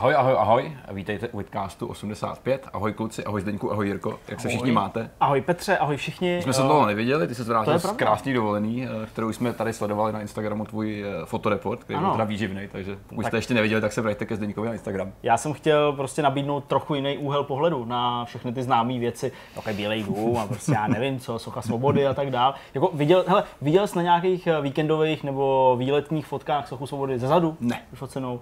Ahoj, ahoj, ahoj. Vítejte u Vidcastu 85. Ahoj kluci, ahoj Zdeňku, ahoj Jirko. Jak se všichni máte? Ahoj Petře, ahoj všichni. My jsme se dlouho neviděli, ty se vrátil z krásný dovolený, eh, kterou jsme tady sledovali na Instagramu tvůj eh, fotoreport, který byl teda výživný, takže pokud tak. jste ještě neviděli, tak se vraťte ke Zdeňkovi na Instagram. Já jsem chtěl prostě nabídnout trochu jiný úhel pohledu na všechny ty známé věci, jako bílej dům a prostě já nevím co, socha svobody a tak dál. Jako viděl, hele, viděl jsi na nějakých eh, víkendových nebo výletních fotkách sochu svobody ze zadu? Ne.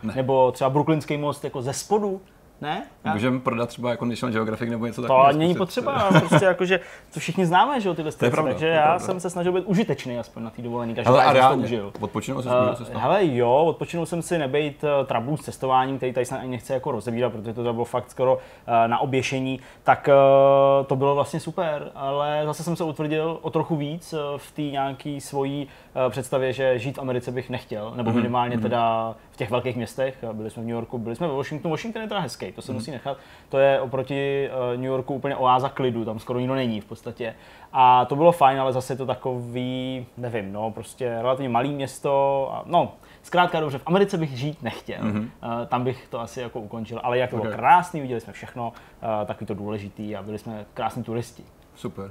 ne. Nebo třeba Brooklynský most jako ze spodu? Ne? Já... Můžeme prodat třeba jako National Geographic nebo něco takového. To není potřeba, prostě jako, že to všichni známe, že jo, tyhle to takže já pravda. jsem se snažil být užitečný aspoň na té dovolené. Každý Hele, a reálně, užil. odpočinul jsi uh, Hele, jo, odpočinul jsem si nebejt uh, trablů s cestováním, který tady se ani nechce jako rozebírat, protože to bylo fakt skoro uh, na oběšení, tak uh, to bylo vlastně super, ale zase jsem se utvrdil o trochu víc uh, v té nějaký svojí uh, představě, že žít v Americe bych nechtěl, nebo mhm, minimálně mm-hmm. teda v těch velkých městech. Byli jsme v New Yorku, byli jsme ve Washingtonu. Washington je teda hezký to se musí nechat. To je oproti uh, New Yorku úplně oáza klidu, tam skoro nikdo není v podstatě. A to bylo fajn, ale zase to takový, nevím, no, prostě relativně malý město. A, no, zkrátka dobře, v Americe bych žít nechtěl. Mm-hmm. Uh, tam bych to asi jako ukončil. Ale jak to okay. bylo krásný, viděli jsme všechno, uh, takový to důležitý a byli jsme krásní turisti. Super.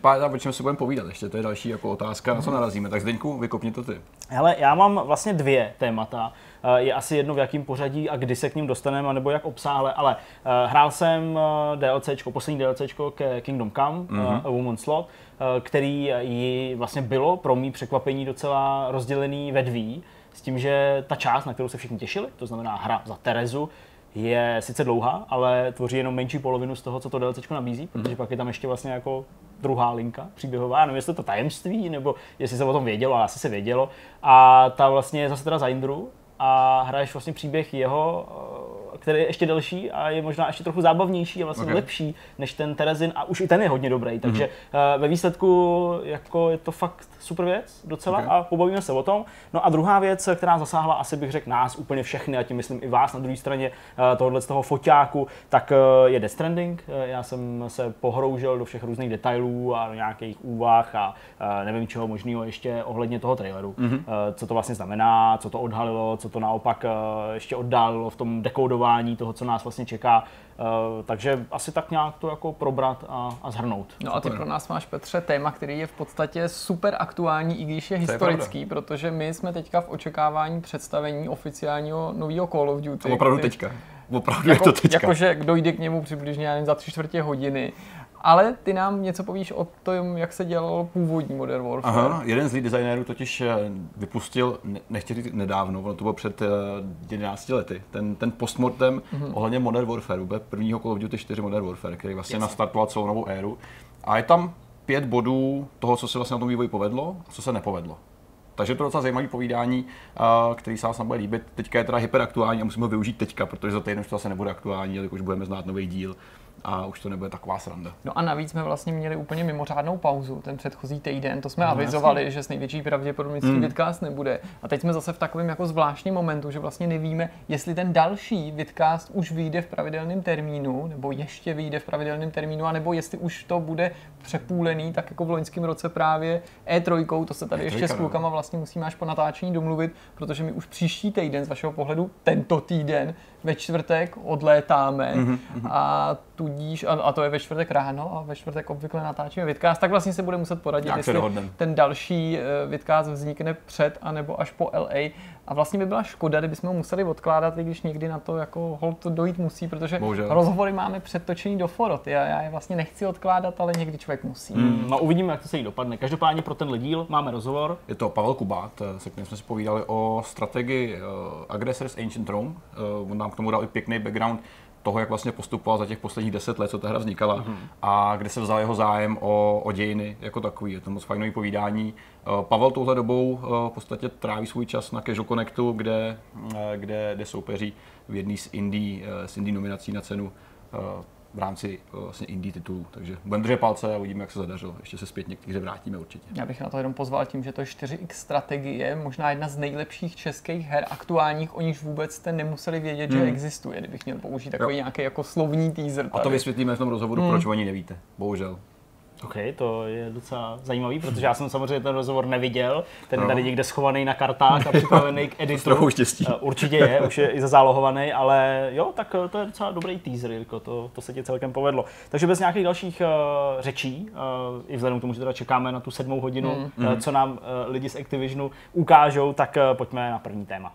Pár, o čem se budeme povídat ještě, to je další jako otázka, na co mhm. narazíme. Tak Zdeňku, vykopni to ty. Hele, já mám vlastně dvě témata. Eh, je asi jedno v jakém pořadí a kdy se k ním dostaneme, nebo jak obsáhle, ale uh, hrál jsem eh, DLCčko, poslední DLCčko ke Kingdom Come, mm-hmm. A Woman's Slot, který ji vlastně bylo pro mý překvapení docela rozdělený ve dví, s tím, že ta část, na kterou se všichni těšili, to znamená hra za Terezu, je sice dlouhá, ale tvoří jenom menší polovinu z toho, co to DLC nabízí, protože mm. pak je tam ještě vlastně jako druhá linka příběhová. Nevím, jestli to tajemství, nebo jestli se o tom vědělo, ale asi se vědělo. A ta vlastně je zase teda za Indru, a hraješ vlastně příběh jeho, eh, který je ještě delší a je možná ještě trochu zábavnější a vlastně okay. lepší než ten Terezin a už i ten je hodně dobrý. Takže mm-hmm. ve výsledku jako je to fakt super věc docela okay. a pobavíme se o tom. No a druhá věc, která zasáhla asi bych řekl nás úplně všechny a tím myslím i vás na druhé straně eh, tohohle z toho foťáku, tak je Death Stranding. Já jsem se pohroužil do všech různých detailů a do nějakých úvah a nevím čeho možného ještě ohledně toho traileru. Mm-hmm. Co to vlastně znamená, co to odhalilo, co to naopak eh, ještě oddálilo v tom dekodování toho, co nás vlastně čeká. Eh, takže asi tak nějak to jako probrat a, a zhrnout. No a ty pro nás máš, Petře, téma, který je v podstatě super aktuální, i když je historický, je protože my jsme teďka v očekávání představení oficiálního nového Call of Duty. Opravdu který, teďka. Opravdu jako, je to teďka. Jakože dojde k němu přibližně za tři čtvrtě hodiny ale ty nám něco povíš o tom, jak se dělal původní Modern Warfare. Aha, jeden z lead designérů totiž eh, vypustil, nechtěl říct nedávno, ono to bylo před 11 eh, lety, ten, ten postmortem mm-hmm. ohledně Modern Warfare, prvního Call of Duty 4 Modern Warfare, který vlastně yes. nastartoval celou novou éru. A je tam pět bodů toho, co se vlastně na tom vývoji povedlo a co se nepovedlo. Takže to je docela zajímavé povídání, eh, který se vám bude líbit. Teďka je teda hyperaktuální a musíme ho využít teďka, protože za týden už to zase nebude aktuální, jelikož budeme znát nový díl a už to nebude taková sranda. No a navíc jsme vlastně měli úplně mimořádnou pauzu ten předchozí týden, to jsme no, avizovali, jasný. že s největší pravděpodobností mm. vidcast nebude. A teď jsme zase v takovém jako zvláštním momentu, že vlastně nevíme, jestli ten další vidcast už vyjde v pravidelném termínu, nebo ještě vyjde v pravidelném termínu, anebo jestli už to bude přepůlený, tak jako v loňském roce právě E3, to se tady E3, ještě s no. klukama vlastně musíme až po natáčení domluvit, protože my už příští týden z vašeho pohledu, tento týden, ve čtvrtek odlétáme mm-hmm. a tudíž, a, a to je ve čtvrtek ráno a ve čtvrtek obvykle natáčíme vidcast, tak vlastně se bude muset poradit, Jak jestli ten další uh, vidcast vznikne před anebo až po LA. A vlastně by byla škoda, kdybychom ho museli odkládat, i když někdy na to jako hold dojít musí, protože Bohužel. rozhovory máme předtočený do forot. Já, já je vlastně nechci odkládat, ale někdy člověk musí. Mm, no uvidíme, jak to se jí dopadne. Každopádně pro ten díl máme rozhovor. Je to Pavel Kubát, se kterým jsme si povídali o strategii uh, Aggressors Ancient Rome. Uh, on nám k tomu dal i pěkný background toho, jak vlastně postupoval za těch posledních deset let, co ta hra vznikala mm-hmm. a kde se vzal jeho zájem o, o dějiny jako takový. Je to moc fajnový povídání. Eh, Pavel touhle dobou eh, v podstatě tráví svůj čas na Casual Connectu, kde, eh, kde, kde soupeří v jedné z indie, z indie nominací na cenu v rámci eh, vlastně indie titulů. Takže budeme držet palce a uvidíme, jak se zadařilo. Ještě se zpět někteří vrátíme určitě. Já bych na to jenom pozval tím, že to je 4X strategie, možná jedna z nejlepších českých her aktuálních, o níž vůbec jste nemuseli vědět, hmm. že existuje, kdybych měl použít takový jo. nějaký jako slovní teaser. Tady. A to vysvětlíme v tom rozhovoru, hmm. proč oni nevíte. Bohužel. OK, to je docela zajímavý, protože já jsem samozřejmě ten rozhovor neviděl, ten je tady někde schovaný na kartách a připravený k editu. trochu štěstí. Eh, Určitě je, už je i zazálohovaný, ale jo, tak eh, to je docela dobrý teaser, Jirko, to, to se ti celkem povedlo. Takže bez nějakých dalších uh, řečí, uh, i vzhledem k tomu, že teda čekáme na tu sedmou hodinu, mm. uh, co nám uh, lidi z Activisionu ukážou, tak uh, pojďme na první téma.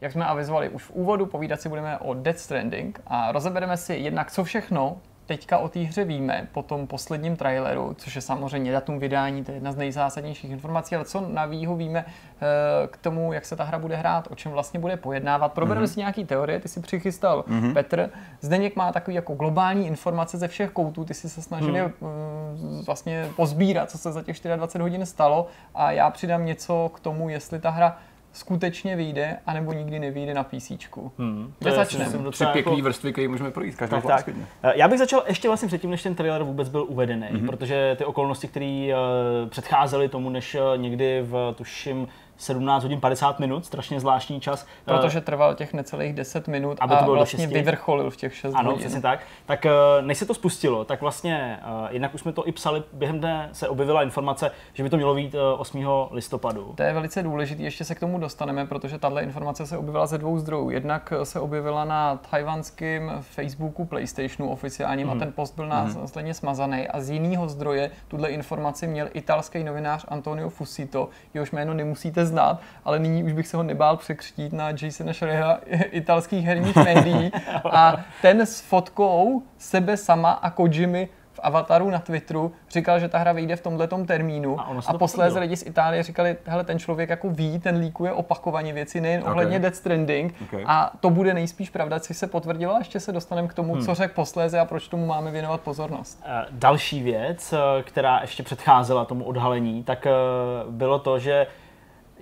Jak jsme avizovali už v úvodu, povídat si budeme o Death Stranding a rozebereme si jednak, co všechno teďka o té hře víme po tom posledním traileru, což je samozřejmě datum vydání, to je jedna z nejzásadnějších informací, ale co na výhu víme eh, k tomu, jak se ta hra bude hrát, o čem vlastně bude pojednávat. Probereme mm-hmm. si nějaký teorie, ty si přichystal mm-hmm. Petr. Zdeněk má takový jako globální informace ze všech koutů, ty si se snažili mm. vlastně pozbírat, co se za těch 24 hodin stalo a já přidám něco k tomu, jestli ta hra skutečně vyjde, anebo nikdy nevyjde na PC. Hmm, Kde začneme? Tři pěkný jako... vrstvy, které můžeme projít, každá tak, tak. Eh, Já bych začal ještě vlastně předtím, než ten trailer vůbec byl uvedený, mm-hmm. protože ty okolnosti, které uh, předcházely tomu, než uh, někdy v, tuším, 17 hodin 50 minut, strašně zvláštní čas. Protože trval těch necelých 10 minut aby to bylo vlastně vyvrcholil v těch 6 ano, hodin. přesně tak. Tak než se to spustilo, tak vlastně, jednak už jsme to i psali, během dne se objevila informace, že by to mělo být 8. listopadu. To je velice důležité, ještě se k tomu dostaneme, protože tahle informace se objevila ze dvou zdrojů. Jednak se objevila na tajvanském Facebooku PlayStationu oficiálním mm. a mhm. ten post byl následně mm. smazaný a z jiného zdroje tuhle informaci měl italský novinář Antonio Fusito, jehož jméno nemusíte znát, ale nyní už bych se ho nebál překřtít na Jasona Schreiera italských herních médií. A ten s fotkou sebe sama a Kojimy v avataru na Twitteru říkal, že ta hra vyjde v tomhle termínu a, a posléze lidi z Itálie říkali, hele, ten člověk jako ví, ten líkuje opakovaně věci, nejen okay. ohledně Death Stranding okay. a to bude nejspíš pravda, co se potvrdilo a ještě se dostaneme k tomu, hmm. co řekl posléze a proč tomu máme věnovat pozornost. Další věc, eh, která ještě předcházela tomu odhalení, tak eh, bylo to, že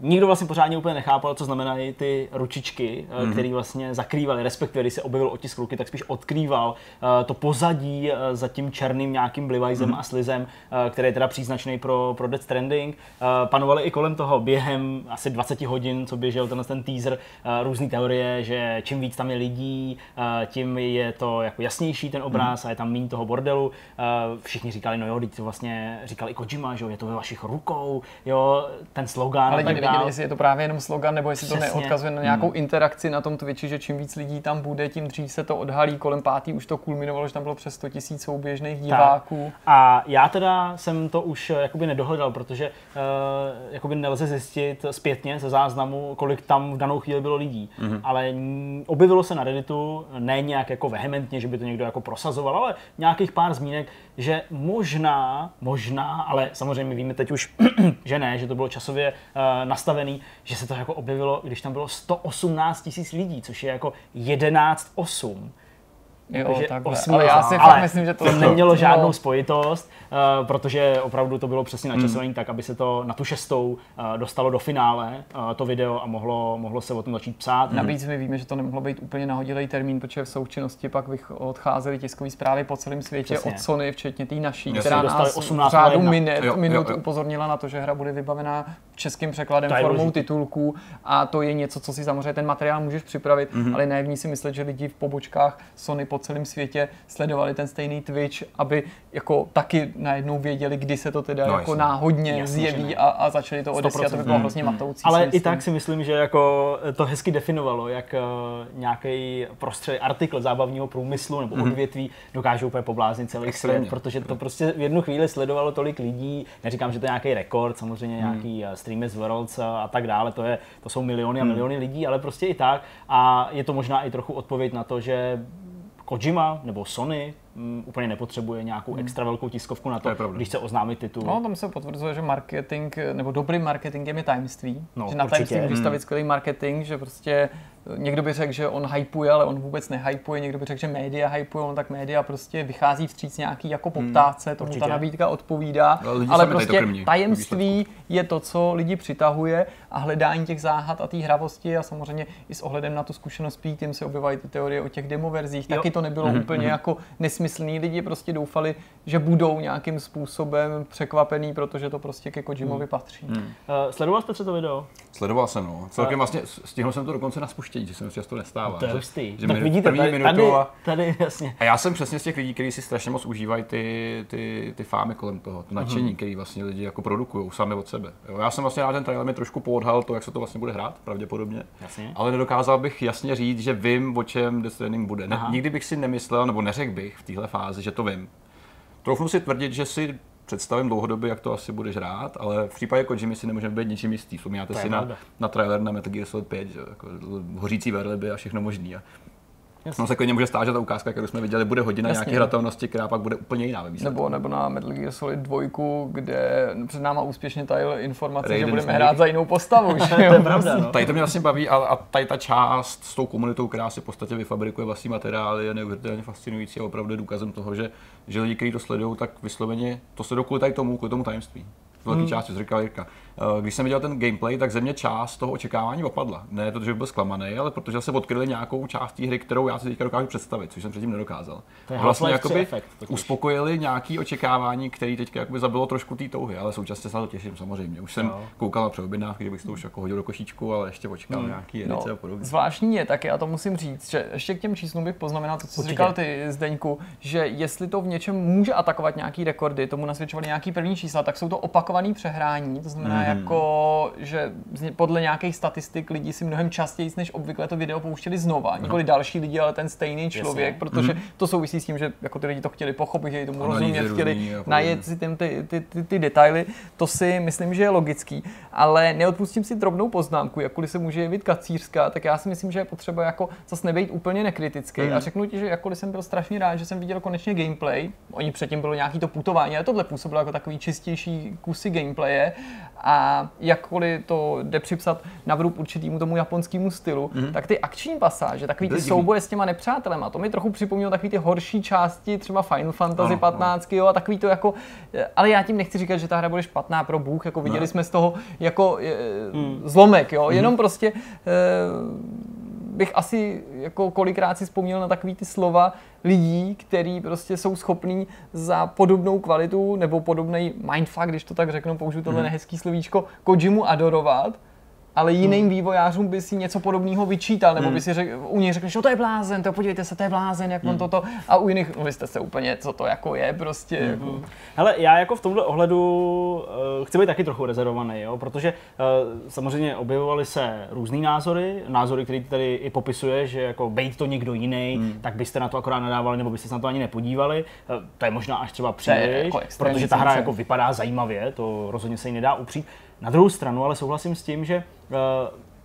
nikdo vlastně pořádně úplně nechápal, co znamenají ty ručičky, mm-hmm. které vlastně zakrývaly, respektive když se objevil otisk ruky, tak spíš odkrýval uh, to pozadí uh, za tím černým nějakým blivajzem mm-hmm. a slizem, který je teda příznačný pro, pro Death Stranding. Panovaly i kolem toho během asi 20 hodin, co běžel tenhle ten teaser, různé teorie, že čím víc tam je lidí, tím je to jako jasnější ten obraz mm-hmm. a je tam méně toho bordelu. Všichni říkali, no jo, teď to vlastně říkal i Kojima, že jo, je to ve vašich rukou, jo, ten slogan. Ale nevěděli, jestli je to právě jenom slogan, nebo jestli Přesně. to neodkazuje na nějakou hmm. interakci na tom Twitchi, že čím víc lidí tam bude, tím dřív se to odhalí. Kolem pátý už to kulminovalo, že tam bylo přes 100 000 souběžných diváků. Tak. A já teda jsem to už eh, jakoby nedohledal, protože uh, jakoby nelze zjistit zpětně ze záznamu, kolik tam v danou chvíli bylo lidí. Mm-hmm. Ale objevilo se na Redditu, ne nějak jako vehementně, že by to někdo jako prosazoval, ale nějakých pár zmínek, že možná, možná, ale samozřejmě víme teď už, že ne, že to bylo časově uh, nastavený, že se to jako objevilo, když tam bylo 118 tisíc lidí, což je jako 11,8. Jo, takhle. Ale já si ale myslím, že to, to nemělo žádnou spojitost, uh, protože opravdu to bylo přesně načasované mm. tak, aby se to na tu šestou uh, dostalo do finále, uh, to video a mohlo, mohlo se o tom začít psát. Mm. Navíc my víme, že to nemohlo být úplně nahodilý termín, protože v součinnosti pak odcházely tiskové zprávy po celém světě přesně. od Sony, včetně té naší, Jasně. která nás 18 v řádu minut, jo, minut jo, jo. upozornila na to, že hra bude vybavená českým překladem formou titulků a to je něco, co si samozřejmě ten materiál můžeš připravit, mm. ale ne si myslet, že lidi v pobočkách Sony po celém světě sledovali ten stejný Twitch, aby jako taky najednou věděli, kdy se to teda no, jako jasně. náhodně jasně, zjeví a, a začali to odesílat, to by bylo hrozně matoucí. Ale i tak si myslím, že jako to hezky definovalo, jak uh, nějaký prostřed artikl zábavního průmyslu nebo mm-hmm. odvětví dokážou úplně pobláznit celý svět, protože to prostě v jednu chvíli sledovalo tolik lidí. Neříkám, že to je nějaký rekord, samozřejmě mm. nějaký uh, Streamers Worlds a tak dále, to, je, to jsou miliony a mhm. miliony mm. lidí, ale prostě i tak. A je to možná i trochu odpověď na to, že Kojima nebo Sony um, úplně nepotřebuje nějakou hmm. extra velkou tiskovku na to, to když se oznámí titul. No, tam se potvrzuje, že marketing, nebo dobrý marketing je tajemství. No, že na tajemství můžeš stavit hmm. skvělý marketing, že prostě Někdo by řekl, že on hypuje, ale on vůbec nehypuje. Někdo by řekl, že média hypuje, on tak média prostě vychází vstříc nějaký jako poptávce, hmm, tomu určitě. ta nabídka odpovídá. Ale, ale prostě tajemství je to, co lidi přitahuje a hledání těch záhad a té hravosti a samozřejmě i s ohledem na tu zkušenost tím se objevají ty teorie o těch demoverzích. Taky to nebylo mm-hmm. úplně jako nesmí nesmyslný, lidi prostě doufali, že budou nějakým způsobem překvapený, protože to prostě ke Kojimovi hmm. patří. Hmm. Uh, sledoval jste to video? Sledoval jsem, no. Celkem vlastně stihl jsem to dokonce na spuštění, že se mi často nestává. To je hustý. Že tak vidíte, tady, tady, a... tady, jasně. A já jsem přesně z těch lidí, kteří si strašně moc užívají ty, ty, ty fámy kolem toho, to nadšení, uh-huh. který vlastně lidi jako produkují sami od sebe. Jo, já jsem vlastně na ten trailer mi trošku poodhal to, jak se to vlastně bude hrát, pravděpodobně. Jasně. Ale nedokázal bych jasně říct, že vím, o čem Death Stranding bude. Ne, nikdy bych si nemyslel, nebo neřekl bych v téhle fázi, že to vím. Troufnu si tvrdit, že si představím dlouhodobě, jak to asi budeš hrát, ale v případě Kojimy si nemůžeme být ničím jistý. Vzpomínáte si na, na trailer na Metal Gear Solid 5, že? Jako hořící verliby a všechno možný. A Jasně. No se klidně může stát, že ta ukázka, kterou jsme viděli, bude hodina Jasně. nějaké hratelnosti, která pak bude úplně jiná ve Nebo, nebo na Metal Gear Solid 2, kde před náma úspěšně tajil informace, Raiden že budeme Snake. hrát za jinou postavu. že to je pravda. No. Tady to mě vlastně baví a, a tady ta část s tou komunitou, která si v podstatě vyfabrikuje vlastní materiály, je neuvěřitelně fascinující a opravdu důkazem toho, že, že lidi, kteří to sledují, tak vysloveně to se kvůli tomu, kvůli tomu tajemství velké hmm. části, co říkal Jirka. Eh, když jsem viděl ten gameplay, tak ze mě část toho očekávání opadla. Ne to, že bych byl zklamaný, ale protože se odkryli nějakou část té hry, kterou já si teďka dokážu představit, což jsem předtím nedokázal. To je vlastně jakoby efekt, uspokojili nějaké očekávání, které teďka jakoby zabilo trošku té touhy, ale současně se na to těším samozřejmě. Už jsem no. koukal na přeobjednávky, kdybych to už jako hodil do košíčku, ale ještě očekal hmm. nějaký no, a podobně. Zvláštní je taky, a to musím říct, že ještě k těm číslům bych poznamenal to, co jsi říkal ty, Zdeňku, že jestli to v něčem může atakovat nějaký rekordy, tomu nasvědčovali nějaký první čísla, tak jsou to opakovaný přehrání, to znamená mm. jako, že podle nějakých statistik lidi si mnohem častěji než obvykle to video pouštěli znova, nikoli další lidi, ale ten stejný člověk, Jasně. protože mm. to souvisí s tím, že jako ty lidi to chtěli pochopit, chtěli tomu rozumět, chtěli najet si ty, ty, ty, ty, ty detaily, to si myslím, že je logický, ale neodpustím si drobnou poznámku, jakkoliv se může jevit kacířská, tak já si myslím, že je potřeba jako zase nebejt úplně nekritický mm. a řeknu ti, že jakkoliv jsem byl strašně rád, že jsem viděl konečně gameplay, oni předtím bylo nějaký to putování, ale tohle působilo jako takový čistější kusy gameplaye a jakkoliv to jde připsat na vrub určitýmu tomu japonskému stylu, mm-hmm. tak ty akční pasáže, takový ty souboje s těma nepřátelema, to mi trochu připomnělo takový ty horší části třeba Final Fantasy ano, 15 ano. jo, a takový to jako, ale já tím nechci říkat, že ta hra bude špatná pro Bůh, jako viděli ne. jsme z toho jako mm. zlomek, jo, mm-hmm. jenom prostě e, bych asi jako kolikrát si vzpomněl na takový ty slova lidí, který prostě jsou schopní za podobnou kvalitu nebo podobný mindfuck, když to tak řeknu, použiju tohle mm. nehezký slovíčko, Kojimu adorovat, ale jiným hmm. vývojářům by si něco podobného vyčítal, nebo hmm. by si řek, u nich řekl, že to je blázen, to podívejte se, to je blázen, jak hmm. on toto, a u jiných, no vy jste se úplně, co to jako je, prostě. Hmm. Jako. Hele, já jako v tomhle ohledu uh, chci být taky trochu rezervovaný, jo, protože uh, samozřejmě objevovaly se různý názory, názory, které tady i popisuje, že jako bejt to někdo jiný, hmm. tak byste na to akorát nadávali, nebo byste se na to ani nepodívali. Uh, to je možná až třeba příliš, jako protože ta hra jako vypadá zajímavě, to rozhodně se jí nedá upřít. Na druhou stranu ale souhlasím s tím, že uh,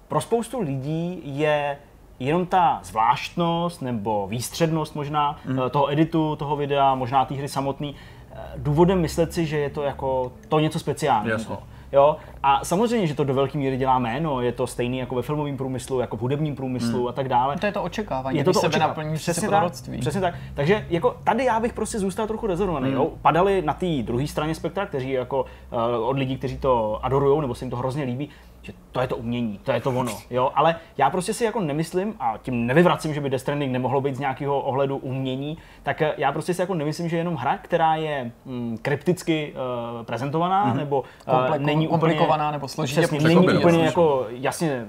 pro spoustu lidí je jenom ta zvláštnost nebo výstřednost možná mm. toho editu, toho videa, možná té hry samotný, uh, důvodem myslet si, že je to jako to něco speciálního. Jasně. Jo? A samozřejmě, že to do velké míry dělá jméno, je to stejný jako ve filmovém průmyslu, jako v hudebním průmyslu hmm. a tak dále. To je to očekávání, je to to sebe naplní přesně tak, přesně tak. Takže jako tady já bych prostě zůstal trochu rezervovaný. Hmm. Padali na té druhé straně spektra, kteří jako uh, od lidí, kteří to adorují nebo se jim to hrozně líbí, že to je to umění, to je to ono, jo, ale já prostě si jako nemyslím a tím nevyvracím, že by Death Stranding nemohlo být z nějakého ohledu umění, tak eh, já prostě si jako nemyslím, že je jenom hra, která je mm, krypticky uh, prezentovaná, mm-hmm. nebo uh, není úplně, nebo složitě přesně, není úplně jako jasně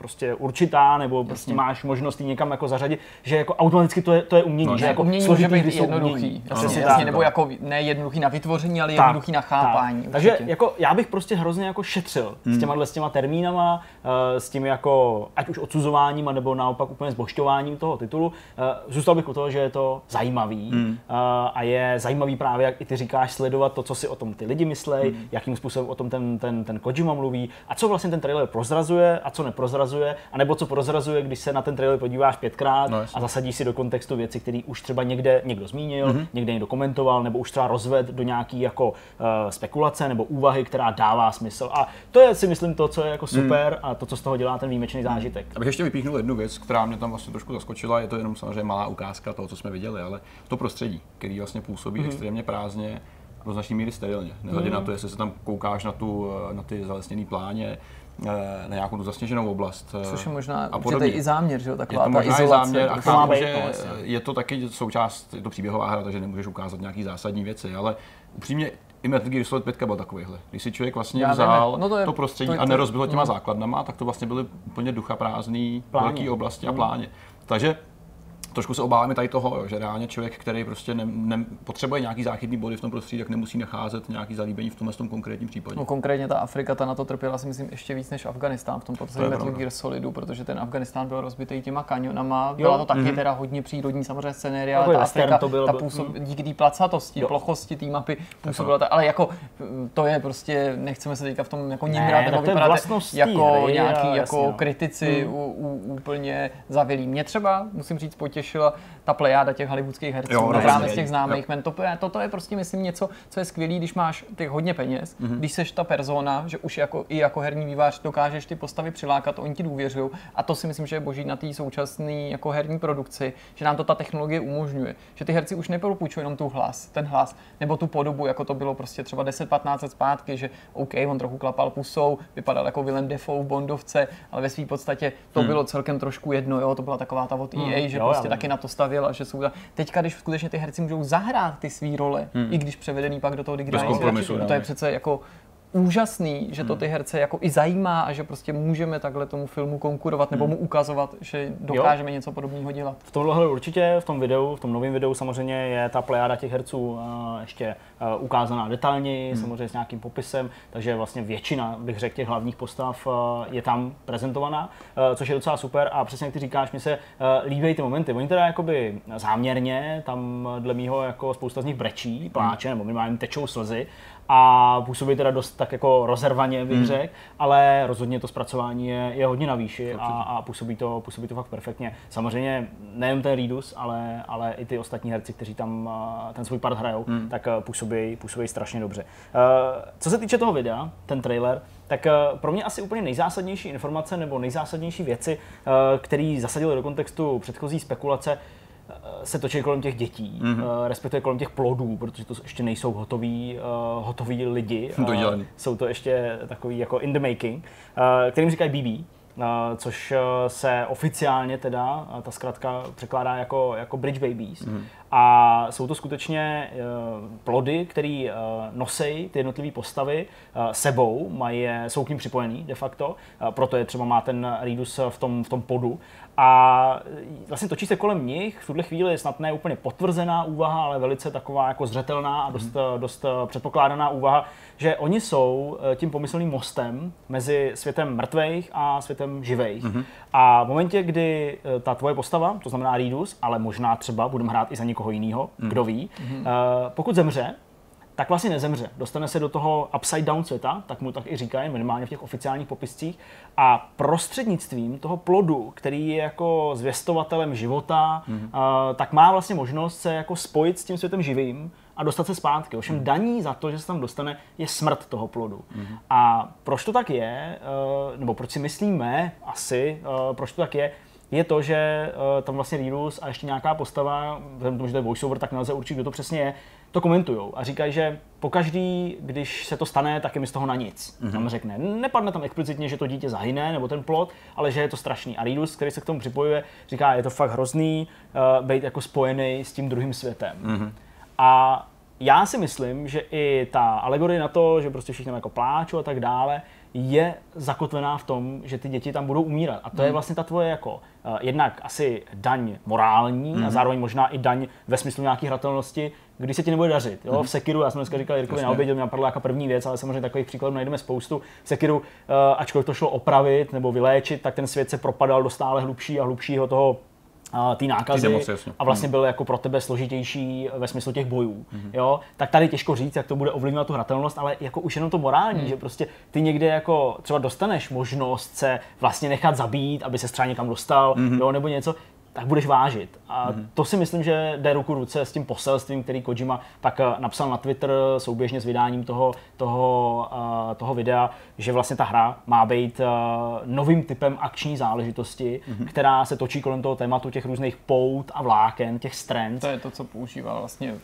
prostě určitá, nebo prostě máš možnost ji někam jako zařadit, že jako automaticky to je, to je umění. No, že jako umění může být jednoduchý. Jasně, jasně, nebo jako ne jednoduchý na vytvoření, ale tak, jednoduchý na chápání. Tak. Takže jako já bych prostě hrozně jako šetřil hmm. s těma, s těma termínama, eh, s tím jako ať už odsuzováním, nebo naopak úplně zbošťováním toho titulu. Eh, zůstal bych u toho, že je to zajímavý hmm. Eh, a je zajímavý právě, jak i ty říkáš, sledovat to, co si o tom ty lidi myslej, hmm. jakým způsobem o tom ten, ten, ten Kojima mluví a co vlastně ten trailer prozrazuje a co neprozrazuje prozrazuje, anebo co prozrazuje, když se na ten trailer podíváš pětkrát no, a zasadíš si do kontextu věci, které už třeba někde někdo zmínil, mm-hmm. někde někdo komentoval, nebo už třeba rozved do nějaký jako uh, spekulace nebo úvahy, která dává smysl. A to je si myslím to, co je jako mhm. super mm. a to, co z toho dělá ten výjimečný mhm. zážitek. Abych ještě vypíchnul jednu věc, která mě tam vlastně trošku zaskočila, je to jenom samozřejmě malá ukázka toho, co jsme viděli, ale to prostředí, který vlastně působí mm-hmm. extrémně prázdně do značné míry sterilně. Nehledě Mhm. na to, jestli se tam koukáš na, tu, eh, na ty zalesněné pláně, na nějakou tu zasněženou oblast. eh, Což je možná a podobně. i záměr, že jo, Je taková to ta možná izolace. záměr a to má chápu, být, že no, jasně. je to taky součást, je to příběhová hra, takže nemůžeš ukázat nějaký zásadní věci, ale upřímně i Metal Gear Solid 5 byl takovýhle. Když si člověk vlastně Já vzal no to je- to prostředí to je- a to- nerozbil ho těma mm. základnama, tak to vlastně byly úplně ducha prázdný velký oblasti a pláně. Takže trošku se obáváme tady toho, že reálně člověk, který prostě ne, ne, potřebuje nějaký záchytný body v tom prostředí, tak nemusí nacházet nějaký zalíbení v tomhle tom konkrétním případě. No konkrétně ta Afrika, ta na to trpěla si myslím ještě víc než Afganistán v tom To posledním je Metal. Gear Solidu, protože ten Afganistán byl rozbitý těma kanionama, byla to taky teda hodně přírodní samozřejmě scenérie, ale Takový ta Afrika, to byl, ta působ, díky té placatosti, Jo. plochosti té mapy působila, ta, ale jako to je prostě, nechceme se teďka v tom jako Ne, nimrat, tak nebo to je vypadat jako hry nějaký jako kritici u, u, úplně zavilí. Mě třeba, musím říct, potěšila ta plejáda těch hollywoodských herců, Jo, jo, rozhodně. z těch známých men. To, je- toto je prostě, myslím, něco, co je skvělé, když máš těch hodně peněz, Mhm. mm-hmm. když seš ta persona, že už jako, i jako herní vývář dokážeš ty postavy přilákat, oni ti důvěřují. A to si myslím, že je boží na té současné jako herní produkci, že nám to ta technologie umožňuje. Že ty herci už nepropůjčují jenom tu hlas, ten hlas, nebo tu podobu, jako to bylo prostě třeba 10-15 let zpátky, že OK, on trochu klapal pusou, vypadal jako Willem Dafoe v Bondovce, ale ve své podstatě to bylo celkem trošku jedno, jo, to byla taková ta od EA, že jo, prostě taky na to stavěla, že jsou. Teďka, když skutečně ty herci můžou zahrát ty své role, i když převedený pak do toho digitálního to je přece jako úžasný, že to ty herce jako i zajímá a že prostě můžeme takhle tomu filmu konkurovat nebo mu ukazovat, že dokážeme něco podobného dělat. V tomhle určitě, v tom videu, v tom novém videu samozřejmě je ta plejáda těch herců uh, ještě uh, ukázaná detailněji, Hmm. samozřejmě s nějakým popisem, takže vlastně většina, bych řekl, těch hlavních postav uh, je tam prezentovaná, což je docela super a přesně jak ty říkáš, mi se líbí ty momenty. Oni teda jakoby záměrně, tam dle mýho jako spousta z nich brečí, pláče, nebo minimálně tečou slzy, a působí teda dost tak jako rozervaně, bych řekl, ale rozhodně to zpracování je, je hodně na výši a, a působí, to, působí to fakt perfektně. Samozřejmě nejen ten Ridus, ale, ale i ty ostatní herci, kteří tam ten svůj part hrajou, tak a, působí, působí strašně dobře. Uh, co se týče toho videa, ten trailer, tak eh, pro mě asi úplně nejzásadnější informace nebo nejzásadnější věci, eh, který zasadili do kontextu předchozí spekulace, eh, se točí kolem těch dětí, Mhm. mm-hmm. respektive kolem těch plodů, protože to ještě nejsou hotoví, uh, hotoví lidi. eh, Dodělaný. jsou to ještě takový jako in the making, uh, kterým říkají BB. Uh, což se oficiálně teda, uh, ta zkratka překládá jako, jako Bridge Babies. Mm. A jsou to skutečně uh, plody, které uh, nosí ty jednotlivé postavy uh, sebou, mají, jsou k ním připojený de facto, proto je třeba má ten Ridus v tom, v tom podu. A vlastně točí se kolem nich, v tuhle chvíli je snad ne úplně potvrzená úvaha, ale velice taková jako zřetelná a dost, dost eh, předpokládaná úvaha, že oni jsou eh, tím pomyslným mostem mezi světem mrtvých a světem živých. A v momentě, kdy eh, ta tvoje postava, to znamená Ridus, ale možná třeba budeme hrát i za někoho jiného, kdo ví, eh, pokud zemře, tak vlastně nezemře. Dostane se do toho upside down světa, tak mu tak i říkají, minimálně v těch oficiálních popiscích. A prostřednictvím toho plodu, který je jako zvěstovatelem života, mm-hmm. uh, tak má vlastně možnost se jako spojit s tím světem živým a dostat se zpátky. Ovšem mm. daní za to, že se tam dostane, je smrt toho plodu. Mm. A proč to tak je, uh, nebo proč si myslíme asi, uh, proč to tak je, je to, že uh, tam vlastně Ridus a ještě nějaká postava, vzhledem tomu, že to je voiceover, tak nelze určit, kdo to přesně je, to komentujou a říkají, že pokaždý, když se to stane, tak je mi z toho na nic. Mm-hmm. Tam řekne, nepadne tam explicitně, že to dítě zahyne, nebo ten plot, ale že je to strašný. A Ridus, který se k tomu připojuje, říká, je to fakt hrozný uh, být jako spojený s tím druhým světem. Mm-hmm. A já si myslím, že i ta alegorie na to, že prostě všichni tam jako pláčou a tak dále, je zakotvená v tom, že ty děti tam budou umírat. A to je vlastně ta tvoje jako uh, jednak asi daň morální mm. a zároveň možná i daň ve smyslu nějaké hratelnosti, když se ti nebude dařit. Jo? V Sekiru, já jsem dneska říkal Jirkovi na obědě, mě napadla jako první věc, ale samozřejmě takových příkladů najdeme spoustu. V Sekiru, uh, ačkoliv to šlo opravit nebo vyléčit, tak ten svět se propadal do stále hlubšího a hlubšího toho té nákazy Ty nemoci, a vlastně byl jako pro tebe složitější ve smyslu těch bojů. Jo? Tak tady těžko říct, jak to bude ovlivňovat tu hratelnost, ale jako už jenom to morální, že prostě ty někde jako třeba dostaneš možnost se vlastně nechat zabít, aby se třeba někam dostal, jo? nebo něco, tak budeš vážit. A to si myslím, že jde ruku ruce s tím poselstvím, který Kojima pak eh, napsal na Twitter souběžně s vydáním toho, toho, eh, toho videa, že vlastně ta hra má být eh, novým typem akční záležitosti, která se točí kolem toho tématu těch různých pout a vláken, těch strand. To je to, co používal vlastně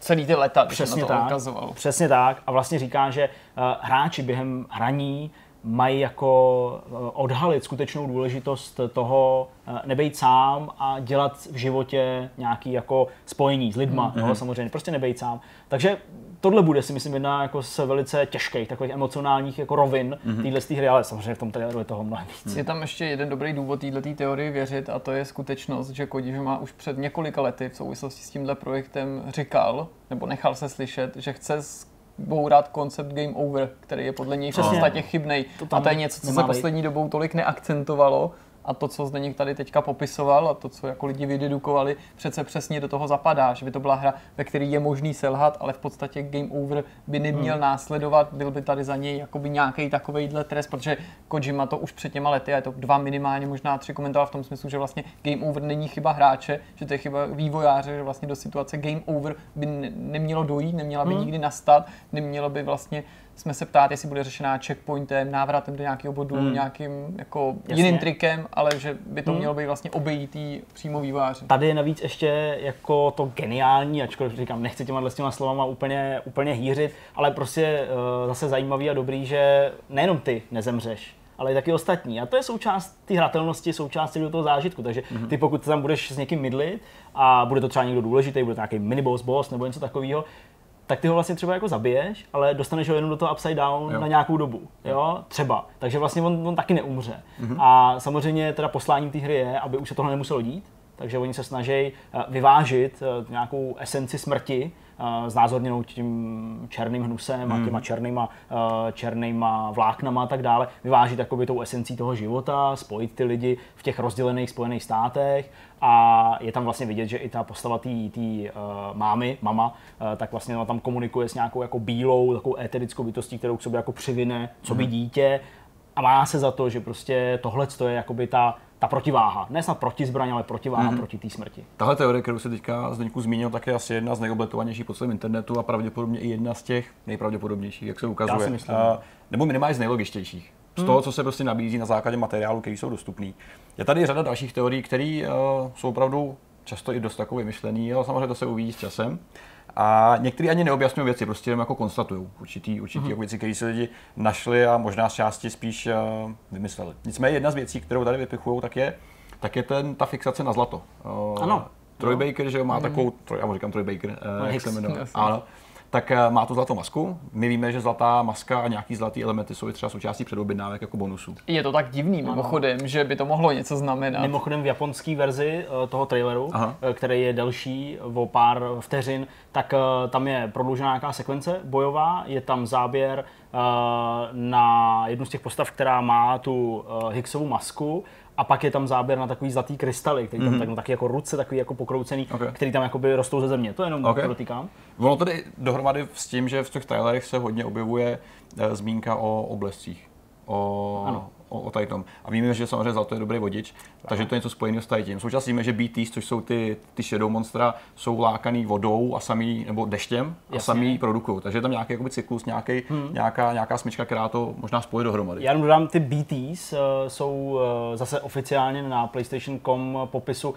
celý ty leta, když Přesně na to tak. ukazoval. Přesně tak. A vlastně říká, že uh, hráči během hraní mají jako uh, odhalit skutečnou důležitost toho uh, nebejt sám a dělat v životě nějaký jako spojení s lidma, mm-hmm. jo, samozřejmě, prostě nebejt sám. Takže tohle bude si myslím jedna jako z velice těžkých, takových emocionálních jako rovin mm-hmm. téhle hry, ale samozřejmě v tom traileru je toho mnohem víc. Je tam ještě jeden dobrý důvod této teorii věřit a to je skutečnost, že Kojima už před několika lety v souvislosti s tímhle projektem říkal, nebo nechal se slyšet, že chce bourat koncept game over, který je podle něj v podstatě tam a to je něco, co se poslední dobou tolik neakcentovalo. A to, co Zdeněk tady teďka popisoval a to, co jako lidi vydedukovali, přece přesně do toho zapadá, že by to byla hra, ve které je možný selhat, ale v podstatě game over by neměl hmm. následovat, byl by tady za něj jakoby nějaký takovejhle trest, protože Kojima to už před těma lety, a je to dva minimálně, možná tři komentoval v tom smyslu, že vlastně game over není chyba hráče, že to je chyba vývojáře, že vlastně do situace game over by ne- nemělo dojít, neměla by Hmm. nikdy nastat, nemělo by vlastně jsme se ptát, jestli bude řešená checkpointem, návratem do nějakého bodu, Hmm. nějakým jako Jasně. jiným trikem, ale že by to Hmm. mělo být vlastně obejítý přímo výváři. Tady je navíc ještě jako to geniální, ačkoliv říkám, nechci těma s těma slovama úplně, úplně hýřit, ale prostě uh, zase zajímavý a dobrý, že nejenom ty nezemřeš, ale i taky ostatní. A to je součást té hratelnosti, součást celého toho zážitku. Takže ty pokud tam budeš s někým mydlit a bude to třeba někdo důležitý, bude to nějaký miniboss, boss nebo něco takového, tak ty ho vlastně třeba jako zabiješ, ale dostaneš ho jenom do toho upside down Jo. na nějakou dobu, jo, třeba. Takže vlastně on, on taky neumře. A samozřejmě teda posláním té hry je, aby už se tohle nemuselo dít, takže oni se snaží eh, vyvážit eh, nějakou esenci smrti, znázorněnou tím černým hnusem a těma černýma, eh, černýma vláknama a tak dále, vyvážit jakoby tou esencí toho života, spojit ty lidi v těch rozdělených Spojených státech a je tam vlastně vidět, že i ta postava té uh, mámy, mama, uh, tak vlastně ona tam komunikuje s nějakou jako bílou, takovou éterickou bytostí, kterou k sobě jako přivine, co by dítě a má se za to, že prostě tohle je jakoby ta, ta protiváha. Ne snad protizbraň, ale protiváha proti té smrti. Tahle teorie, kterou se teďka Zdeňku zmínil, tak je asi jedna z nejobletovanějších po celém internetu a pravděpodobně i jedna z těch nejpravděpodobnějších, jak se ukazuje. Já si myslím. A, nebo minimálně z nejlogičtějších. Z toho, co se prostě nabízí na základě materiálu, který jsou dostupný. Je tady řada dalších teorií, které uh, jsou opravdu často i dost takové myšlený, ale samozřejmě to se uvidí s časem. A některý ani neobjasňují věci, prostě jenom jako konstatují určitý, určitý Mhm. jako věci, které si lidi našli a možná z části spíš uh, vymysleli. Nicméně jedna z věcí, kterou tady vypichují, tak je, tak je ten, ta fixace na zlato. Uh, Ano. Troy Baker, že jo, má takovou, troj, já mu říkám Troy Baker, uh, jak Hicks, se jmenuje. Ano. Tak eh, má tu zlatou masku. My víme, že zlatá maska a nějaký zlatý elementy jsou i třeba součástí předobjednávek jako bonusů. Je to tak divný mimochodem, že by to mohlo něco znamenat. Mimochodem v japonské verzi eh, toho traileru, Aha. eh, který je delší o pár vteřin, tak tam je prodloužená nějaká sekvence bojová, je tam záběr na jednu z těch postav, která má tu Higgsovu masku a pak je tam záběr na takový zlatý krystaly, který tam tak, no, taky jako ruce, takový jako pokroucený, Mhm. Ok. který tam jakoby rostou ze země. To jenom Ok. dotýkám. Ono tedy dohromady s tím, že v těch trailerech se hodně objevuje eh, zmínka o oblescích. O, Ano. O, o tady tom. A víme, že samozřejmě zlato je dobrý vodič, takže to je něco spojeného s tady tím. Současně víme, že BTs, což jsou ty, ty shadow monstra, jsou lákaný vodou a samý, nebo deštěm a Jasně. samý produkují. Takže je tam nějaký jakoby, cyklus, nějaký, hmm. nějaká, nějaká smyčka, která to možná spojí dohromady. Já jenom dodám, ty BTs uh, jsou uh, zase oficiálně na PlayStation.com popisu uh,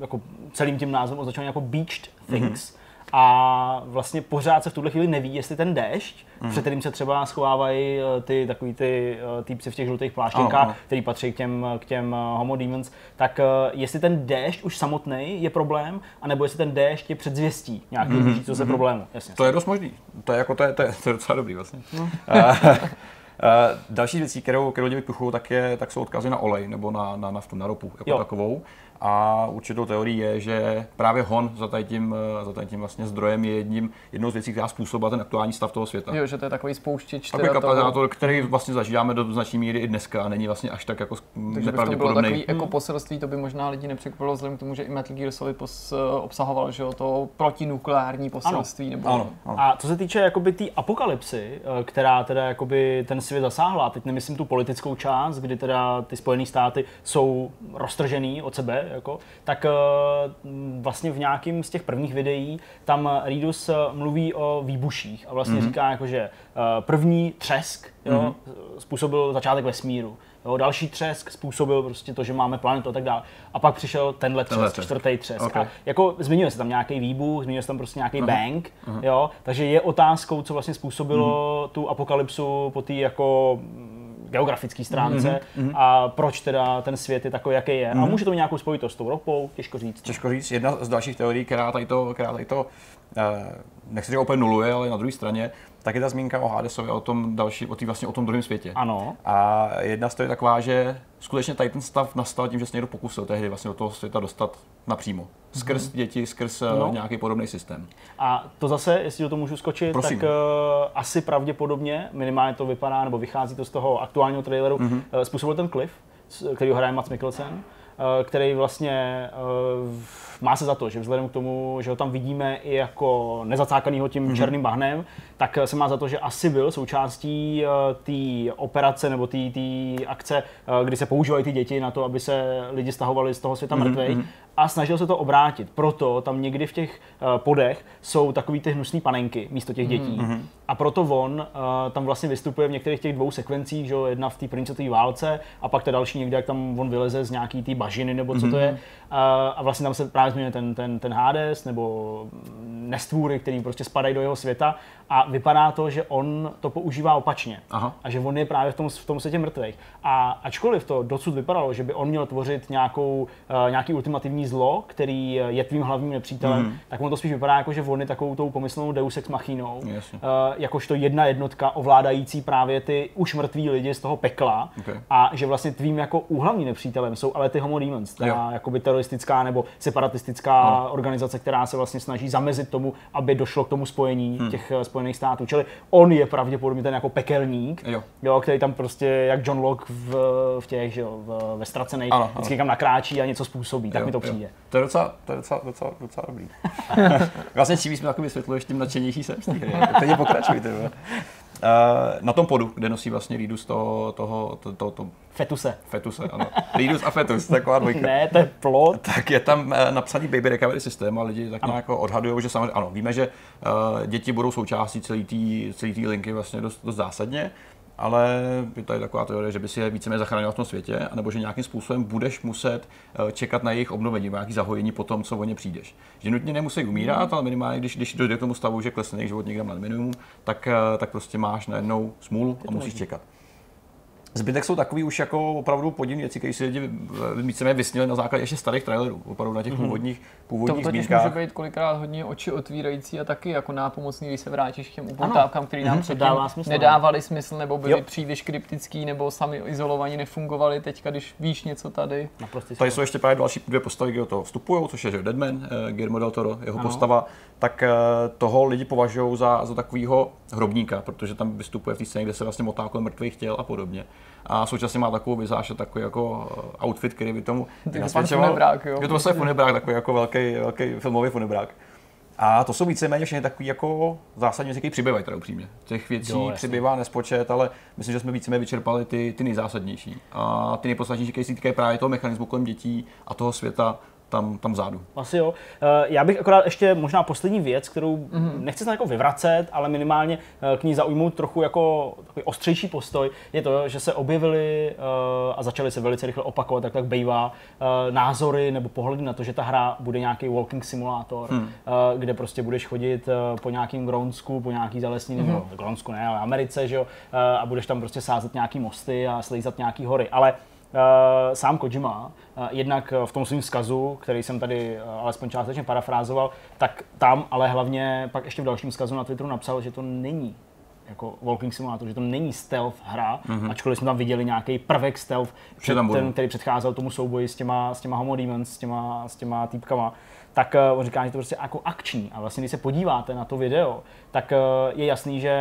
jako celým tím názvem označovaný jako Beached Things. Mm-hmm. A vlastně pořád se v tuhle chvíli neví, jestli ten déšť, mm. před kterým se třeba schovávají eh, ty takový ty eh, týpci v těch žlutých pláštěnkách, Ano, ano. který patří k těm, k těm eh, Homo Demons, tak jestli ten déšť už samotný je problém, anebo jestli ten déšť je předzvěstí nějakého mm-hmm. blížícího se problému. Jasně. To je dost možný. To je, jako, to je, to je, to je docela dobrý vlastně. No. další věcí, kterou, kterou lidi vypichují, tak, je, tak jsou odkazy na olej nebo na, na naftu, na ropu jako jo. takovou. A určitou teorií je, že právě hon za tady tím, eh, za tady tím vlastně zdrojem je jedním, jednou z věcí, která způsobila ten aktuální stav toho světa. Jo, že to je takový spouštěč. Takový teda toho- který vlastně zažíváme do značné míry i dneska a není vlastně až tak jako Takže by to bylo takový ekoposelství, to by možná lidi nepřekvapilo vzhledem k tomu, že i Metal Gear Solid pos, obsahoval že jo, to protinukleární poselství. Nebo Ano, ano. A co se týče jakoby té apokalypsy, eh, která teda jakoby ten svět zasáhla, teď nemyslím tu politickou část, kdy teda ty Spojené státy jsou roztržený od sebe, jako, tak eh, vlastně v nějakém z těch prvních videí tam Reedus eh, mluví o výbuších a vlastně mm-hmm. říká jako, že eh, první třesk jo, mm-hmm. způsobil začátek vesmíru. Jo, další třesk způsobil prostě to, že máme planetu a tak dále. A pak přišel tenhle třesk, Tenhle třesk. čtvrtý třesk. Okay. A jako zmiňuje se tam nějaký výbuch, zmiňuje se tam prostě nějaký bang, jo, takže je otázkou, co vlastně způsobilo tu apokalypsu po té jako geografické stránce a proč teda ten svět je takový, jaký je. A může to mít nějakou spojitost s tou ropou, těžko říct. Těžko říct, jedna z dalších teorií, která tady to, která tady to eh, nechci říct úplně nuluje, ale na druhé straně, tak je ta zmínka o Hadesovi, o tom další, o, tý, vlastně o tom druhém světě. Ano. A jedna z toho je taková, že skutečně tady ten stav nastal tím, že se někdo pokusil tehdy vlastně do toho světa dostat napřímo. Skrz děti, skrz no. No. nějaký podobný systém. A to zase, jestli do toho můžu skočit, Prosím. tak uh, asi pravděpodobně, minimálně to vypadá, nebo vychází to z toho aktuálního traileru, Mhm. mm-hmm. uh, způsobil ten Cliff, který ho hraje Mats Mikkelsen, uh, který vlastně uh, má se za to, že vzhledem k tomu, že ho tam vidíme i jako nezacákanýho tím Mhm. mm-hmm. černým bahnem, tak eh, se má za to, že asi byl součástí uh, té operace nebo té akce, uh, kdy se používají ty děti na to, aby se lidi stahovali z toho světa Mhm, mrtvej a snažil se to obrátit. Proto tam někdy v těch uh, podech jsou takový ty hnusné panenky místo těch dětí. Mhm, Mm-hmm. A proto on uh, tam vlastně vystupuje v některých těch dvou sekvencích, že jo, jedna v té první světové válce a pak ta další někde, jak tam on vyleze z nějaký té bažiny nebo co to je. Uh, a vlastně tam se právě zmiňuje ten, ten, ten Hades nebo nestvůry, který prostě spadají do jeho světa a vypadá to, že on to používá opačně. Aha. A že on je právě v tom, v tom světě mrtvých. A ačkoliv to dosud vypadalo, že by on měl tvořit nějakou, uh, nějaký ultimativní zlo, který je tvým hlavním nepřítelem, mm. tak on to spíš vypadá jako, že on je takovou tou pomyslnou deus ex machinou. Jasně. Uh, jakožto jedna jednotka ovládající právě ty už mrtví lidi z toho pekla. Okay. A že vlastně tvým jako úhlavním nepřítelem jsou ale ty Homo Demons, Jo. ta jakoby teroristická nebo separatistická Ano. organizace, která se vlastně snaží zamezit tomu, aby došlo k tomu spojení hmm. těch eh, Spojených států. Čili on je pravděpodobně ten jako pekelník, Jo. Jo, který tam prostě, jak John Locke v, v těch, že jo, v, ve ztracených, Ano, ano. vždycky kam nakráčí a něco způsobí, tak Jo, mi to jo. přijde. To je docela, to je docela, docela, docela dobrý. vlastně čím víc mi takový vysvětluješ, tím nadšenější jsem z té hry. Teď pokračujte. Uh, na tom podu, kde nosí vlastně Ridus toho, toho, to, to, to Fetuse. fetuse, ano. Ridus a fetus, taková dvojka. Ne, to je plot. tak je tam eh, napsaný baby recovery systém a lidi tak nějak odhadují, že samozřejmě, ano, víme, že uh, děti budou součástí celé té linky vlastně dost, dost zásadně, ale je tady taková teorie, že by si je víceméně zachránil v tom světě, anebo že nějakým způsobem budeš muset eh, čekat na jejich obnovení, nějaký zahojení po tom, co o ně přijdeš. Že nutně nemusí umírat, ale minimálně, když, když dojde k tomu stavu, že klesne jejich život někde na minimum, tak, eh, tak prostě máš najednou smůlu a musíš čekat. Zbytek jsou takový už jako opravdu podivné věci, které si lidi eh, víceméně vysnili na základě ještě starých trailerů, opravdu na těch původních, To původních totiž může být kolikrát hodně oči otvírající a taky jako nápomocný, když se vrátíš k těm upoutávkám, který nám předtím dává smysl, no. nedávali smysl, nebo byli Jo. příliš kryptický, nebo sami izolovaní nefungovali. Teďka, když víš něco tady, Naprostý Tady jsou ještě právě další dvě postavy, kde do toho vstupují, což je že Deadman, eh, Guillermo del Toro, jeho Ano. postava, tak eh, toho lidi považují za, za takového hrobníka, protože tam vystupuje v té scéně, kde se vlastně motá kolem mrtvých těl a podobně. A současně má takovou vizáž a takový jako eh, outfit, který by tomu Funebrák, jo. Je to vlastně funebrák, takový jako velký, velký filmový funebrák. A to jsou víceméně všechny takový jako zásadní věci, které přibývají teda upřímně. Těch věcí Jo, přibývá nespočet, ale myslím, že jsme víceméně vyčerpali ty, ty nejzásadnější. A ty nejpodstatnější, které se týkají právě toho mechanismu kolem dětí a toho světa tam, tam vzadu. Asi jo. Eh, Já bych akorát ještě možná poslední věc, kterou Mhm. mm-hmm. nechci se jako vyvracet, ale minimálně eh, k ní zaujmout trochu jako takový ostřejší postoj, je to, že se objevily eh, a začaly se velice rychle opakovat, tak tak bývá, názory nebo pohledy na to, že ta hra bude nějaký walking simulátor, hmm. kde prostě budeš chodit po nějakým Grónsku, po nějaký zalesnění, mm-hmm. nebo Grónsku ne, ale Americe, že jo, eh, a budeš tam prostě sázet nějaký mosty a slízat nějaký hory. Ale sám Kojima, uh, jednak uh, v tom svém vzkazu, který jsem tady uh, alespoň částečně parafrázoval, tak tam, ale hlavně pak ještě v dalším vzkazu na Twitteru napsal, že to není jako Walking Simulator, že to není stealth hra, mm-hmm. ačkoliv jsme tam viděli nějaký prvek stealth, před, ten, který předcházel tomu souboji s těma, s těma Homo Demons, s těma, s těma týpkama, tak uh, on říká, že to je prostě jako akční. A vlastně, když se podíváte na to video, tak uh, je jasný, že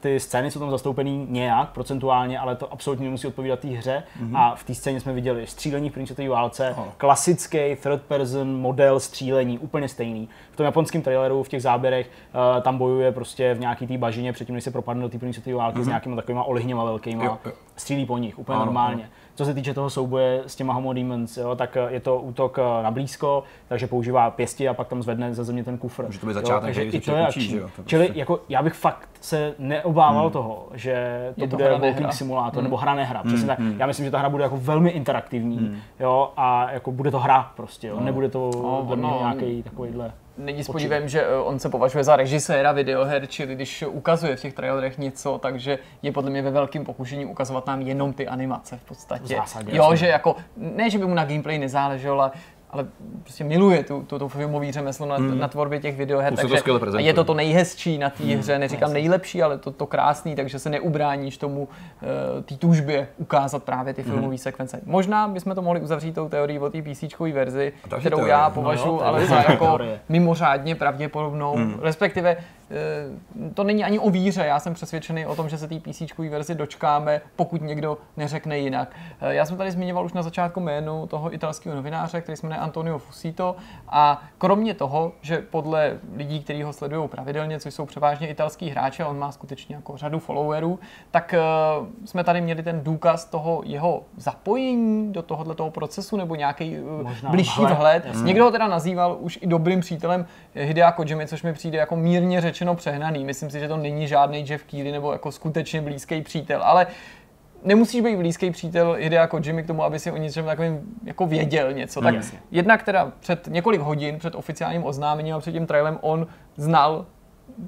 ty scény jsou tam zastoupený nějak procentuálně, ale to absolutně nemusí odpovídat té hře. Mm-hmm. A v té scéně jsme viděli střílení v první světové válce, Ano. klasický third person model střílení, úplně stejný. V tom japonském traileru, v těch záběrech, uh, tam bojuje prostě v nějaký té bažině, předtím, než se propadne do té první světové války mm-hmm. s nějakými takovými olihněma velkýma. Jo, jo. Střílí po nich, úplně Ano, normálně. Co se týče toho souboje s těma Homo Demons, jo, tak eh, je to útok eh, na blízko, takže používá pěstí a pak tam zvedne ze země ten kufr. Může to být začátek, takže který i to je učí, jo, to Čili prostě- jako já bych fakt se neobával toho, že to, Je to bude hra, walking simulátor nebo hra nehra. Přesně tak. Já myslím, že ta hra bude jako velmi interaktivní, jo, a jako bude to hra prostě, jo. Nebude to No, no. nějaký takovýhle. Není s podívem, že eh, on se považuje za režiséra videoher, čili když ukazuje v těch trailerech něco, takže je podle mě ve velkém pokušení ukazovat nám jenom ty animace v podstatě. V zásadě, jo, jasně. že jako, ne, že by mu na gameplay nezáleželo, ale ale prostě miluje tu, tu, tu filmový řemeslo na, na tvorbě těch videoher, to takže prezentuje. je to to nejhezčí na té hře, neříkám nejlepší, ale to, to krásný, takže se neubráníš tomu uh, té tužbě ukázat právě ty filmové sekvence. Možná bychom to mohli uzavřít tou teorií o té PC verzi, kterou teorie. já No považuji jo, to je ale za jako teorie. mimořádně pravděpodobnou, hmm. respektive eh, to není ani o víře, já jsem přesvědčený o tom, že se té PC verzi dočkáme, pokud někdo neřekne jinak. Eh, Já jsem tady zmiňoval už na začátku jménu toho italského novináře, který se jmenuje Antonio Fusito a kromě toho, že podle lidí, kteří ho sledují pravidelně, což jsou převážně italský hráči, a on má skutečně jako řadu followerů, tak eh, jsme tady měli ten důkaz toho jeho zapojení do tohohle toho procesu nebo nějaký blížší vhled. Někdo ho teda nazýval už i dobrým přítelem Hidea Kojimy, což mi přijde jako mírně řečeno přehnaný. Myslím si, že to není žádný Jeff Keighley nebo jako skutečně blízký přítel, ale nemusíš být blízký přítel Hidea Kojimy k tomu, aby si o něčem takovým jako věděl něco. Tak jasně. jednak teda před několik hodin před oficiálním oznámením a před tím trailem on znal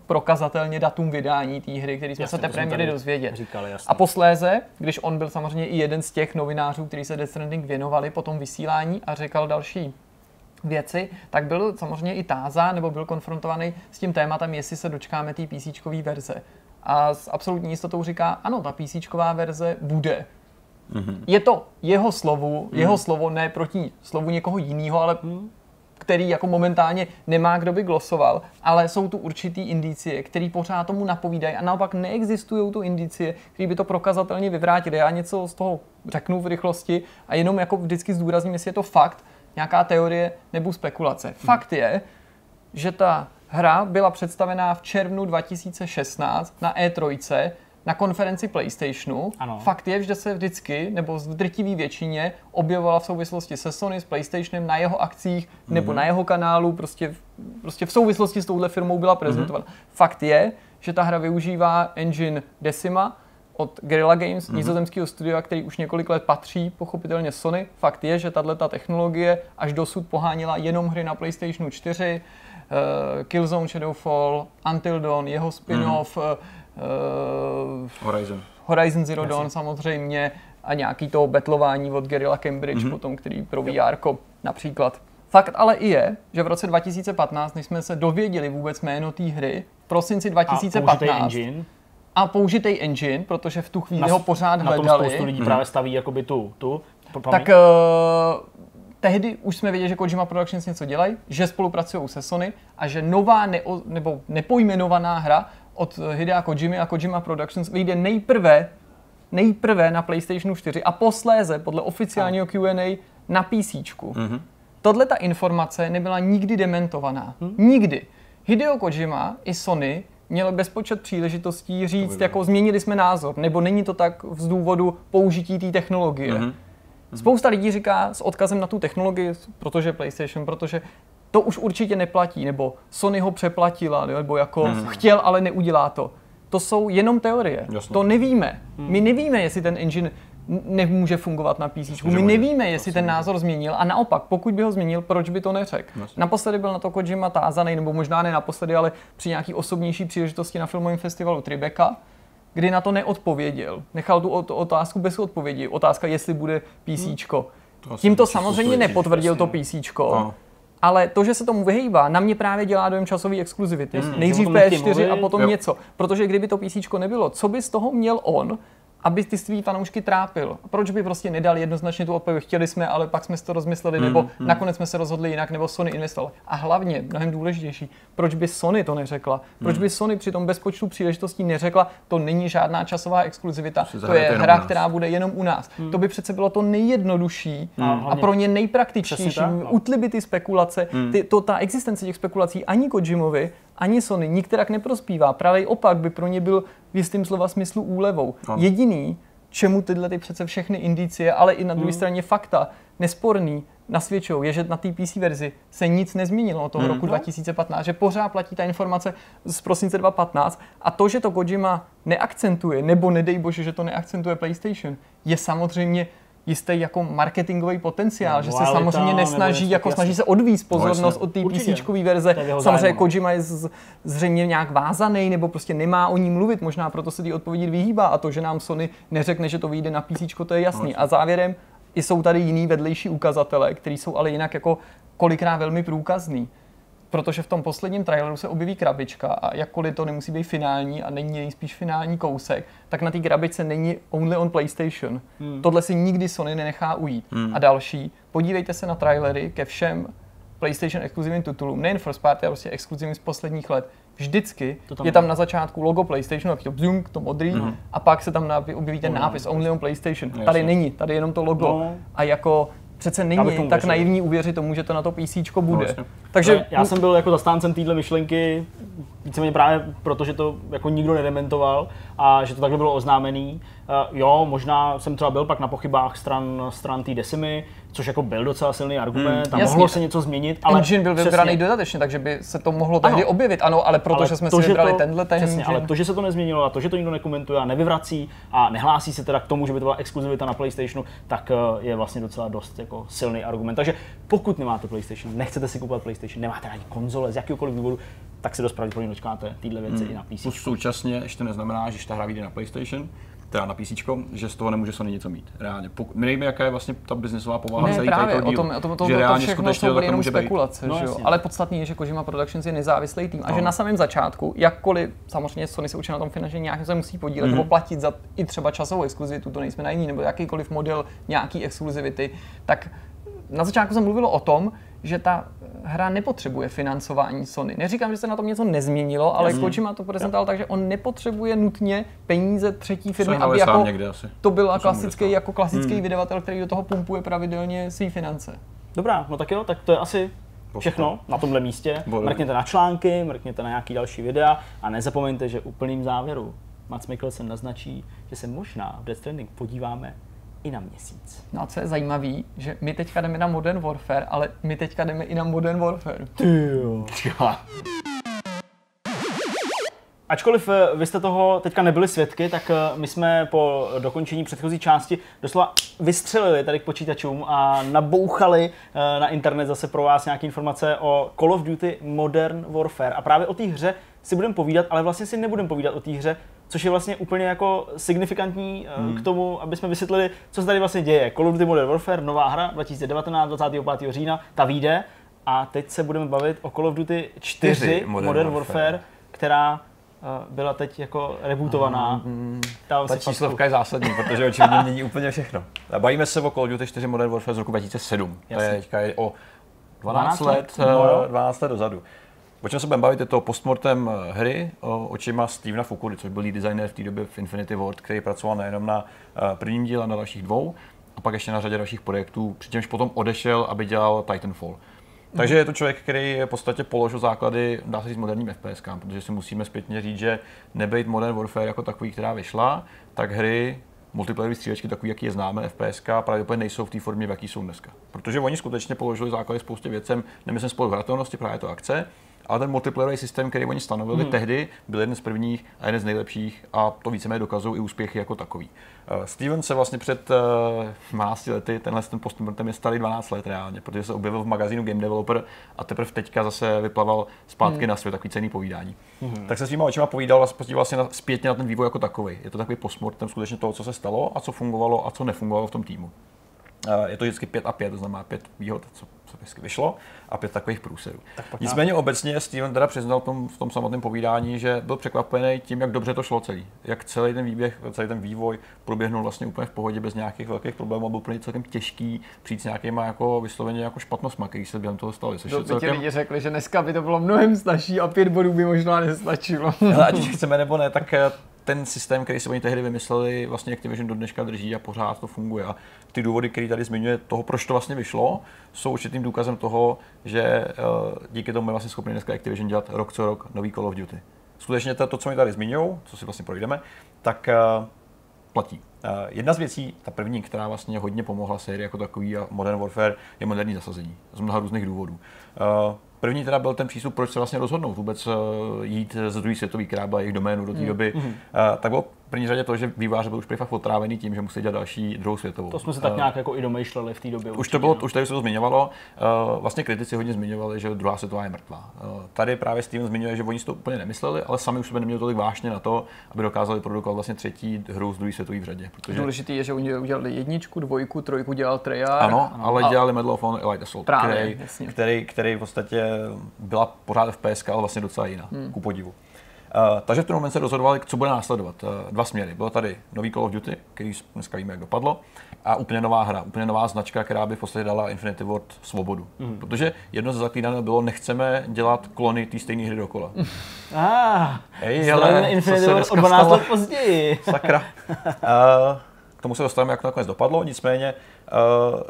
prokazatelně datum vydání té hry, který jsme Jasně, se teprve měli dozvědět. říkali, jasně. A posléze, když on byl samozřejmě i jeden z těch novinářů, kteří se Death Stranding věnovali po tom vysílání a říkal další věci, tak byl samozřejmě i tázán nebo byl konfrontovaný s tím tématem, jestli se dočkáme té PC verze. A s absolutní jistotou říká, ano, ta PC verze bude. Je to jeho slovu, jeho slovo ne proti slovu někoho jiného, ale který jako momentálně nemá kdo by glosoval, ale jsou tu určitý indicie, které pořád tomu napovídají a naopak neexistují tu indicie, které by to prokazatelně vyvrátily. Já něco z toho řeknu v rychlosti a jenom jako vždycky zdůrazním, jestli je to fakt, nějaká teorie nebo spekulace. Fakt je, že ta hra byla představená v červnu 2016 na E3 na konferenci PlayStationu. Ano. Fakt je, že se vždycky, nebo v drtivé většině, objevovala v souvislosti se Sony, s PlayStationem, na jeho akcích nebo na jeho kanálu, prostě, prostě v souvislosti s touhle firmou byla prezentována. Fakt je, že ta hra využívá engine Decima, od Guerrilla Games, mm-hmm. nizozemského studia, který už několik let patří, pochopitelně Sony. Fakt je, že tahle technologie až dosud pohánila jenom hry na PlayStationu 4, uh, Killzone Shadowfall, Until Dawn, jeho spin-off, mm-hmm. uh, Horizon. Horizon Zero Dawn samozřejmě a nějaký to betlování od Guerrilla Cambridge mm-hmm. potom, který pro VR například. Fakt ale i je, že v roce 2015, než jsme se dověděli vůbec jméno té hry, v prosinci A 2015 použitej engine. A použitý engine, protože v tu chvíli Na, ho pořád na tom hledali, spoustu lidí právě staví jakoby tu, tu. Promiň. tak uh, tehdy už jsme věděli, že Kojima Productions něco dělají, že spolupracují se Sony a že nová neo, nebo nepojmenovaná hra od Hidea Kojimy a Kojima Productions vyjde nejprve nejprve na PlayStationu 4 a posléze podle oficiálního Q&A na PC. Mm-hmm. Tohle ta informace nebyla nikdy dementovaná. Hmm. Nikdy. Hideo Kojima i Sony měl bezpočet příležitostí říct, jako změnili jsme názor, nebo není to tak z důvodu použití té technologie. Mm-hmm. Spousta lidí říká s odkazem na tu technologii, protože PlayStation, protože to už určitě neplatí, nebo Sony ho přeplatila, nebo jako mm. chtěl, ale neudělá to. To jsou jenom teorie. Jasně. To nevíme. My nevíme, jestli ten engine nemůže fungovat na PC. My může. nevíme, jestli ten názor změnil. A naopak, pokud by ho změnil, proč by to neřekl? Naposledy byl na to Kojima tázaný, nebo možná ne naposledy, ale při nějaký osobnější příležitosti na filmovém festivalu Tribeca, kdy na to neodpověděl. Nechal tu ot- otázku bez odpovědi. Otázka, jestli bude PC. Asi Tím to samozřejmě nepotvrdil to. PC. No. Ale to, že se tomu vyhýbá, na mě právě dělá dojem časové exkluzivity. Jasně, Nejdřív že o tom nechtějí PS4 a potom Jo. něco. Protože kdyby to PC nebylo, co by z toho měl on, aby ty svý fanoušky trápil? Proč by prostě nedal jednoznačně tu odpověď? Chtěli jsme, ale pak jsme si to rozmysleli, Hmm, nebo nakonec jsme se rozhodli jinak, nebo Sony investoval. A hlavně, mnohem důležitější, proč by Sony to neřekla? Proč Hmm. by Sony při tom bezpočtu příležitostí neřekla, to není žádná časová exkluzivita, to je hra, která bude jenom u nás. To by přece bylo to nejjednodušší A a pro ně nejpraktičtější. No. Utly by ty spekulace, ty, to, ta existence těch spekulací ani Kojimovi, ani Sony nikterak neprospívá. Právě opak by pro ně byl v jistým slova smyslu úlevou. Ano. Jediný, čemu tyhle ty přece všechny indicie, ale i na druhé Hmm. straně fakta, nesporný, nasvědčují, je, že na té PC verzi se nic nezměnilo od toho Hmm. roku No. 2015, že pořád platí ta informace z prosince 2015 a to, že to Kojima neakcentuje, nebo nedej bože, že to neakcentuje PlayStation, je samozřejmě jistý jako marketingový potenciál, No, že se samozřejmě nesnaží, jako taky snaží se odvíct pozornost jasně. od té. PC verze. Samozřejmě zájmu, no. Kojima je z, zřejmě nějak vázaný, nebo prostě nemá o ní mluvit, možná proto se ty odpovědi vyhýbá a to, že nám Sony neřekne, že to vyjde na PC, to je jasný. A závěrem i jsou tady jiný vedlejší ukazatele, které jsou ale jinak jako kolikrát velmi průkazný. Protože v tom posledním traileru se objeví krabička a jakkoliv to nemusí být finální a není nejspíš finální kousek, tak na té krabičce není only on PlayStation. Hmm. Tohle si nikdy Sony nenechá ujít. Hmm. A další, podívejte se na trailery ke všem PlayStation exkluzivním titulům, nejen first party, ale prostě exkluzivním z posledních let. Vždycky To tam je tam na začátku logo PlayStation, takový to bzunk, to modrý, Mhm. a pak se tam objeví ten No, nápis Only on PlayStation. Jasně. Tady není, tady je jenom to logo. No. A jako přece není tak naivní uvěřit tomu, že to na to PC bude. No, jasně. Takže Takže já jsem byl jako zastáncem téhle myšlenky, víceméně právě proto, že to jako nikdo nedementoval a že to takhle bylo oznámený. Uh, jo, možná jsem třeba byl pak na pochybách stran, stran té Decimy, což jako byl docela silný argument Hmm, a jasně. mohlo se něco změnit, ale engine byl přesně. vybraný dodatečně, takže by se to mohlo tehdy Ano. objevit, ano, ale protože jsme si že vybrali to, tenhle ten přesně, engine. ale to, že se to nezměnilo a to, že to nikdo nekomentuje a nevyvrací a nehlásí se teda k tomu, že by to byla exkluzivita na PlayStationu, tak eh, je vlastně docela dost jako silný argument. Takže pokud nemáte PlayStation, nechcete si kupovat PlayStation, nemáte ani konzole z jakéhokoliv důvodu, tak si dost pravděpodobně dočkáte tyhle věci i na PC. Plus současně ještě neznamená, že ta hra vyjde na PlayStation, teda na PC, že z toho nemůže Sony něco mít. Reálně. Pokud, my nevíme, jaká je vlastně ta biznesová povaha Ne, celý právě, o tom, o tom, to, že to, to reálně všechno skutečně to jenom spekulace, No, že jo? ale podstatný je, že Kojima Productions je nezávislý tým a že No. na samém začátku, jakkoliv samozřejmě Sony se určitě na tom finančně nějak se musí podílet Mhm. nebo platit za i třeba časovou exkluzivitu, to nejsme na jiný, nebo jakýkoliv model nějaký exkluzivity, tak na začátku se mluvilo o tom, že ta hra nepotřebuje financování Sony. Neříkám, že se na tom něco nezměnilo, ale Kojima to prezentoval tak, že on nepotřebuje nutně peníze třetí firmy, aby jako někde asi. to byl klasický, jako klasický Hmm. vydavatel, který do toho pumpuje pravidelně své finance. Dobrá, no tak jo, tak to je asi všechno na tomhle místě. Mrkněte na články, mrkněte na nějaký další videa a nezapomeňte, že úplným závěru Mats Mikkelsen naznačí, že se možná v Death Stranding podíváme i na měsíc. No a co je zajímavé, že my teďka jdeme na Modern Warfare, ale my teďka jdeme i na Modern Warfare. Ačkoliv eh, vy jste toho teďka nebyli svědky, tak eh, my jsme po dokončení předchozí části doslova vystřelili tady k počítačům a nabouchali eh, na internet zase pro vás nějaké informace o Call of Duty Modern Warfare. A právě o té hře si budeme povídat, ale vlastně si nebudeme povídat o té hře, což je vlastně úplně jako signifikantní hmm. k tomu, aby jsme vysvětlili, co se tady vlastně děje. Call of Duty Modern Warfare, nová hra 2019, 25. října, ta vyjde. A teď se budeme bavit o Call of Duty 4 4 Modern, Modern Warfare, Warfare, která eh, byla teď jako rebootovaná. Dávám Ta si facku. číslovka je zásadní, protože očividně mění úplně všechno. Bavíme se o Call of Duty 4 Modern Warfare z roku 2007. To Jasně. je teďka je o 12, 12 let, let? No jo. eh, 12 let dozadu. O čem se budeme bavit, je to postmortem eh, hry očima Stevena Fukury, což byl designer v té době v Infinity Ward, který pracoval nejenom na eh, prvním díle, na dalších dvou, a pak ještě na řadě dalších projektů, přičemž potom odešel, aby dělal Titanfall. Takže je to člověk, který v podstatě položil základy, dá se říct, moderním FPS, protože si musíme zpětně říct, že nebejt Modern Warfare jako takový, která vyšla, tak hry multiplayerové střílečky, takový, jaký je známe, FPS, pravděpodobně nejsou v té formě, v jaký jsou dneska. Protože oni skutečně položili základy spoustě věcem, nemyslím spolu hratelnosti, právě to akce, ale ten multiplayerový systém, který oni stanovili hmm. tehdy, byl jeden z prvních a jeden z nejlepších a to víceméně dokazují i úspěchy jako takový. Uh, Steven se vlastně před uh, 12 lety, tenhle ten postmortem je starý 12 let reálně, protože se objevil v magazínu Game Developer a teprve teďka zase vyplaval zpátky hmm. na svět takový cený povídání. Hmm. Tak se svýma očima povídal a podíval vlastně na, zpětně na ten vývoj jako takový. Je to takový postmortem skutečně toho, co se stalo a co fungovalo a co nefungovalo v tom týmu. Je to vždycky 5 a 5, to znamená 5 výhod, co, co vždycky vyšlo, a 5 takových průserů. Nicméně obecně Steven teda přiznal v tom, v tom samotném povídání, že byl překvapený tím, jak dobře to šlo celý. Jak celý ten výběh, celý ten vývoj proběhnul vlastně úplně v pohodě, bez nějakých velkých problémů a byl úplně celkem těžký přijít s nějakýma jako vysloveně jako špatnostma, který se během toho staly. Což ti celkem, lidi řekli, že dneska by to bylo mnohem snažší a pět bodů by možná nestačilo. Ale ať chceme nebo ne, tak eh, ten systém, který si oni tehdy vymysleli, vlastně Activision do dneška drží a pořád to funguje. A ty důvody, které tady zmiňuje, toho, proč to vlastně vyšlo, jsou určitým důkazem toho, že eh, díky tomu je vlastně schopný dneska Activision dělat rok co rok nový Call of Duty. Skutečně to, to co mi tady zmiňují, co si vlastně projdeme, tak eh, platí. jedna z věcí, ta první, která vlastně hodně pomohla sérii jako takový a Modern Warfare, je moderní zasazení. Z mnoha různých důvodů. První teda byl ten přístup, proč se vlastně rozhodnout vůbec jít ze druhé světové, která byla jejich doménu do té mm. doby. Mm. Uh, tak bylo první řadě to, že vývář byl už fakt otrávený tím, že musí dělat další druhou světovou. To jsme se tak nějak jako i domýšleli v té době. Už to bylo, no. už tady se to zmiňovalo. Uh, vlastně kritici hodně zmiňovali, že druhá světová je mrtvá. Uh, tady právě Steven zmiňuje, že oni si to úplně nemysleli, ale sami už jsme neměli tolik vášně na to, aby dokázali produkovat vlastně třetí hru z druhé světové v řadě. Protože... Důležité je, že oni udělali jedničku, dvojku, trojku dělal Treyarch. Ano, ano, ale a... dělali Medal of Honor Elite Assault, Právě, který, který, který, v podstatě byla pořád v PSK, ale vlastně docela jiná, hmm. ku podivu. Uh, takže v ten moment se rozhodovali, co bude následovat. Uh, dva směry. Bylo tady nový Call of Duty, který dneska víme, jak dopadlo, a úplně nová hra, úplně nová značka, která by v podstatě dala Infinity Ward svobodu. Mm. Protože jedno ze zaklídaného bylo, nechceme dělat klony té stejné hry dokola. Ah, Ej, ale Infinity Ward o 12 let později. Sakra. Uh, k tomu se dostaneme, jak to nakonec dopadlo, nicméně uh,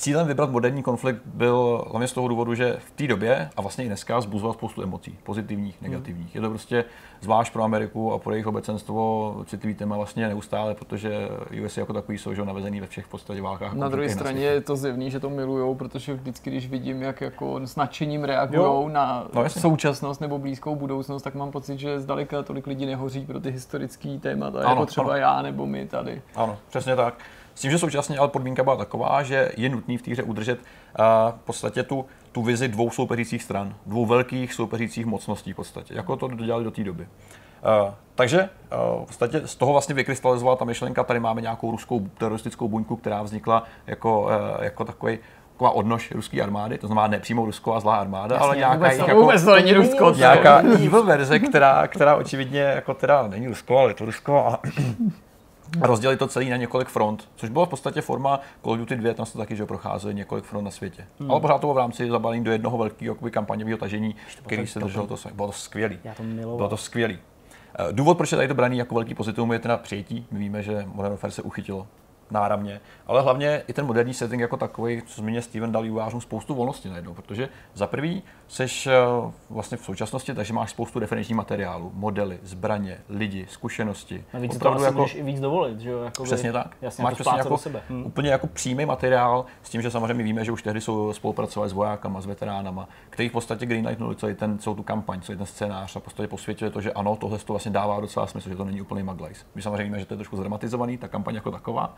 Cílem vybrat moderní konflikt byl hlavně z toho důvodu, že v té době a vlastně i dneska zbuzoval spoustu emocí, pozitivních, hmm. negativních. Je to prostě zvlášť pro Ameriku a pro jejich obecenstvo citlivý téma vlastně neustále, protože US jako takový jsou že navezený ve všech v podstatě válkách. Na druhé straně je to zjevný, že to milujou, protože vždycky, když vidím, jak jako s nadšením reagují na no, současnost nebo blízkou budoucnost, tak mám pocit, že zdaleka tolik lidí nehoří pro ty historické témata, ano, jako třeba ano. já nebo my tady. Ano, přesně tak. S tím, že současně ale podmínka byla taková, že je nutný v té hře udržet uh, v podstatě tu, tu vizi dvou soupeřících stran, dvou velkých soupeřících mocností v podstatě, jako to dělali do té doby. Uh, takže uh, v podstatě z toho vlastně vykrystalizovala ta myšlenka, tady máme nějakou ruskou teroristickou buňku, která vznikla jako, uh, jako takový taková odnož ruské armády, to znamená ne přímo ruskou a zlá armáda, Jasně, ale nějaká vůbec, jako, vůbec to není Rusko, nějaká evil verze, která, která očividně jako teda není Rusko, ale je to Rusko a rozdělit to celý na několik front, což byla v podstatě forma Call of Duty 2, tam se taky že procházeli několik front na světě. Hmm. Ale pořád to bylo v rámci zabalení do jednoho velkého kampaňového tažení, který se drželo to, bylo to skvělý. Já to Bylo to skvělý. Eh, důvod, proč je tady to braný jako velký pozitivum, je teda přijetí. My víme, že Modern Warfare se uchytilo náramně, ale hlavně i ten moderní setting jako takový, co zmínil Steven, dal vývářům spoustu volnosti najednou, protože za prvý seš eh, vlastně v současnosti, takže máš spoustu referenčních materiálů, modely, zbraně, lidi, zkušenosti. A víc to jako, i víc dovolit, že jo? Jakoby, přesně tak. Jasně, máš přesně jako, sebe. Hmm. úplně jako přímý materiál, s tím, že samozřejmě víme, že už tehdy jsou spolupracovali s vojákama, s veteránama, kteří v podstatě greenlightnuli celý ten, celou tu kampaň, celý ten scénář a v podstatě posvětili to, že ano, tohle to vlastně dává docela smysl, že to není úplný maglajs. My samozřejmě víme, že to je trošku zdramatizovaný, ta kampaň jako taková,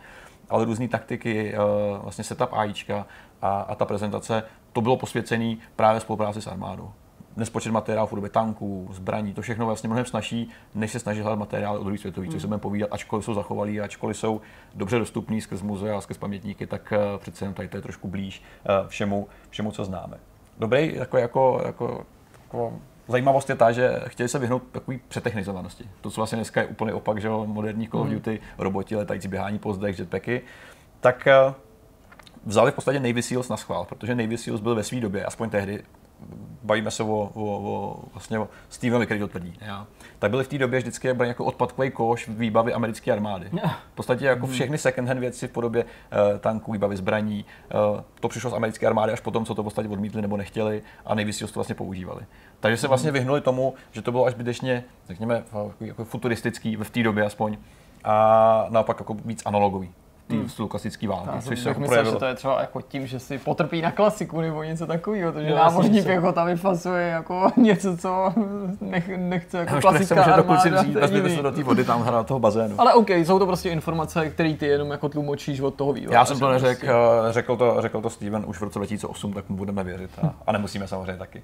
ale různé taktiky, eh, vlastně setup AIčka a, a ta prezentace, to bylo posvěcené právě spolupráci s armádou. Nespočet materiálů v podobě tanků, zbraní, to všechno vlastně mnohem snaží, než se snaží hledat materiály od druhé světové, hmm. což se budeme povídat, ačkoliv jsou zachovalí, ačkoliv jsou dobře dostupní skrz muzea a skrz pamětníky, tak uh, přece jenom tady to je trošku blíž uh, všemu, všemu, co známe. Dobrý, jako, jako, jako, jako zajímavost je ta, že chtěli se vyhnout takové přetechnizovanosti. To, co vlastně dneska je úplně opak, že moderní Call of hmm. Duty, roboti, letající běhání po zdech, jetpacky, tak eh, vzali v podstatě Navy Seals na schvál, protože Navy Seals byl ve své době, aspoň tehdy, bavíme se o, o, o, vlastně o Stevenovi, který to tvrdí, já, tak byly v té době vždycky jak jako odpadkový koš výbavy americké armády. V podstatě jako hmm. všechny second hand věci v podobě uh, tanků, výbavy zbraní, uh, to přišlo z americké armády až potom, co to v podstatě odmítli nebo nechtěli a Seals to vlastně používali. Takže se vlastně vyhnuli tomu, že to bylo až zbytečně, řekněme, jako futuristický v té době aspoň a naopak jako víc analogový té hmm. klasické války. Já což se jako myslím, že to je třeba jako tím, že si potrpí na klasiku nebo něco takového, protože no, námořní pěchota vyfasuje jako něco, co nech, nechce jako klasická armáda. Dokud si se do té vody tam hrát toho bazénu. Ale OK, jsou to prostě informace, které ty jenom jako tlumočíš od toho vývoje. Já jsem to neřekl, prostě... řekl to, řekl to Steven už v roce 2008, tak mu budeme věřit a, a nemusíme samozřejmě taky.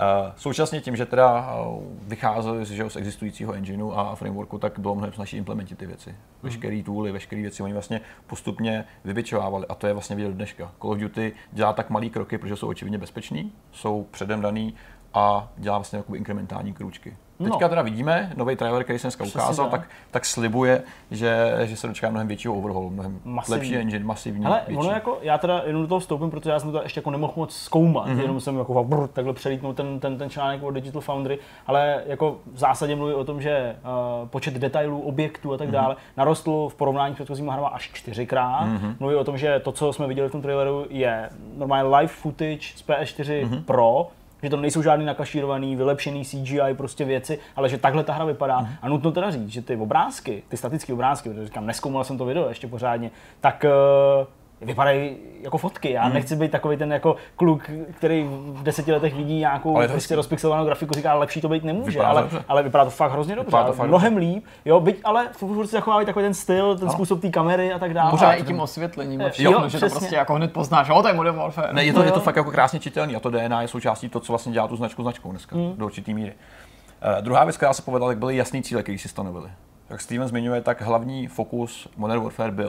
Uh, současně tím, že teda uh, vycházeli že, z existujícího engineu a frameworku, tak bylo mnohem snažší implementit ty věci. Veškeré hmm. tooly, veškeré věci oni vlastně postupně vybičovávali a to je vlastně vidět do dneška. Call of Duty dělá tak malý kroky, protože jsou očividně bezpeční, jsou předem daný a dělá vlastně jakoby inkrementální krůčky. Teďka no. teda vidíme, nový trailer, který jsem dneska ukázal, tak, tak slibuje, že, že se dočká mnohem většího overhaulu, mnohem masivní. lepší engine, masivní. Ale ono jako, já teda jenom do toho vstoupím, protože já jsem to ještě jako nemohl moc zkoumat, mm-hmm. jenom jsem jako brr, takhle přelítnul ten, ten, ten článek o Digital Foundry, ale jako v zásadě mluví o tom, že uh, počet detailů, objektů a tak mm-hmm. dále narostl v porovnání s předchozíma hrama až čtyřikrát. Mm-hmm. Mluví o tom, že to, co jsme viděli v tom traileru, je normálně live footage z PS4 mm-hmm. Pro, že to nejsou žádný nakašírovaný, vylepšený CGI prostě věci, ale že takhle ta hra vypadá. Mm. A nutno teda říct, že ty obrázky, ty statické obrázky, protože říkám, neskoumal jsem to video ještě pořádně, tak uh, vypadají jako fotky. Já hmm. nechci být takový ten jako kluk, který v deseti letech vidí nějakou ale prostě rozpixelovanou grafiku, říká, lepší to být nemůže, vypadá ale, ale vypadá to fakt hrozně dobře. to fakt mnohem dobře. líp, jo, byť, ale furt si zachovávají takový ten styl, ten no. způsob té kamery a tak dále. Pořád i tím osvětlením, jo, všechno, že to prostě jako hned poznáš, jo, to je Modern Warfare. Ne, je to, je to fakt jako krásně čitelný a to DNA je součástí to, co vlastně dělá tu značku značkou dneska, hmm. do určitý míry. Uh, druhá věc, která se povedala, tak byly jasný cíle, který si stanovili. Jak Steven zmiňuje, tak hlavní fokus Modern Warfare byl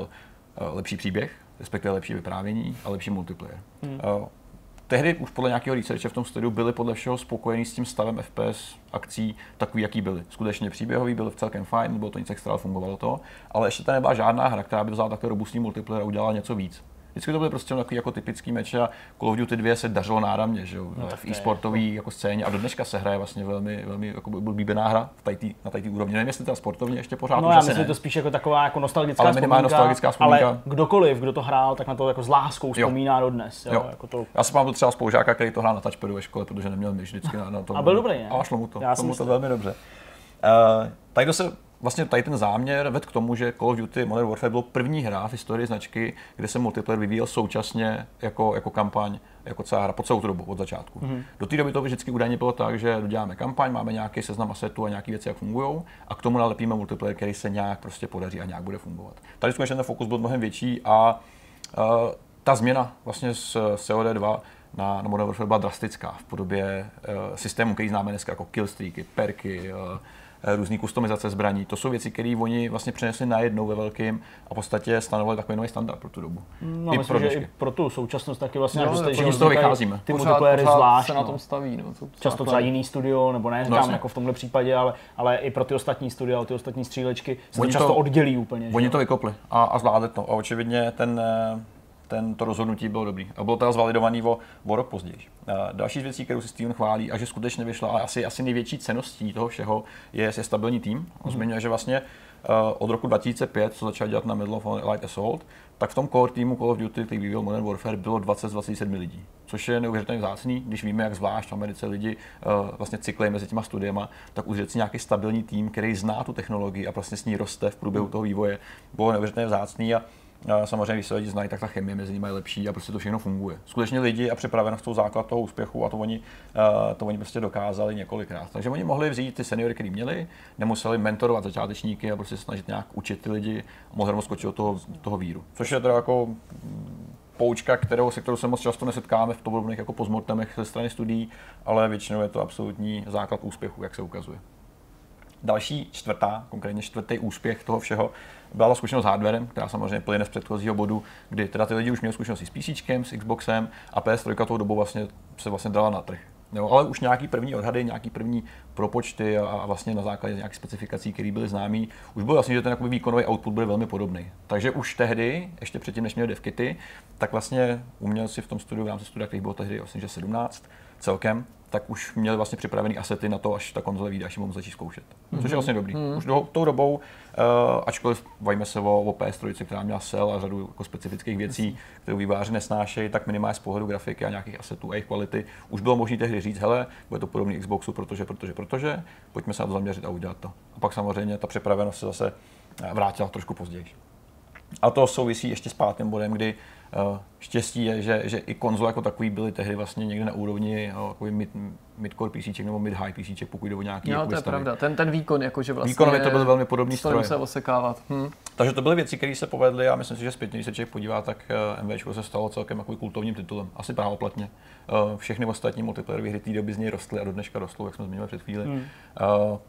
uh, lepší příběh, respektive lepší vyprávění a lepší multiplayer. Hmm. Uh, tehdy už podle nějakého researche v tom studiu byli podle všeho spokojení s tím stavem FPS akcí takový, jaký byly. Skutečně příběhový byl celkem fajn, bylo to nic extra, fungovalo to, ale ještě to nebyla žádná hra, která by vzala takhle robustní multiplayer a udělala něco víc. Vždycky to byly prostě takový jako typický meč a Call of Duty 2 se dařilo náramně, že jo, no, v e-sportové jako... jako scéně a do dneška se hraje vlastně velmi, velmi jako oblíbená hra v tajtý, na té úrovni. Nevím, jestli ta sportovně ještě pořád. No já myslím, že to spíš jako taková jako nostalgická ale vzpomínka, nostalgická vzpomínka. Ale kdokoliv, kdo to hrál, tak na to jako s láskou vzpomíná do dnes. Jo, jo. Jako to... Já si pamatuju třeba spolužáka, který to hrál na touchpadu ve škole, protože neměl myš vždycky na, na to. A byl dobrý, ne? A šlo mu to, já šlo mu to velmi dobře. Uh, tady se vlastně tady ten záměr vedl k tomu, že Call of Duty Modern Warfare byl první hra v historii značky, kde se multiplayer vyvíjel současně jako, jako kampaň, jako celá hra po celou tu dobu od začátku. Mm-hmm. Do té doby to vždycky údajně bylo tak, že děláme kampaň, máme nějaký seznam asetů a nějaké věci, jak fungují, a k tomu nalepíme multiplayer, který se nějak prostě podaří a nějak bude fungovat. Tady skutečně ten fokus byl mnohem větší a uh, ta změna vlastně z COD2 na, na Modern Warfare byla drastická v podobě uh, systému, který známe dneska jako killstreaky, perky, uh, různé kustomizace zbraní. To jsou věci, které oni vlastně přinesli najednou ve velkým a v podstatě stanovili takový nový standard pro tu dobu. No, I myslím, pro že i pro tu současnost taky vlastně, no, že z toho vycházíme. Ty multiplayery zvlášť. se na tom staví. No, Často třeba jiný studio, nebo ne, říkám no, jako v tomhle případě, ale, ale i pro ty ostatní studia, ty ostatní střílečky se oni často to, oddělí úplně. Oni že? to vykopli a, a zvládli to. A očividně ten eh, ten, to rozhodnutí bylo dobrý. A bylo teda zvalidovaný o, o rok později. A další z věcí, kterou si Steven chválí a že skutečně vyšla, a asi, asi největší ceností toho všeho je, je stabilní tým. On mm-hmm. zmiňuje, že vlastně uh, od roku 2005, co začal dělat na Middle of Light Assault, tak v tom core týmu Call of Duty, který vyvíjel Modern Warfare, bylo 20 z 27 lidí. Což je neuvěřitelně vzácný, když víme, jak zvlášť v Americe lidi uh, vlastně cyklej mezi těma studiema, tak udržet si nějaký stabilní tým, který zná tu technologii a vlastně s ní roste v průběhu toho vývoje, bylo neuvěřitelně vzácný. A samozřejmě, když se lidi znají, tak ta chemie mezi nimi je lepší a prostě to všechno funguje. Skutečně lidi a připravenost jsou základ toho úspěchu a to oni, uh, to oni prostě dokázali několikrát. Takže oni mohli vzít ty seniory, který měli, nemuseli mentorovat začátečníky a prostě snažit nějak učit ty lidi a mohli skočit do toho, toho víru. Což je teda jako mm, poučka, kterou, se kterou se moc často nesetkáme v podobných jako pozmortemech ze strany studií, ale většinou je to absolutní základ úspěchu, jak se ukazuje. Další čtvrtá, konkrétně čtvrtý úspěch toho všeho, byla zkušenost s hardwarem, která samozřejmě plyne z předchozího bodu, kdy teda ty lidi už měli zkušenosti s PC, s Xboxem a PS3 tou dobu vlastně se vlastně dala na trh. Jo, ale už nějaký první odhady, nějaký první propočty a, a vlastně na základě nějakých specifikací, které byly známé, už bylo jasné, že ten výkonový output bude velmi podobný. Takže už tehdy, ještě předtím, než měli devkity, tak vlastně umělci v tom studiu, v rámci studia, který bylo tehdy vlastně, že 17 celkem, tak už měli vlastně připravený asety na to, až ta konzole vyjde, až ji mohou začít zkoušet. Mm-hmm. Což je vlastně dobrý. Mm-hmm. Už do, tou dobou, uh, ačkoliv bavíme se o, o PS3, která měla sel a řadu jako specifických věcí, které výváři nesnášejí, tak minimálně z pohledu grafiky a nějakých asetů a jejich kvality už bylo možné tehdy říct, hele, bude to podobný Xboxu, protože, protože, protože, pojďme se na to zaměřit a udělat to. A pak samozřejmě ta připravenost se zase eh, vrátila trošku později. A to souvisí ještě s pátým bodem, kdy štěstí je, že, že i konzole jako takový byly tehdy vlastně někde na úrovni uh, mid, mid-core PC nebo mid-high PC, pokud jde o nějaký Jo, to je pravda. Ten, ten výkon, jakože vlastně Výkonově to byl velmi podobný stroj. se osekávat. Hm. Takže to byly věci, které se povedly a myslím si, že zpětně, když se člověk podívá, tak eh, MV se stalo celkem jako kultovním titulem. Asi právoplatně. Uh, všechny ostatní multiplayerové hry té doby z něj rostly a do dneška rostou, jak jsme zmiňovali před chvíli. Hmm.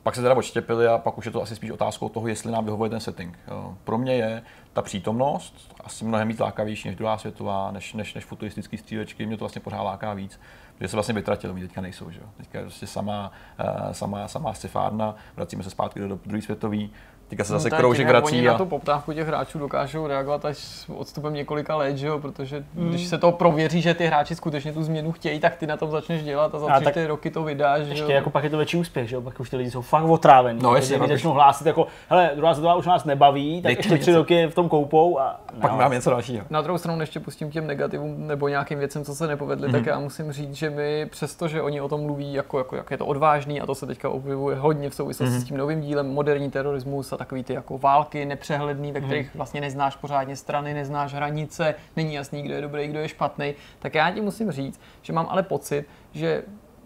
Pak se teda odštěpili a pak už je to asi spíš otázkou toho, jestli nám vyhovuje ten setting. Pro mě je ta přítomnost asi mnohem víc lákavější než druhá světová, než, než, než futuristické střílečky. Mě to vlastně pořád láká víc, protože se vlastně vytratili, oni teďka nejsou. Že? Teďka je prostě sama, uh, sama, sama scifárna, vracíme se zpátky do, do druhé světové Teďka se zase tak kroužek vrací Oni a... na tu poptávku těch hráčů dokážou reagovat až s odstupem několika let, že jo? protože Hmm. když se to prověří, že ty hráči skutečně tu změnu chtějí, tak ty na tom začneš dělat a za A tři tak- čtyři roky to vydáš. Ještě jo? jako pak je to větší úspěch, že jo? Pak už ty lidi jsou fakt otrávení. No, jasně, Když pak už- začnou hlásit jako, hele, druhá světová už nás nebaví, tak Dejte ještě tři něco. roky v tom koupou a Pak no. mám něco dalšího. Na druhou stranu, ještě pustím těm negativům nebo nějakým věcem, co se nepovedly, Mhm. tak já musím říct, že my přesto, že oni o tom mluví, jako, jako jak je to odvážný, a to se teďka objevuje hodně v souvislosti Mhm. s tím novým dílem, moderní terorismus a takový ty jako války nepřehledný, ve kterých vlastně neznáš pořádně strany, neznáš hranice, není jasný, kdo je dobrý, kdo je špatný, tak já ti musím říct, že mám ale pocit, že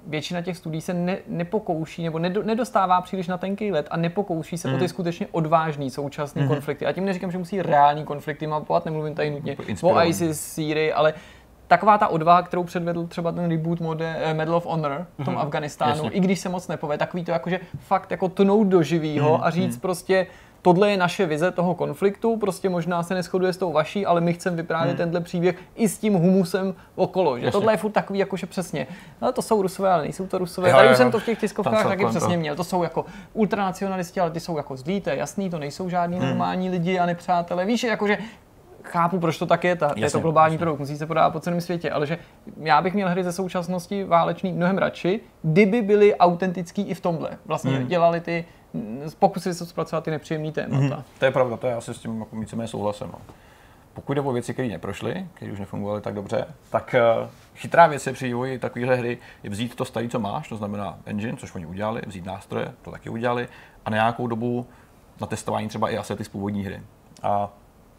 většina těch studií se ne, nepokouší nebo nedo, nedostává příliš na tenký let a nepokouší se mm. o ty skutečně odvážný současný mm. konflikty. A tím neříkám, že musí reální konflikty mapovat, nemluvím tady nutně Jako o inspirovaný. ISIS, Sýrii, ale taková ta odvaha, kterou předvedl třeba ten reboot mode, eh, Medal of Honor v tom Afganistánu, jasně. i když se moc nepovede, takový to jakože fakt jako tnout do živýho a říct prostě tohle je naše vize toho konfliktu, prostě možná se neschoduje s tou vaší, ale my chceme vyprávět tenhle příběh i s tím humusem okolo, že Jasně. tohle je furt takový jakože přesně, no to jsou rusové, ale nejsou to rusové, Jo, tady jo, už jsem jo. to v těch tiskovkách taky kolem přesně měl, to jsou jako ultranacionalisti, ale ty jsou jako zlí, to je jasný, to nejsou žádní Hmm. normální lidi a nepřátelé, víš, jakože chápu, proč to tak je, ta, je to Jasně, globální jasně. produkt, musí se podávat po celém světě, ale že já bych měl hry ze současnosti válečný mnohem radši, kdyby byly autentický i v tomhle. Vlastně Hmm. dělali ty, pokusili se zpracovat ty nepříjemné témata. To je pravda, to já si s tím jako víceméně souhlasím. No. Pokud jde o věci, které neprošly, které už nefungovaly tak dobře, tak uh, chytrá věc je při vývoji takovéhle hry je vzít to staré, co máš, to znamená engine, což oni udělali, vzít nástroje, to taky udělali, a na nějakou dobu na testování třeba i asety z původní hry. A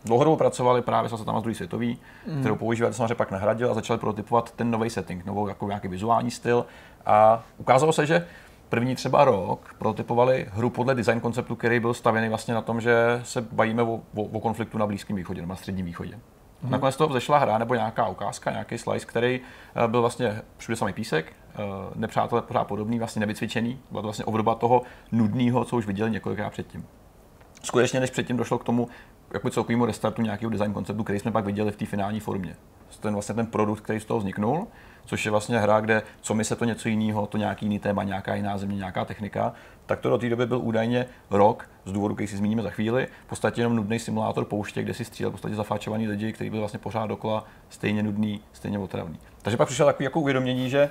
dlouhodobě pracovali právě s tam z druhé světový, mm. kterou používali, samozřejmě pak nahradil a začali prototypovat ten nový setting, novou jako nějaký vizuální styl. A ukázalo se, že první třeba rok prototypovali hru podle design konceptu, který byl stavěný vlastně na tom, že se bavíme o, o, o konfliktu na Blízkém východě nebo na Středním východě. Mm. Nakonec z toho vzešla hra nebo nějaká ukázka, nějaký slice, který eh, byl vlastně všude samý písek, eh, nepřátelé pořád podobný, vlastně nevycvičený. Byla to vlastně obdoba toho nudného, co už viděli několikrát předtím skutečně než předtím došlo k tomu jako celkovému restartu nějakého design konceptu, který jsme pak viděli v té finální formě. Ten vlastně ten produkt, který z toho vzniknul, což je vlastně hra, kde co mi se to něco jiného, to nějaký jiný téma, nějaká jiná země, nějaká technika, tak to do té doby byl údajně rok, z důvodu, který si zmíníme za chvíli, v podstatě jenom nudný simulátor pouště, kde si střílel v podstatě zafáčovaný lidi, kteří byli vlastně pořád dokola stejně nudný, stejně otravný. Takže pak přišlo takové jako uvědomění, že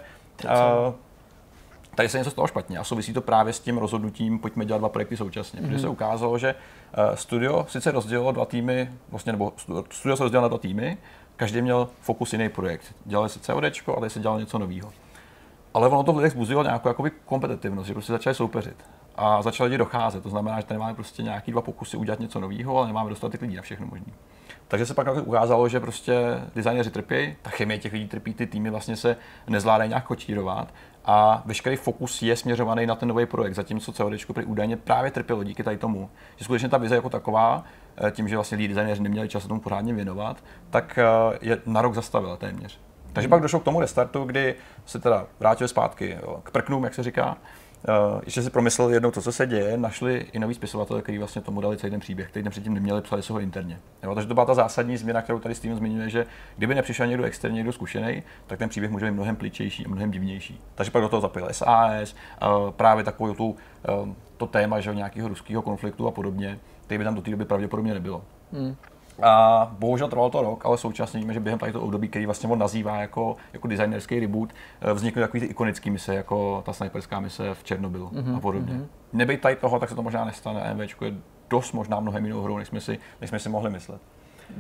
tady se něco stalo špatně a souvisí to právě s tím rozhodnutím, pojďme dělat dva projekty současně. Mm-hmm. Protože se ukázalo, že eh, studio sice rozdělilo dva týmy, vlastně, nebo stu- studio se rozdělilo na dva týmy, každý měl fokus jiný projekt. Dělali se COD a tady se dělalo něco nového. Ale ono to v lidech zbuzilo nějakou jakoby kompetitivnost, že prostě začali soupeřit. A začali lidi docházet. To znamená, že tady máme prostě nějaký dva pokusy udělat něco nového, ale nemáme dostatek lidí na všechno možné. Takže se pak ukázalo, že prostě designéři trpí, ta chemie těch lidí trpí, ty týmy vlastně se nezvládají nějak kočírovat a veškerý fokus je směřovaný na ten nový projekt, zatímco COD prý údajně právě trpělo díky tady tomu, že skutečně ta vize jako taková, eh, tím, že vlastně lidi designéři neměli čas se tomu pořádně věnovat, tak eh, je na rok zastavila téměř. Takže pak došlo k tomu restartu, kdy se teda vrátili zpátky jo, k prknům, jak se říká. Uh, ještě si promyslel jednou to, co se děje, našli i nový spisovatel, který vlastně tomu dali celý ten příběh, který předtím neměli, psali se ho interně. Jo, takže to byla ta zásadní změna, kterou tady Steven zmiňuje, že kdyby nepřišel někdo externě, někdo zkušený, tak ten příběh může být mnohem pličejší a mnohem divnější. Takže pak do toho zapojil SAS, uh, právě takovou tu, uh, to téma že nějakého ruského konfliktu a podobně, který by tam do té doby pravděpodobně nebylo. Hmm. A bohužel trvalo to rok, ale současně víme, že během tady toho období, který vlastně on nazývá jako, jako designerský reboot, eh, vznikly takový ty ikonické mise, jako ta sniperská mise v Černobylu mm-hmm. a podobně. Mm-hmm. Nebejt tady toho, tak se to možná nestane. MVčko je dost možná mnohem jinou hrou, než jsme si, než jsme si mohli myslet.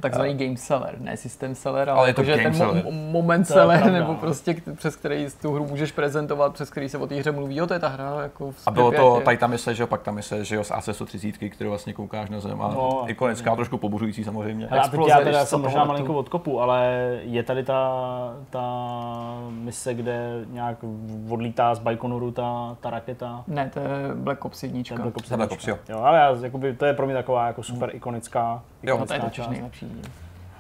Takzvaný game seller, ne system seller, ale, Ale je to jakože game ten seller. mo- moment To seller, pravda. nebo prostě k- přes který tu hru můžeš prezentovat, přes který se o té hře mluví, jo, to je ta hra, jako v A bylo to tady ta mise, že jo, pak ta mise, že jo, z AC-130, kterou vlastně koukáš na zem a No, no, ikonická, trošku pobuřující samozřejmě. Hele, a teď Exploze, já teda jsem možná malinko odkopu, ale je tady ta, ta mise, kde nějak odlítá z Baikonuru ta, ta raketa. Ne, to je Black Ops 1. Ten Black Ops To je Black Ops, jednička. jo. jo. ale já, jakoby, to je pro mě taková jako super ikonická, Jo, No to je totiž nejlepší díl.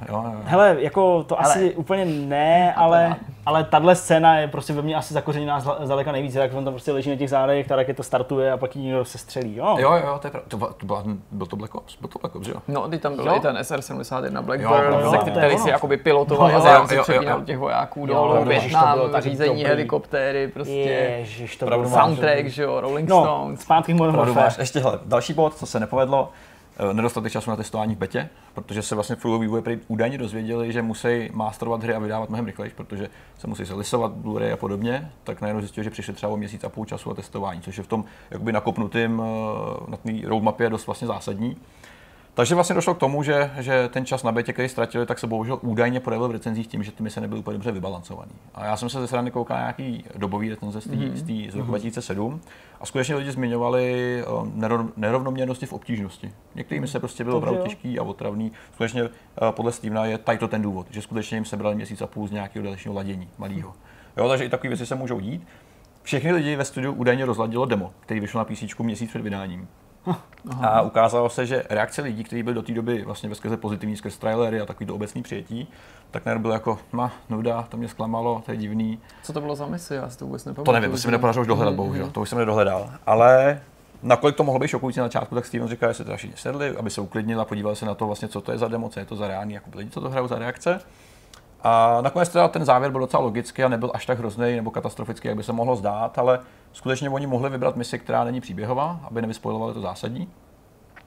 Jo, jo, jo. Hele, jako to Hele. asi úplně ne, ale, ale tahle scéna je prostě ve mně asi zakořeněná zdaleka nejvíc, jak on tam prostě leží na těch zádech, ta raketa startuje a pak ji někdo se střelí. Jo, jo, jo to, je pravda. to, to, byla, byl to Black Ops, byl to Black Ops, jo? No, ty tam byl Jo. i ten SR-71 Blackbird, Jo, ze který si jakoby pilotoval Jo, a zároveň si jo, přepínal těch vojáků dolů, Větnam, tak řízení helikoptéry, prostě Ježiš, to soundtrack, že jo, Rolling No, Stones. zpátky k. Ještě hele, další bod, co se nepovedlo, nedostatek času na testování v betě, protože se vlastně v průběhu vývoje údajně dozvěděli, že musí masterovat hry a vydávat mnohem rychleji, protože se musí zelisovat Blu-ray a podobně, tak najednou zjistili, že přišli třeba o měsíc a půl času a testování, což je v tom jakoby nakopnutým eh, na té roadmapě dost vlastně zásadní. Takže vlastně došlo k tomu, že, že ten čas na betě, který ztratili, tak se bohužel údajně projevil v recenzích tím, že ty mise nebyly úplně dobře vybalancované. A já jsem se ze strany koukal na nějaký dobový recenze z, tý, Mhm. z, tý, z roku 2007 a skutečně lidi zmiňovali nerov- nerovnoměrnosti v obtížnosti. Některé mise prostě byly To opravdu těžký a otravný. Skutečně eh, podle Stevena je tady to ten důvod, že skutečně jim sebrali měsíc a půl z nějakého dalšího ladění malého. Jo, takže i takové věci se můžou dít. Všechny lidi ve studiu údajně rozladilo demo, který vyšlo na PC měsíc před vydáním. A ukázalo se, že reakce lidí, kteří byli do té doby vlastně veskrze pozitivní skrz trailery a takový to obecný přijetí, tak najednou bylo jako, ma, nuda, to mě zklamalo, to je divný. Co to bylo za misi? Já si to vůbec nepamatuju. To nevím, to se mi nepodařilo už dohledat, bohužel, to už jsem nedohledal. Ale nakolik to mohlo být šokující na začátku, tak Steven říkal, že se teda všichni sedli, aby se uklidnil a podívali se na to, vlastně, co to je za demo, co je to za reální, jako lidi, co to hrajou za reakce. A nakonec teda ten závěr byl docela logický a nebyl až tak hrozný nebo katastrofický, jak by se mohlo zdát, ale skutečně oni mohli vybrat misi, která není příběhová, aby nevyspojovali to zásadní.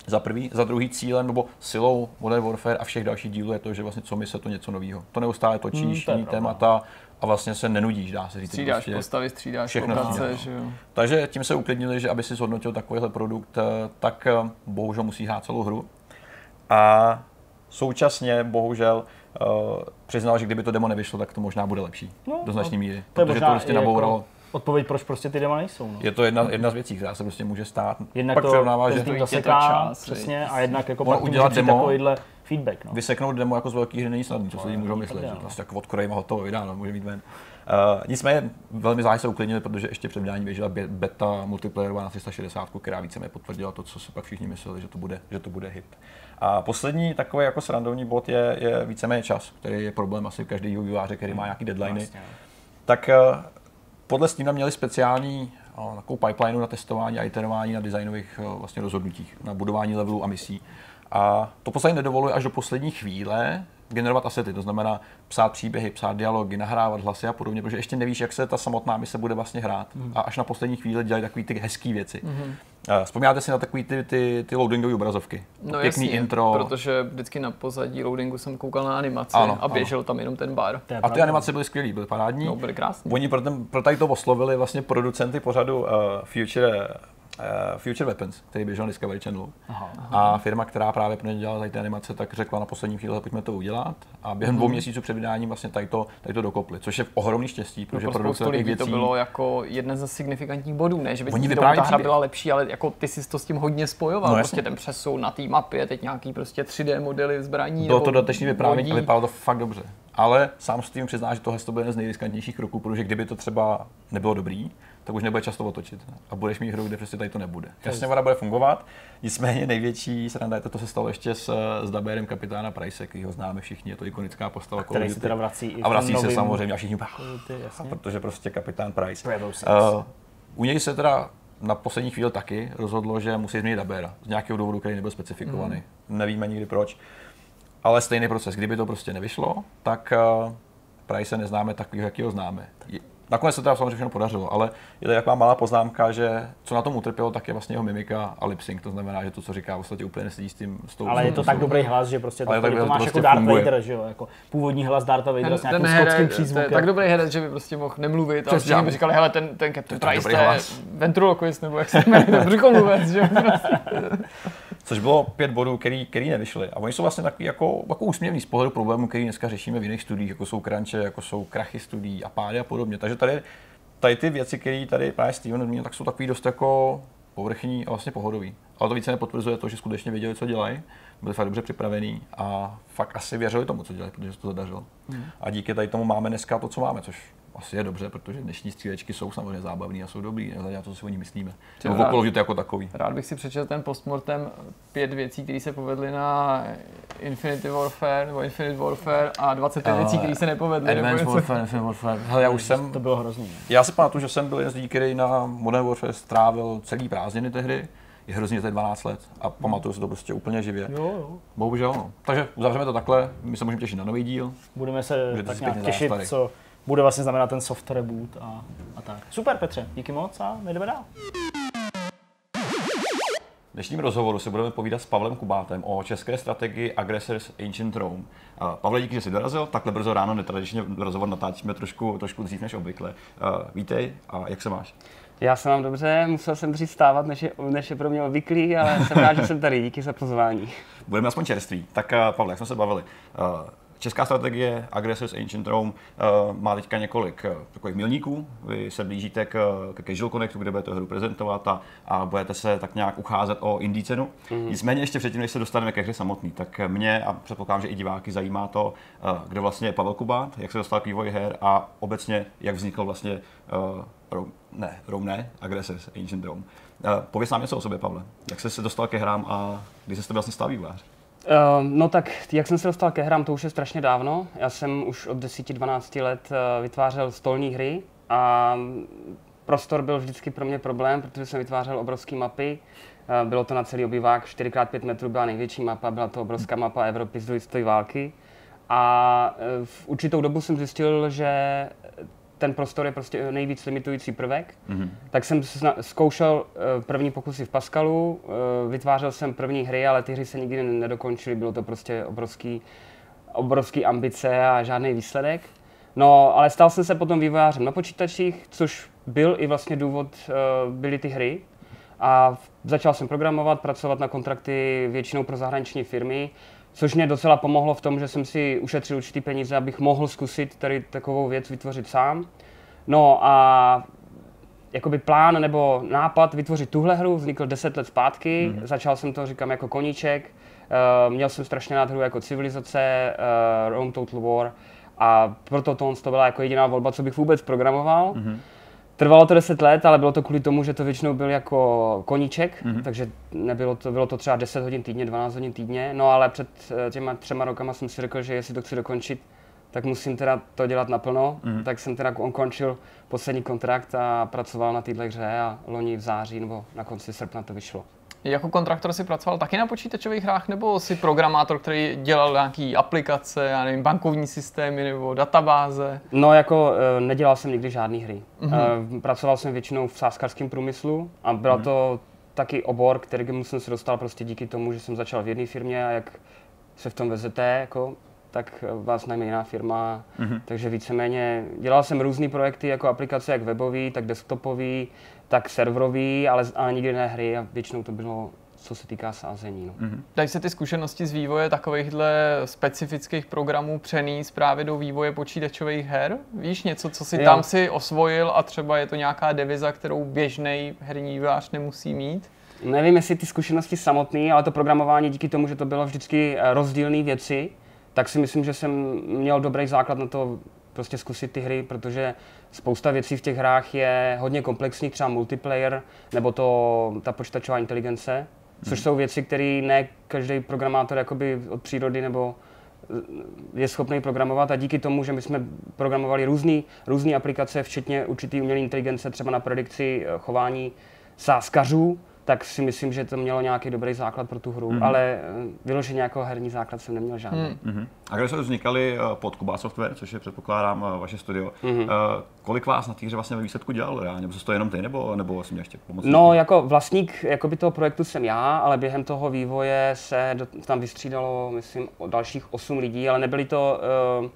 Za prvý, za druhý cílem nebo silou Modern Warfare a všech dalších dílů je to, že vlastně co mise to něco nového. To neustále točíš, Hmm, to témata a vlastně se nenudíš, dá se říct. Střídáš prostě. postavy, střídáš všechno lokace, střídáš, že jo. Takže tím se uklidnili, že aby si zhodnotil takovýhle produkt, eh, tak eh, bohužel musí hrát celou hru. A současně bohužel uh, přiznal, že kdyby to demo nevyšlo, tak to možná bude lepší. No, do značné míry. To Protože to prostě i nabouralo. Jako odpověď, proč prostě ty dema nejsou. No. Je to jedna, jedna z věcí, která se prostě může stát. Jednak Pak to přirovnává, že to zaseká, čas, přesně, a jednak jako pak udělat demo- takovýhle feedback. No. vyseknout demo jako z velké hry není snadný, co si lidi můžou myslet. Že prostě jako odkrojím a hotovo, vydáno, může být ven. Uh, nicméně velmi záhy se uklidnili, protože ještě před vydáním běžela bě- beta multiplayerová na 360, která více potvrdila to, co si pak všichni mysleli, že to bude, že to bude hit. A poslední takový jako srandovní bod je, je víceméně čas, který je problém asi každého vývojáře, který má nějaký deadliny. Vlastně. Tak eh, podle Steam měli speciální eh, takovou pipeline na testování a iterování na designových eh, vlastně rozhodnutích, na budování levelů a misí. A to poslední nedovoluje až do poslední chvíle generovat asety, to znamená psát příběhy, psát dialogy, nahrávat hlasy a podobně, protože ještě nevíš, jak se ta samotná mise bude vlastně hrát. A až na poslední chvíli dělají takové ty hezké věci. Eh, Vzpomínáte si na takové ty, ty, ty loadingové obrazovky? No Pěkný jasně, intro. protože vždycky na pozadí loadingu jsem koukal na animaci Ano, a běžel tam jenom ten bar. A ty animace byly skvělé, byly parádní. No, byly krásný. Oni pro, ten, pro tady to oslovili vlastně producenty pořadu uh, Future, Future Weapons, který běžel na Discovery Channelu. Aha. A firma, která právě pro ně dělala tady ty animace, tak řekla na poslední chvíli, pojďme to udělat. A během dvou měsíců před vydáním vlastně tady to, tady to dokopli, což je ohromný štěstí, No, protože pro produkce spoustu lidí to věcí, bylo jako jeden ze signifikantních bodů, ne, že by Oni si to ta hra příběh. byla lepší, ale jako ty jsi to s tím hodně spojoval, No, no, prostě ten přesun na té mapě, teď nějaký prostě 3D modely zbraní. bylo to dodatečný vyprávění a vypadalo to fakt dobře. Ale sám s tím přizná, že tohle to bude jeden z nejriskantnějších kroků, protože kdyby to třeba nebylo dobrý, tak už nebude často otočit. A budeš mít hru, kde prostě tady to nebude. Jasně, voda bude fungovat, nicméně největší sranda je to, to se stalo ještě s, s dabérem kapitána Price, který ho známe všichni, je to ikonická postava. Který se teda vrací a vrací se samozřejmě a všichni protože prostě kapitán Price. Uh, u něj se teda na poslední chvíli taky rozhodlo, že musí změnit Dabera z nějakého důvodu, který nebyl specifikovaný. Mm. Nevíme nikdy proč. Ale stejný proces. Kdyby to prostě nevyšlo, tak uh, Price neznáme takového, jaký ho známe. Je- Nakonec se teda samozřejmě všechno podařilo, ale je to taková malá poznámka, že co na tom utrpělo, tak je vlastně jeho mimika a lip sync. To znamená, že to, co říká, v podstatě úplně nesedí s tím. S tou, Ale je to tak dobrý hlas, že prostě to, tak to, to máš prostě jako Darth. Vader, že jo, jako původní hlas Dartha Vadera s nějakým skotským to přízvukem. tak dobrý herec, že by prostě mohl nemluvit a všichni by říkali, hele, ten, ten Captain Price, to ventriloquist, nebo jak se jmenuje, ten břichomluvec, že jo. Což bylo pět bodů, který, který nevyšly. A oni jsou vlastně takový jako, jako úsměvný z pohledu problémů, který dneska řešíme v jiných studiích, jako jsou crunche, jako jsou krachy studií a pády a podobně. Takže tady, tady ty věci, které tady právě Steven zmínil, tak jsou takový dost jako povrchní a vlastně pohodový. Ale to více nepotvrzuje to, že skutečně věděli, co dělají, byli fakt dobře připravení a fakt asi věřili tomu, co dělají, protože se to zadařilo. Hmm. A díky tady tomu máme dneska to, co máme, což asi je dobře, protože dnešní střílečky jsou samozřejmě zábavné a jsou dobrý, na to si o ní myslíme. Nebo rád, jako takový. Rád bych si přečetl ten postmortem pět věcí, které se povedly na Infinity Warfare nebo Infinite Warfare a 25 uh, věcí, které se nepovedly. Advanced Warfare, Infinite Warfare. Hele, já už jsem, to bylo hrozný. Já si pamatuju, že jsem byl jeden z lidí, který na Modern Warfare strávil celý prázdniny tehdy je hrozně za 12 let a pamatuju se to prostě úplně živě. Jo, jo. Bohužel, no. Takže uzavřeme to takhle, my se můžeme těšit na nový díl. Budeme se Můžete tak nějak těšit, co bude vlastně znamenat ten soft reboot a, a tak. Super Petře, díky moc a my jdeme dál. V dnešním rozhovoru se budeme povídat s Pavlem Kubátem o české strategii Aggressors Ancient Rome. Pavle, díky, že jsi dorazil. Takhle brzo ráno netradičně rozhovor natáčíme trošku, trošku dřív než obvykle. Vítej a jak se máš? Já se mám dobře, musel jsem dřív stávat, než je, než je pro mě obvyklý, ale jsem rád, že jsem tady. Díky za pozvání. Budeme aspoň čerství. Tak Pavle, jak jsme se bavili, Česká strategie Aggressors Ancient Rome uh, má teďka několik takových milníků. Vy se blížíte k, k Casual Connectu, kde budete hru prezentovat a, a budete se tak nějak ucházet o indie cenu. Mm-hmm. Nicméně ještě předtím, než se dostaneme ke hře samotný, tak mě a předpokládám, že i diváky zajímá to, kdo vlastně je Pavel Kubát, jak se dostal k vývoji her a obecně jak vznikl vlastně Rome, ne, Rome ne, Aggressors Ancient Rome. Uh, pověz nám něco o sobě, Pavle. Jak jsi se dostal ke hrám a kdy jsi to vlastně stal vývojář? Uh, no tak, jak jsem se dostal ke hrám, to už je strašně dávno. Já jsem už od 10-12 let uh, vytvářel stolní hry a prostor byl vždycky pro mě problém, protože jsem vytvářel obrovské mapy. Bylo to na celý obyvák, 4x5 metrů byla největší mapa, byla to obrovská mapa Evropy z druhé války. A v určitou dobu jsem zjistil, že ten prostor je prostě nejvíc limitující prvek. Mm-hmm. Tak jsem zkoušel eh, první pokusy v Pascalu, eh, vytvářel jsem první hry, ale ty hry se nikdy nedokončily, bylo to prostě obrovský, obrovský ambice a žádný výsledek. No, ale stal jsem se potom vývojářem na počítačích, což byl i vlastně důvod, eh, byly ty hry. A začal jsem programovat, pracovat na kontrakty většinou pro zahraniční firmy což mě docela pomohlo v tom, že jsem si ušetřil určitý peníze, abych mohl zkusit tady takovou věc vytvořit sám. No a jakoby plán nebo nápad vytvořit tuhle hru vznikl 10 let zpátky. Mm-hmm. Začal jsem to, říkám, jako koníček. Uh, měl jsem strašně rád hru jako Civilizace, uh, Rome Total War a proto to, to byla jako jediná volba, co bych vůbec programoval. Mm-hmm. Trvalo to 10 let, ale bylo to kvůli tomu, že to většinou byl jako koníček, mm-hmm. takže nebylo to, bylo to třeba 10 hodin týdně, 12 hodin týdně. No ale před eh, těma třema rokama jsem si řekl, že jestli to chci dokončit, tak musím teda to dělat naplno. Mm-hmm. Tak jsem teda ukončil poslední kontrakt a pracoval na této hře a loni v září nebo na konci srpna to vyšlo. Jako kontraktor si pracoval taky na počítačových hrách, nebo si programátor, který dělal nějaký aplikace, já nevím, bankovní systémy nebo databáze? No, jako eh, nedělal jsem nikdy žádné hry. Mm-hmm. Pracoval jsem většinou v sáskarském průmyslu a byla mm-hmm. to taky obor, který jsem se dostal prostě díky tomu, že jsem začal v jedné firmě a jak se v tom vezete, jako, tak vás najme jiná firma. Mm-hmm. Takže víceméně dělal jsem různé projekty, jako aplikace jak webový, tak desktopový, tak serverový, ale, ale nikdy ne hry a většinou to bylo co se týká sázení. No. Mm-hmm. Dají se ty zkušenosti z vývoje takovýchhle specifických programů přenést právě do vývoje počítačových her? Víš něco, co si jo. tam si osvojil a třeba je to nějaká deviza, kterou běžný herní vývojář nemusí mít? Nevím, jestli ty zkušenosti samotné, ale to programování díky tomu, že to bylo vždycky eh, rozdílné věci, tak si myslím, že jsem měl dobrý základ na to prostě zkusit ty hry, protože spousta věcí v těch hrách je hodně komplexních, třeba multiplayer, nebo to, ta počítačová inteligence, což hmm. jsou věci, které ne každý programátor jakoby od přírody nebo je schopný programovat a díky tomu, že my jsme programovali různé aplikace, včetně určitý umělé inteligence, třeba na predikci eh, chování sáskařů, tak si myslím, že to mělo nějaký dobrý základ pro tu hru, mm-hmm. ale eh, vyloženě jako herní základ jsem neměl žádný. Mm-hmm. A když se vznikaly eh, pod Kuba Software, což je předpokládám eh, vaše studio, mm-hmm. kolik vás na té hře vlastně ve výsledku dělal reálně? Byl to jenom ty nebo, nebo vlastně ještě pomoc? No, jako vlastník jakoby toho projektu jsem já, ale během toho vývoje se do, tam vystřídalo, myslím, o dalších 8 lidí, ale nebyli to uh,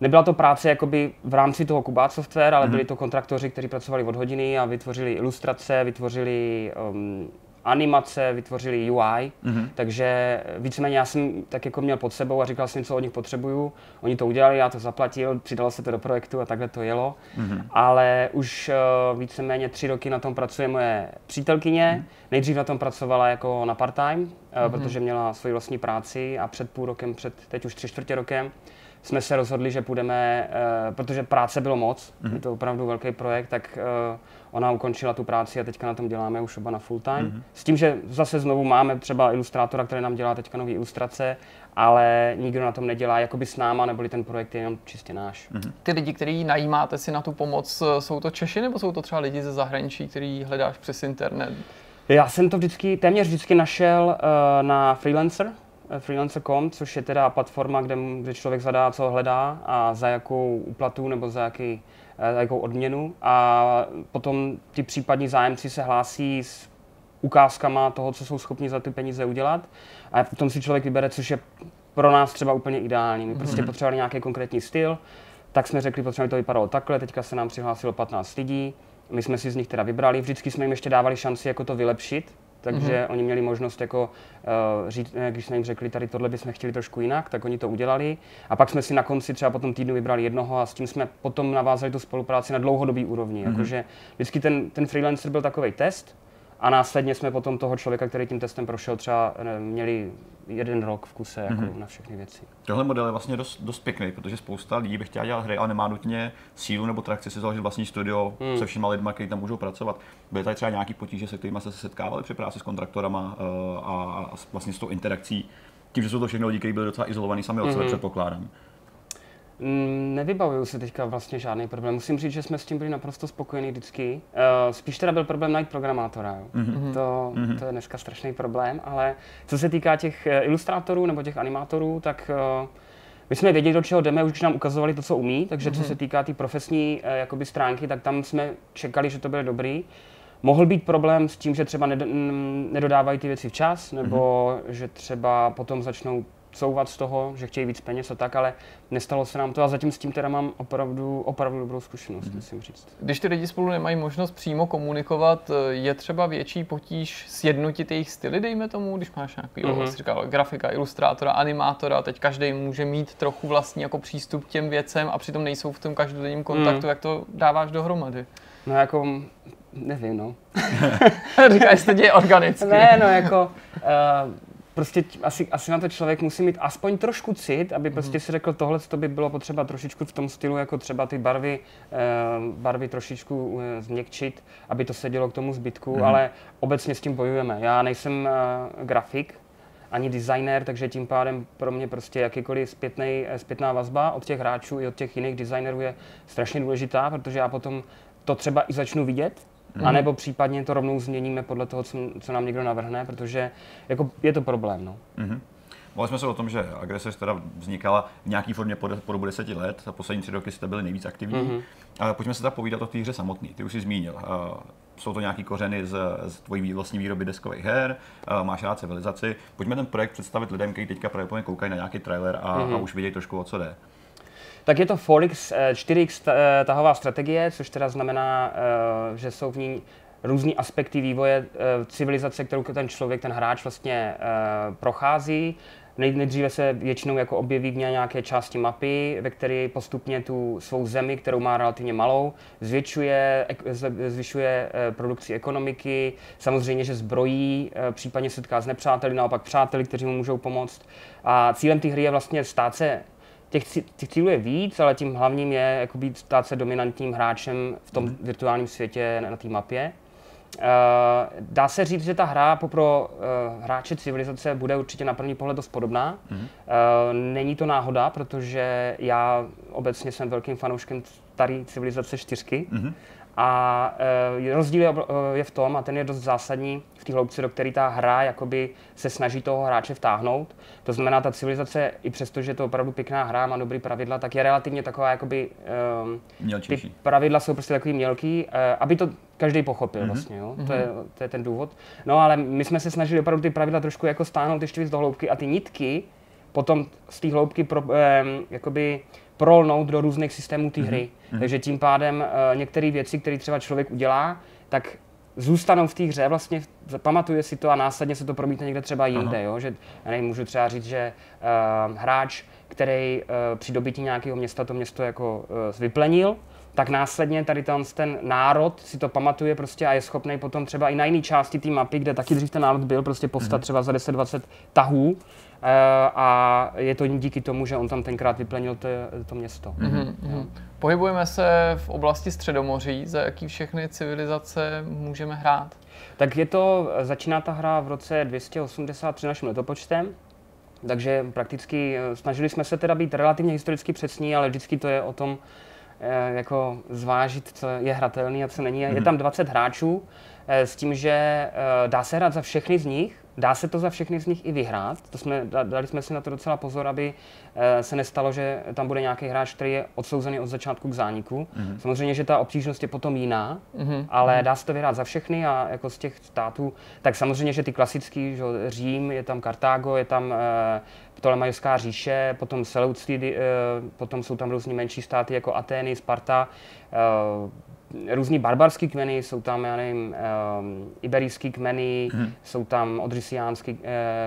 Nebyla to práce jakoby v rámci toho Kubát Software, ale mm-hmm. byli to kontraktoři, kteří pracovali od hodiny a vytvořili ilustrace, vytvořili um, animace, vytvořili UI, mm-hmm. takže víceméně já jsem tak jako měl pod sebou a říkal jsem, co od nich potřebuju. Oni to udělali, já to zaplatil, přidalo se to do projektu a takhle to jelo. Mm-hmm. Ale už uh, víceméně tři roky na tom pracuje moje přítelkyně. Mm-hmm. Nejdřív na tom pracovala jako na part-time, mm-hmm. protože měla svoji vlastní práci a před půl rokem, před teď už tři čtvrtě rokem, jsme se rozhodli, že půjdeme, uh, protože práce bylo moc, mm-hmm. je to opravdu velký projekt, tak uh, ona ukončila tu práci a teďka na tom děláme už oba na full time. Mm-hmm. S tím, že zase znovu máme třeba ilustrátora, který nám dělá teďka nové ilustrace, ale nikdo na tom nedělá jakoby s náma, neboli ten projekt je jenom čistě náš. Mm-hmm. Ty lidi, který najímáte si na tu pomoc, eh, jsou to Češi nebo jsou to třeba lidi ze zahraničí, který hledáš přes internet? Já jsem to vždycky, téměř vždycky našel uh, na Freelancer, freelancer.com, což je teda platforma, kde, kde člověk zadá, co hledá a za jakou úplatu nebo za jaký Eh, jakou odměnu a potom ty případní zájemci se hlásí s ukázkama toho, co jsou schopni za ty peníze udělat a potom si člověk vybere, což je pro nás třeba úplně ideální. My prostě mm-hmm. potřebovali nějaký konkrétní styl, tak jsme řekli, potřebovali to vypadalo takhle, teďka se nám přihlásilo 15 lidí, my jsme si z nich teda vybrali, vždycky jsme jim ještě dávali šanci jako to vylepšit, takže mm-hmm. oni měli možnost jako uh, říct, eh, když jsme jim řekli, tady tohle bychom chtěli trošku jinak, tak oni to udělali. A pak jsme si na konci třeba po tom týdnu vybrali jednoho a s tím jsme potom navázali tu spolupráci na dlouhodobý úrovni. Mm-hmm. Jakože vždycky ten, ten freelancer byl takový test, a následně jsme potom toho člověka, který tím testem prošel, třeba měli jeden rok v kuse jako mm-hmm. na všechny věci. Tohle model je vlastně dost, dost pěkný, protože spousta lidí by chtěla dělat hry, ale nemá nutně sílu nebo trakci si založit vlastní studio mm. se všema lidmi, kteří tam můžou pracovat. Byly tady třeba nějaký potíže, se kterými jste se setkávali při práci s kontraktorama uh, a, a vlastně s tou interakcí? Tím, že jsou to všechno lidi, kteří byli docela izolovaní sami od mm-hmm. sebe, předpokládám. Mm, nevybavuju si teďka vlastně žádný problém. Musím říct, že jsme s tím byli naprosto spokojení vždycky. Uh, spíš teda byl problém najít programátora. Mm-hmm. To, mm-hmm. to je dneska strašný problém, ale co se týká těch eh, ilustrátorů nebo těch animátorů, tak uh, my jsme věděli, do čeho jdeme, už když nám ukazovali to, co umí, takže mm-hmm. co mhm. se týká té tý profesní uh, jakoby stránky, tak tam jsme čekali, že to bude dobrý. Mohl být problém s tím, že třeba nedodávají ty věci včas, nebo mm-hmm. že třeba potom začnou couvat z toho, že chtějí víc peněz a tak, ale nestalo se nám to a zatím s tím teda mám opravdu, opravdu dobrou zkušenost, mm-hmm. musím říct. Když ty lidi spolu nemají možnost přímo komunikovat, je třeba větší potíž sjednotit jejich styly, dejme tomu, když máš nějaký, mm-hmm. říkal, grafika, ilustrátora, animátora, teď každý může mít trochu vlastní jako přístup k těm věcem a přitom nejsou v tom každodenním kontaktu, mm. jak to dáváš dohromady? No jako, nevím, no. Říkáš, že to děje organicky. ne, no jako, uh, prostě asi, asi na to člověk musí mít aspoň trošku cit, aby prostě mm. si řekl, tohle to by bylo potřeba trošičku v tom stylu, jako třeba ty barvy, eh, barvy trošičku eh, změkčit, aby to sedělo k tomu zbytku, mm. ale obecně s tím bojujeme. Já nejsem eh, grafik, ani designer, takže tím pádem pro mě prostě jakýkoliv zpětnej, zpětná vazba od těch hráčů i od těch jiných designerů je strašně důležitá, protože já potom to třeba i začnu vidět, Mm. A nebo případně to rovnou změníme podle toho, co, co nám někdo navrhne, protože jako je to problém. No. Mm-hmm. Mluvili jsme se o tom, že Aggressors teda vznikala v nějaké formě po, po dobu deseti let, a poslední tři roky jste byli nejvíc aktivní. Mm-hmm. Ale pojďme se tak povídat o té hře samotné. Ty už jsi zmínil. Uh, jsou to nějaké kořeny z, z tvojí vlastní výroby deskových her, uh, máš rád civilizaci. Pojďme ten projekt představit lidem, kteří teďka pravděpodobně koukají na nějaký trailer a, mm-hmm. a už vidějí trošku, o co jde tak je to 4x, 4x eh, eh, tahová strategie, což teda znamená, eh, že jsou v ní různé aspekty vývoje civilizace, kterou ten člověk, ten hráč vlastně prochází. Nejdříve se většinou jako objeví v nějaké části mapy, ve které postupně tu svou zemi, kterou má relativně malou, zvětšuje, zvyšuje produkci ekonomiky, samozřejmě, že zbrojí, případně setká s nepřáteli, naopak přáteli, kteří mu můžou pomoct. A cílem té hry je vlastně stát se těch, těch cílů je víc, ale tím hlavním je jako být stát se dominantním hráčem v tom mm. virtuálním světě na té mapě. Uh, dá se říct, že ta hra pro uh, hráče civilizace bude určitě na první pohled dost podobná. Mm. Uh, není to náhoda, protože já obecně jsem velkým fanouškem staré civilizace 4. Mm. A e, rozdíl je, eh, je v tom, a ten je dost zásadní v té hloubce, do které ta hra jakoby se snaží toho hráče vtáhnout. To znamená, ta civilizace, i přesto, že to opravdu pěkná hra, má dobrý pravidla, tak je relativně taková jakoby... E, ty pravidla jsou prostě takový mělký, e, aby to každý pochopil mm-hmm. vlastně, jo? Mm-hmm. To, je, to je ten důvod. No ale my jsme se snažili opravdu ty pravidla trošku jako stáhnout ještě víc do hloubky a ty nitky potom z té hloubky pro, e, jakoby prolnout do různých systémů té hry. Mm-hmm. Takže tím pádem uh, některé věci, které třeba člověk udělá, tak zůstanou v té hře, vlastně pamatuje si to a následně se to promítne někde třeba jinde, jo? že já nevím, můžu třeba říct, že uh, hráč, který uh, při dobytí nějakého města to město jako uh, vyplenil, tak následně tady ten, ten národ si to pamatuje prostě a je schopný potom třeba i na jiné části té mapy, kde taky dřív ten národ byl, prostě povstat mm-hmm. třeba za 10-20 tahů a je to díky tomu, že on tam tenkrát vyplenil to, to město. Mm-hmm. Pohybujeme se v oblasti Středomoří, za jaký všechny civilizace můžeme hrát? Tak je to, začíná ta hra v roce 283 naším letopočtem, takže prakticky eh, snažili jsme se teda být relativně historicky přesní, ale vždycky to je o tom, eh, jako zvážit, co je hratelný a co není. Mm-hmm. Je tam 20 hráčů eh, s tím, že dá se hrát za všechny z nich, Dá se to za všechny z nich i vyhrát. To jsme, dali jsme si na to docela pozor, aby eh, se nestalo, že tam bude nějaký hráč, který je odsouzený od začátku k zániku. Mm-hmm. Samozřejmě, že ta obtížnost je potom jiná, mm-hmm. ale dá se to vyhrát za všechny a jako z těch států, tak samozřejmě, že ty klasický, že Řím, je tam Kartágo, je tam eh, Ptolemajská říše, potom Seleucidi, eh, potom jsou tam různý menší státy jako Atény, Sparta, různý barbarský kmeny, jsou tam, já nevím, um, iberijský kmeny, hmm. jsou tam odrysiánský uh,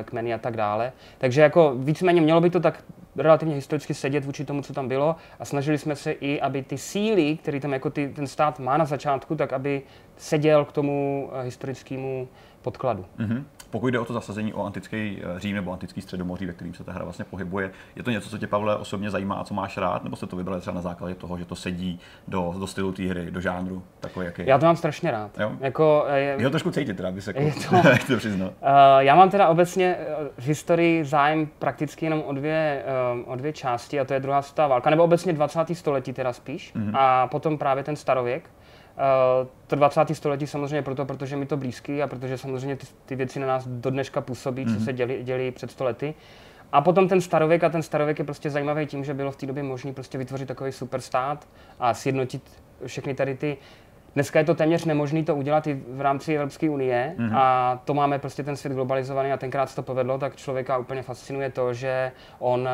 kmeny a tak dále. Takže jako víceméně mělo by to tak relativně historicky sedět vůči tomu, co tam bylo a snažili jsme se i, aby ty síly, které tam jako ty, ten stát má na začátku, tak aby seděl k tomu uh, historickému podkladu. Mm-hmm. Pokud jde o to zasazení o antický eh, Řím nebo antický středomoří, ve kterým se ta hra vlastně pohybuje, je to něco, co tě, Pavle, osobně zajímá a co máš rád, nebo se to vybrali třeba na základě toho, že to sedí do, do stylu té hry, do žánru, takový, jaký Já to mám strašně rád. Jo? Jako, eh, je, je to trošku cítit, teda, aby se jako, to, to přiznal. Uh, já mám teda obecně v historii zájem prakticky jenom o dvě, uh, o dvě části, a to je druhá světová válka, nebo obecně 20. století teda spíš, mm-hmm. a potom právě ten starověk. Uh, to 20. století samozřejmě proto, protože mi to blízký a protože samozřejmě ty, ty věci na nás do dneška působí, mm-hmm. co mhm. se děli, děli před stolety. A potom ten starověk a ten starověk je prostě zajímavý tím, že bylo v té době možné prostě vytvořit takový superstát a sjednotit všechny tady ty Dneska je to téměř nemožné to udělat i v rámci Evropské unie mm-hmm. a to máme prostě ten svět globalizovaný a tenkrát se to povedlo, tak člověka úplně fascinuje to, že on,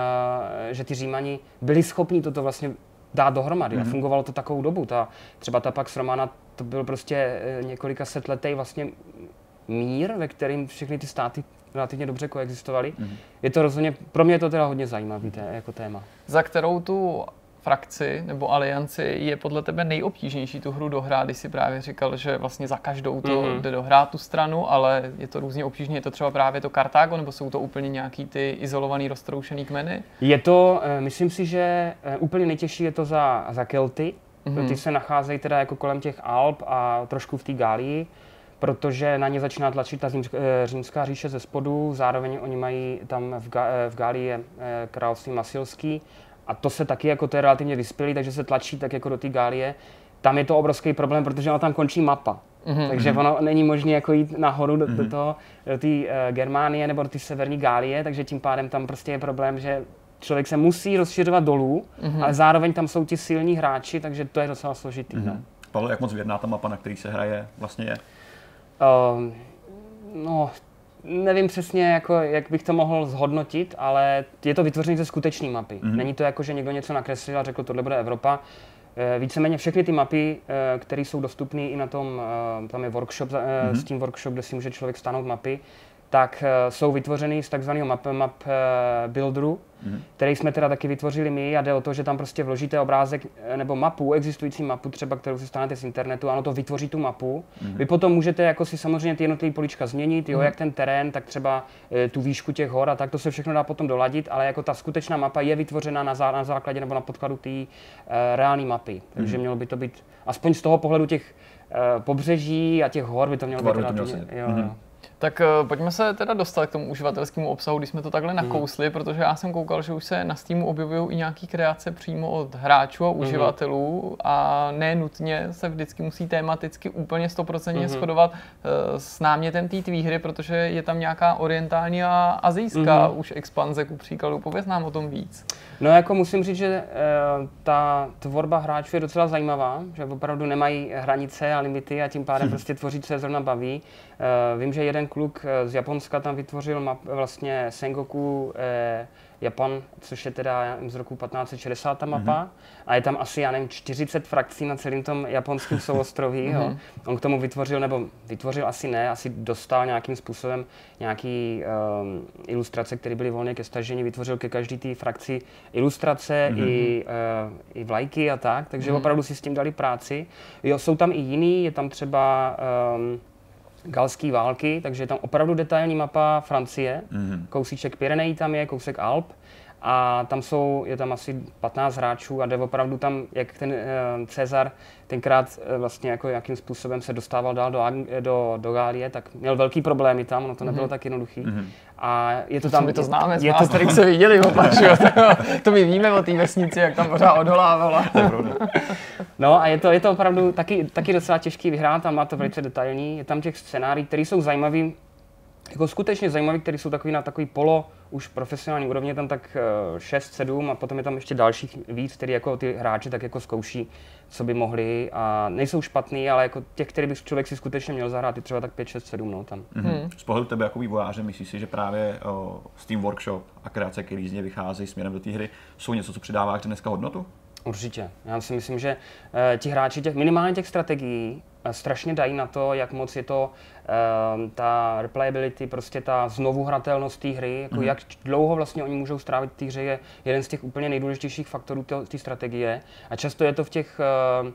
eh, že ty Římani byli schopni toto vlastně dát dohromady mm-hmm. a mhm. fungovalo to takovou dobu. Ta, třeba ta Pax Romana, to byl prostě eh, několika set letý vlastně mír, ve kterým všechny ty státy relativně dobře koexistovaly. Mm-hmm. Je to rozhodně, pro mě je to teda hodně zajímavý té, jako téma. Za kterou tu frakci nebo alianci je podle tebe nejobtížnější tu hru dohrát, když si právě říkal, že vlastně za každou to mm-hmm. jde dohrát tu stranu, ale je to různě obtížné, je to třeba právě to Kartágo, nebo jsou to úplně nějaký ty izolovaný, roztroušený kmeny? Je to, eh, myslím si, že eh, úplně nejtěžší je to za, za Kelty, mm-hmm. ty se nacházejí teda jako kolem těch Alp a trošku v té Gálii, protože na ně začíná tlačit ta eh, římská říše ze spodu, zároveň oni mají tam v, Ga, v Gálii království Masilský, a to se taky jako to je relativně vyspělý, takže se tlačí tak jako do té Gálie. Tam je to obrovský problém, protože ona tam končí mapa. Mm-hmm. Takže ono není možné jako jít nahoru do, mm-hmm. do toho, do té uh, Germánie nebo do té severní Gálie, takže tím pádem tam prostě je problém, že člověk se musí rozšiřovat dolů, mm-hmm. ale zároveň tam jsou ti silní hráči, takže to je docela složitý. Mm-hmm. No. Pavel, jak moc věrná ta mapa, na který se hraje, vlastně je? Uh, no, nevím přesně, jako, jak bych to mohl zhodnotit, ale je to vytvořené ze skutečné mapy. Mm-hmm. Není to jako, že někdo něco nakreslil a řekl, tohle bude Evropa. Eh, víceméně všechny ty mapy, eh, které jsou dostupné i na tom, eh, tam je workshop, mm-hmm. Steam Workshop, kde si může člověk stáhnout mapy, tak uh, jsou vytvořeny z takzvaného map, map uh, builderu, mm-hmm. který jsme teda taky vytvořili my a jde o to, že tam prostě vložíte obrázek eh, nebo mapu, existující mapu třeba, kterou si stanete z internetu, ano to vytvoří tu mapu. Mm-hmm. Vy potom můžete jako si samozřejmě ty jednotlivé polička změnit, jo, mm-hmm. jak ten terén, tak třeba tu výšku těch hor a tak to se všechno dá potom doladit, ale jako ta skutečná mapa je vytvořena na, zá, na základě nebo na podkladu té uh, reální mapy. Takže mm-hmm. mělo by to být, aspoň z toho pohledu těch uh, pobřeží a těch hor by to mělo Tvaru být. To mělo jo, mm-hmm. jo. Tak uh, pojďme se teda dostat k tomu uživatelskému obsahu, když jsme to takhle mhm. nakousli, mm. protože já jsem koukal, že už se na Steamu objevují i nějaké kreace přímo od hráčů a mhm. uživatelů mm. a ne nutně se vždycky musí tematicky úplně stoprocentně mm. shodovat uh, s námětem té tvý hry, protože je tam nějaká orientální a azijská mm. už expanze, ku příkladu. Pověz nám o tom víc. No jako musím říct, že uh, ta tvorba hráčů je docela zajímavá, že opravdu nemají hranice a limity a tím pádem mm. prostě tvoří, co je zrovna baví. Uh, vím, že jeden kluk z Japonska tam vytvořil map, vlastně Sengoku eh, Japan, což je teda z roku 1560 ta mapa. Mm-hmm. A je tam asi, já nevím, 40 frakcí na celém tom japonském souostroví. mm-hmm. On k tomu vytvořil, nebo vytvořil asi ne, asi dostal nějakým způsobem nějaký um, ilustrace, které byly volně ke stažení, vytvořil ke každé té frakci ilustrace mm-hmm. i, uh, i vlajky a tak, takže mm-hmm. opravdu si s tím dali práci. Jo, jsou tam i jiný, je tam třeba um, galské války, takže je tam opravdu detailní mapa Francie, mm-hmm. kousíček Pyrenejí tam je, kousek Alp a tam jsou, je tam asi 15 hráčů a jde opravdu tam, jak ten uh, Cezar tenkrát uh, vlastně jako jakým způsobem se dostával dál do, do, do Gálie, tak měl velký problémy tam, no to nebylo mm-hmm. tak jednoduchý. Mm-hmm. A je to tam... My to známe, je to tady se viděli opak, to my víme o té vesnici, jak tam pořád odholávala. no a je to, je to opravdu taky, taky docela těžký vyhrát a má to velice detailní. Je tam těch scénárií, které jsou zajímavý, jako skutečně zajímavý, které jsou takový na takový polo už profesionální úrovně, tam tak 6, eh, 7 a potom je tam ještě dalších víc, který jako ty hráči tak jako zkouší, co by mohli a nejsou špatný, ale jako těch, který by člověk si skutečně měl zahrát, je třeba tak 5, 6, 7 no tam. Mm-hmm. Z pohledu tebe jako vývojáře, myslíš si, že právě o, Steam Workshop a kreace, které z něj vycházejí směrem do té hry, jsou něco, co přidává dneska hodnotu? Určitě. Já si myslím, že uh, ti hráči těch, minimálně těch strategií uh, strašně dají na to, jak moc je to uh, ta replayability, prostě ta znovuhratelnost té hry, jako mm-hmm. jak dlouho vlastně oni můžou strávit v té hře, je jeden z těch úplně nejdůležitějších faktorů té strategie. A často je to v těch Eh,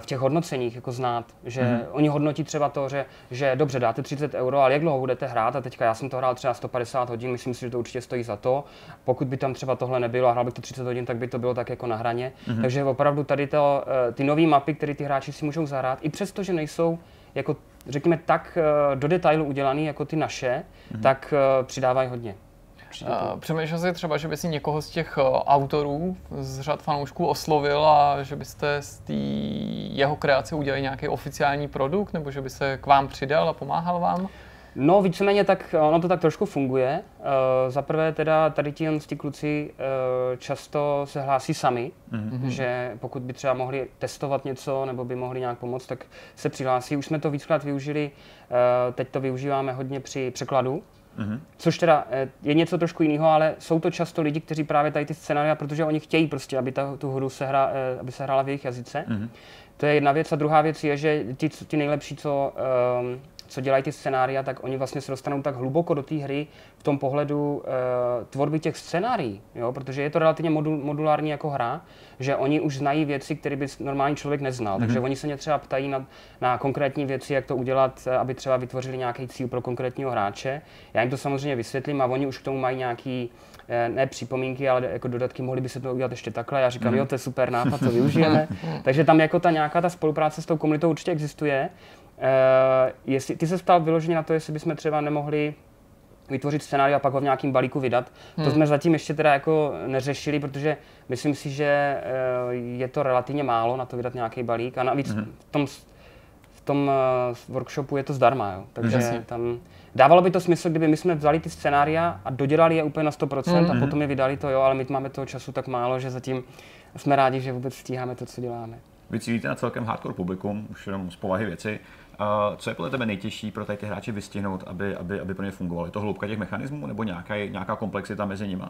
v těch hodnoceních jako znát, že mm-hmm. oni hodnotí třeba to, že, že dobře, dáte 30 euro, ale jak dlouho budete hrát a teďka já jsem to hrál třeba 150 hodin, myslím si, že to určitě stojí za to. Pokud by tam třeba tohle nebylo a hrál bych to 30 hodin, tak by to bylo tak jako na hraně. Mm-hmm. Takže opravdu tady to, eh, ty nové mapy, které ty hráči si můžou zahrát, i přesto, že nejsou jako řekněme tak eh, do detailu udělaný jako ty naše, mm-hmm. tak přidávají hodně. Uh, přemýšlel jsi třeba, že by si někoho z těch uh, autorů z řad fanoušků oslovil a že byste z té jeho kreace udělali nějaký oficiální produkt, nebo že by se k vám přidal a pomáhal vám? No, víceméně tak, ono to tak trošku funguje. Uh, Za prvé teda tady ti ti kluci uh, často se hlásí sami, mm-hmm. že pokud by třeba mohli testovat něco nebo by mohli nějak pomoct, tak se přihlásí. Už jsme to víckrát využili, uh, teď to využíváme hodně při překladu, Mm-hmm. Což teda eh, je něco trošku jiného, ale jsou to často lidi, kteří právě tady ty scénária, protože oni chtějí prostě, aby ta, tu hru se hra, eh, aby se hrála v jejich jazyce. Mm-hmm. To je jedna věc. A druhá věc je, že ti, ti nejlepší, co um, co dělají ty scénária, tak oni vlastně se dostanou tak hluboko do té hry v tom pohledu uh, tvorby těch scénárií, jo? protože je to relativně modul, modulární jako hra, že oni už znají věci, které by normální člověk neznal. Mm-hmm. Takže oni se mě třeba ptají na, na konkrétní věci, jak to udělat, eh, aby třeba vytvořili nějaký cíl pro konkrétního hráče. Já jim to samozřejmě vysvětlím a oni už k tomu mají nějaký eh, ne připomínky, ale jako dodatky, mohli by se to udělat ještě takhle. Já říkám, mm. jo, to je super nápad, to využijeme. Takže tam jako ta nějaká ta spolupráce s tou komunitou určitě existuje. Uh, jestli, ty se ptal vyloženě na to, jestli bychom třeba nemohli vytvořit scénář a pak ho v nějakém balíku vydat. Hmm. To jsme zatím ještě teda jako neřešili, protože myslím si, že uh, je to relativně málo na to vydat nějaký balík a navíc hmm. v tom, v tom uh, workshopu je to zdarma, jo. takže hmm. tam dávalo by to smysl, kdyby my jsme vzali ty scénária a dodělali je úplně na 100% hmm. a potom je vydali to, jo, ale my máme toho času tak málo, že zatím jsme rádi, že vůbec stíháme to, co děláme. Vy cílíte na celkem hardcore publikum, už jenom z povahy věci. Uh, co je podle tebe nejtěžší pro tady ty hráče vystihnout, aby, aby, aby pro ně fungovalo? Je to hloubka těch mechanismů nebo nějaká, nějaká komplexita mezi nimi?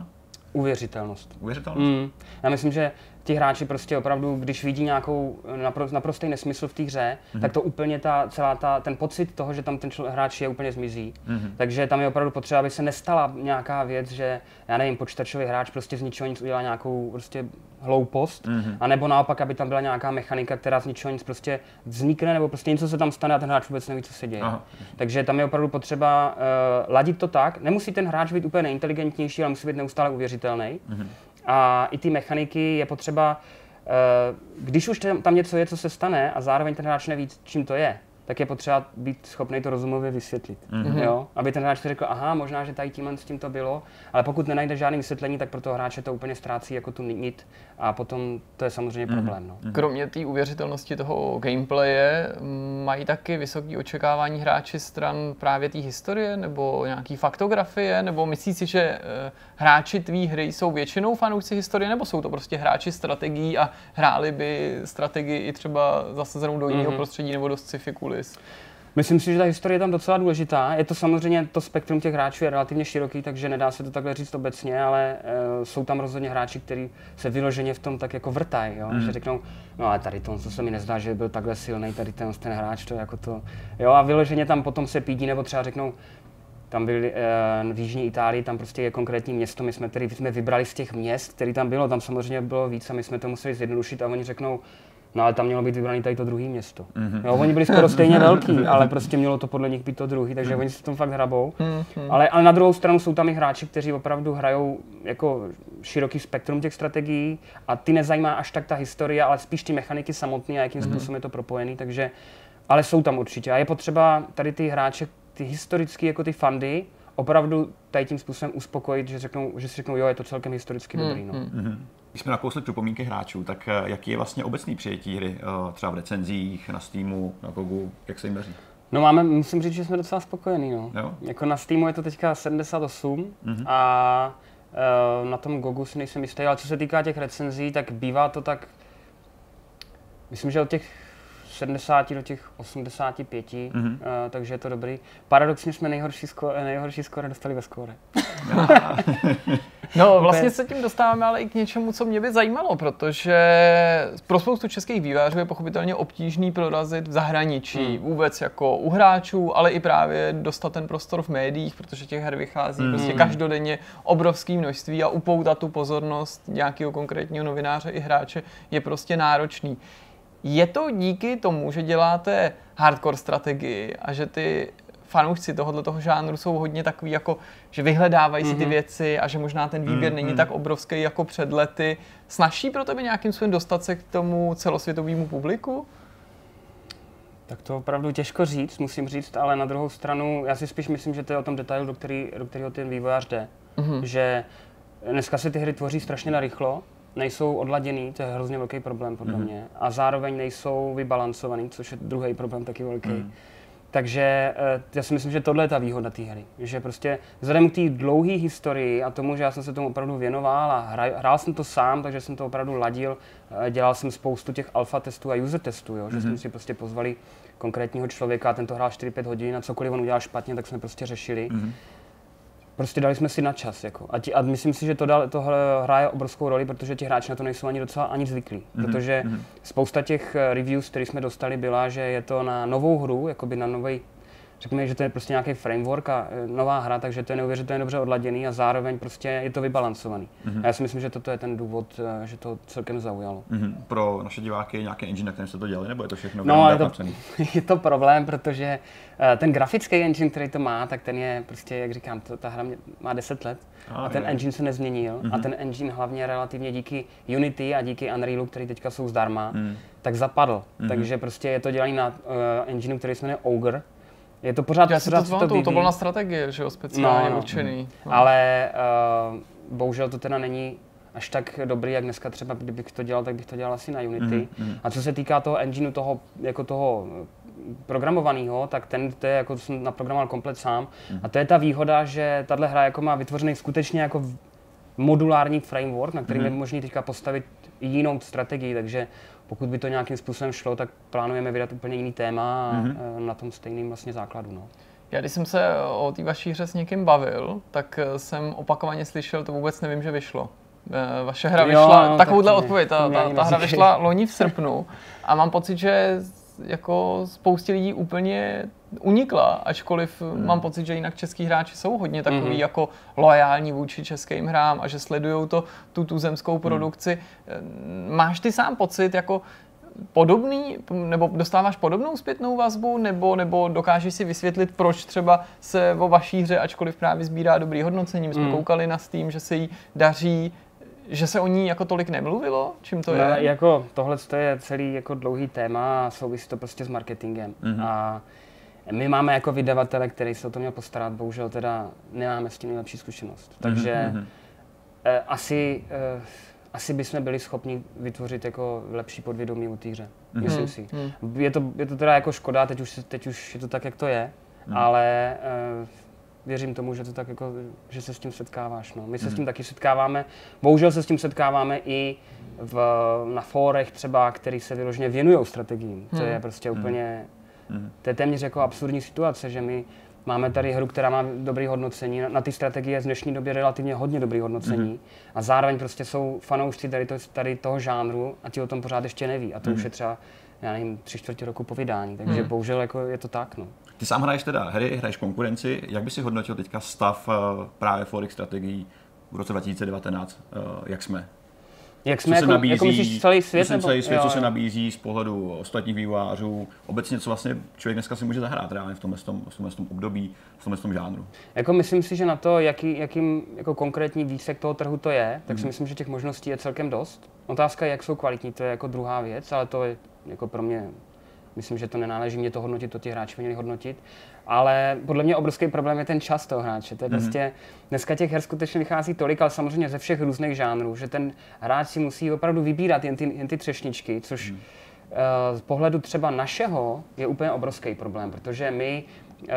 Uvěřitelnost. Uvěřitelnost? Mm. Já myslím, že ti hráči prostě opravdu, když vidí nějakou napro, naprostý nesmysl v té hře, mm-hmm. tak to úplně ta, celá ta, ten pocit toho, že tam ten čl- hráč je, úplně zmizí. Mm-hmm. Takže tam je opravdu potřeba, aby se nestala nějaká věc, že, já nevím, počítačový hráč prostě z ničeho nic udělá nějakou prostě hloupost, mm-hmm. anebo naopak, aby tam byla nějaká mechanika, která z ničeho nic prostě vznikne, nebo prostě něco se tam stane a ten hráč vůbec neví, co se děje. Aha. Takže tam je opravdu potřeba uh, ladit to tak. Nemusí ten hráč být úplně nejinteligentnější, ale musí být neustále uvěřitelný. Mm-hmm. A i ty mechaniky je potřeba, uh, když už tam něco je, co se stane a zároveň ten hráč neví, čím to je, tak je potřeba být schopný to rozumově vysvětlit. Mm-hmm. Jo? Aby ten hráč si řekl, aha, možná, že tady tímhle s tím to bylo, ale pokud nenajde žádné vysvětlení, tak pro toho hráče to úplně ztrácí jako tu nit a potom to je samozřejmě mm-hmm. problém. No. Mhm. Kromě té uvěřitelnosti toho gameplaye, mají taky vysoké očekávání hráči stran právě té historie nebo nějaký faktografie, nebo myslíš si, že eh, hráči tvý hry jsou většinou fanoušci historie, nebo jsou to prostě hráči strategií a hráli by strategii i třeba zasazenou do jiného mm-hmm. prostředí nebo do sci-fi kulis? Myslím si, že ta historie je tam docela důležitá. Je to samozřejmě, to spektrum těch hráčů je relativně široký, takže nedá se to takhle říct obecně, ale uh, jsou tam rozhodně hráči, kteří se vyloženě v tom tak jako vrtají, jo? Mm. že řeknou, no ale tady to, co se mi nezdá, že byl takhle silný, tady ten, ten hráč, to jako to, jo, a vyloženě tam potom se pídí, nebo třeba řeknou, tam byli uh, v Jižní Itálii, tam prostě je konkrétní město, my jsme, tedy jsme vybrali z těch měst, který tam bylo, tam samozřejmě bylo víc a my jsme to museli zjednodušit a oni řeknou, No ale tam mělo být vybrané tady to druhé město. Mm-hmm. Jo, oni byli skoro stejně velký, ale prostě mělo to podle nich být to druhý, takže mm-hmm. oni se tom fakt hrabou. Mm-hmm. Ale, ale na druhou stranu jsou tam i hráči, kteří opravdu hrajou jako široký spektrum těch strategií a ty nezajímá až tak ta historie, ale spíš ty mechaniky samotné a jakým mm-hmm. způsobem je to propojený, takže ale jsou tam určitě. A je potřeba tady ty hráče, ty historické jako ty fandy, opravdu tady tím způsobem uspokojit, že, řeknou, že si řeknou, jo, je to celkem historicky dobrý. No. Mm-hmm. Když jsme nakousli připomínky hráčů, tak eh, jaký je vlastně obecný přijetí hry, eh, třeba v recenzích, na Steamu, na Gogu, jak se jim daří? No máme, musím říct, že jsme docela spokojení. No. Jo? Jako na Steamu je to teďka 78 mm-hmm. a uh, na tom Gogu si nejsem jistý, ale co se týká těch recenzí, tak bývá to tak, myslím, že od těch 70 do těch 85, mm-hmm. uh, takže je to dobrý. Paradoxně jsme nejhorší, sko- nejhorší skóre dostali ve skóre. no vlastně se tím dostáváme ale i k něčemu, co mě by zajímalo, protože pro spoustu českých vývářů je pochopitelně obtížný prorazit v zahraničí, mm. vůbec jako u hráčů, ale i právě dostat ten prostor v médiích, protože těch her vychází mm. prostě každodenně obrovské množství a upoutat tu pozornost nějakého konkrétního novináře i hráče je prostě náročný. Je to díky tomu, že děláte hardcore strategii a že ty fanoušci tohoto toho žánru jsou hodně takový, jako, že vyhledávají mm-hmm. si ty mhm. věci a že možná ten výběr mm-hmm. není tak obrovský jako před lety. Snaží pro tebe nějakým způsobem dostat se k tomu celosvětovému publiku? Tak to opravdu těžko říct, musím říct, ale na druhou stranu, já si spíš myslím, že to je o tom detailu, do, který, do kterého ten vývojář jde. Mm-hmm. Že dneska se ty hry tvoří strašně narychlo, nejsou odladěný, to je hrozně velký problém podle mm-hmm. mě. A zároveň nejsou vybalancovaný, což je druhý problém taky velký. Mm. Takže eh, já si myslím, že tohle je ta výhoda té hry. Že prostě vzhledem k té dlouhé historii a tomu, že já jsem se tomu opravdu věnoval a hrál, hrál jsem to sám, takže jsem to opravdu ladil, eh, dělal jsem spoustu těch alfa testů a user testů, jo, že mm-hmm. jsme si prostě pozvali konkrétního člověka, ten to hrál 4-5 hodin a cokoliv on udělal špatně, tak jsme prostě řešili. Mm-hmm prostě dali jsme si na čas. Jako. A, ti, a myslím si, že to dal, tohle hraje obrovskou roli, protože ti hráči na to nejsou ani docela ani zvyklí. Mm-hmm. Protože mm-hmm. spousta těch eh, reviews, které jsme dostali, byla, že je to na novou hru, jakoby na nový řekněme, že to je prostě nějaký framework a e, nová hra, takže to je neuvěřitelně dobře odladěný a zároveň prostě je to vybalancovaný. Mm-hmm. A já si myslím, že toto je ten důvod, e, že to celkem zaujalo. Mm-hmm. Pro naše diváky je nějaký engine, na kterém jste to dělali, nebo je to všechno No, je to, je to problém, protože e, ten grafický engine, který to má, tak ten je prostě, jak říkám, to, ta hra má 10 let a, a ten je. engine se nezměnil mm-hmm. a ten engine hlavně relativně díky Unity a díky Unrealu, který teďka jsou zdarma, mm. tak zapadl. Mm-hmm. Takže prostě je to dělaný na uh, engineu, který se jmenuje Ogre, je to pořád, Já si pořád to, to, to bylo na strategie, že jo, speciálně no, no. určený. No. Ale uh, bohužel to teda není až tak dobrý, jak dneska třeba, kdybych to dělal, tak bych to dělal asi na Unity. Mm-hmm. A co se týká toho engineu, toho, jako toho programovaného, tak ten to je jako jsem naprogramoval komplet sám. Mm-hmm. A to je ta výhoda, že tahle hra jako má vytvořený skutečně jako modulární framework, na kterým mm-hmm. je možné teďka postavit jinou strategii, takže pokud by to nějakým způsobem šlo, tak plánujeme vydat úplně jiný téma mm-hmm. na tom stejným vlastně základu. No. Já když jsem se o té vaší hře s někým bavil, tak eh, jsem opakovaně slyšel, to vůbec nevím, že vyšlo. Eh, vaše hra vyšla, jo, no, takovouhle tak odpověď, ta, ta, ta hra vyšla loni v srpnu a mám pocit, že jako spoustě lidí úplně unikla, ačkoliv hmm. mám pocit, že jinak český hráči jsou hodně takový hmm. jako loajální vůči českým hrám a že sledují to, tu tuzemskou hmm. produkci. Hmm. Máš ty sám pocit jako podobný, nebo dostáváš podobnou zpětnou vazbu, nebo, nebo dokážeš si vysvětlit, proč třeba se o vaší hře, ačkoliv právě sbírá dobrý hodnocení, my jsme hmm. koukali na Steam, že se jí daří, že se o ní jako tolik nemluvilo? Čím to no, je? Jako, tohle je celý jako dlouhý téma a souvisí to prostě s marketingem. Mm-hmm. A my máme jako vydavatele, který se o to měl postarat, bohužel teda nemáme s tím nejlepší zkušenost. Mhm, Takže mm-hmm. eh, asi, eh, asi bychom byli schopni vytvořit jako lepší podvědomí u té hře. Mm-hmm. Myslím si. Mm-hmm. Je, to, je to teda jako škoda, teď už, teď už je to tak, jak to je, mm-hmm. ale eh, věřím tomu, že to tak jako, že se s tím setkáváš. No. My se mm-hmm. s tím mhm. taky setkáváme. Bohužel se s tím setkáváme i v, na fórech třeba, který se vyloženě věnují strategiím. To mm. je prostě mm. úplně Mm-hmm. To je téměř jako absurdní situace, že my Máme tady hru, která má dobrý hodnocení, na, na ty strategie z dnešní době relativně hodně dobrý hodnocení mm-hmm. a zároveň prostě jsou fanoušci tady, to, tady toho žánru a ti o tom pořád ještě neví a to mm-hmm. už mhm. je třeba, já nevím, tři čtvrtě roku po vydání, takže mm-hmm. bohužel jako je to tak. No. Ty sám hraješ teda hry, hraješ konkurenci, jak by si hodnotil teďka stav uh, právě Forex strategií v roce 2019, uh, eh, jak jsme? Jak jsme, co jako, nabízí, jako myslíš celý svět? Nebo? celý svět, jo, co se nabízí z pohledu ostatních vývojářů, obecně co vlastně člověk dneska si může zahrát reálně v tomhle, tom, v tomhle tom období, v tomhle tom žánru. Jako myslím si, že na to, jaký, jakým jako konkrétní výsek toho trhu to je, tak mm. si mhm. myslím, že těch možností je celkem dost. Otázka je, jak jsou kvalitní, to je jako druhá věc, ale to je jako pro mě Myslím, že to nenáleží mě to hodnotit, to ti hráči měli hodnotit. Ale podle mě obrovský problém je ten čas toho hráče. To je mm-hmm. prostě, dneska těch her skutečně vychází tolik, ale samozřejmě ze všech různých žánrů, že ten hráč si musí opravdu vybírat jen ty, jen ty třešničky, což mm. uh, z pohledu třeba našeho je úplně obrovský problém, protože my, uh,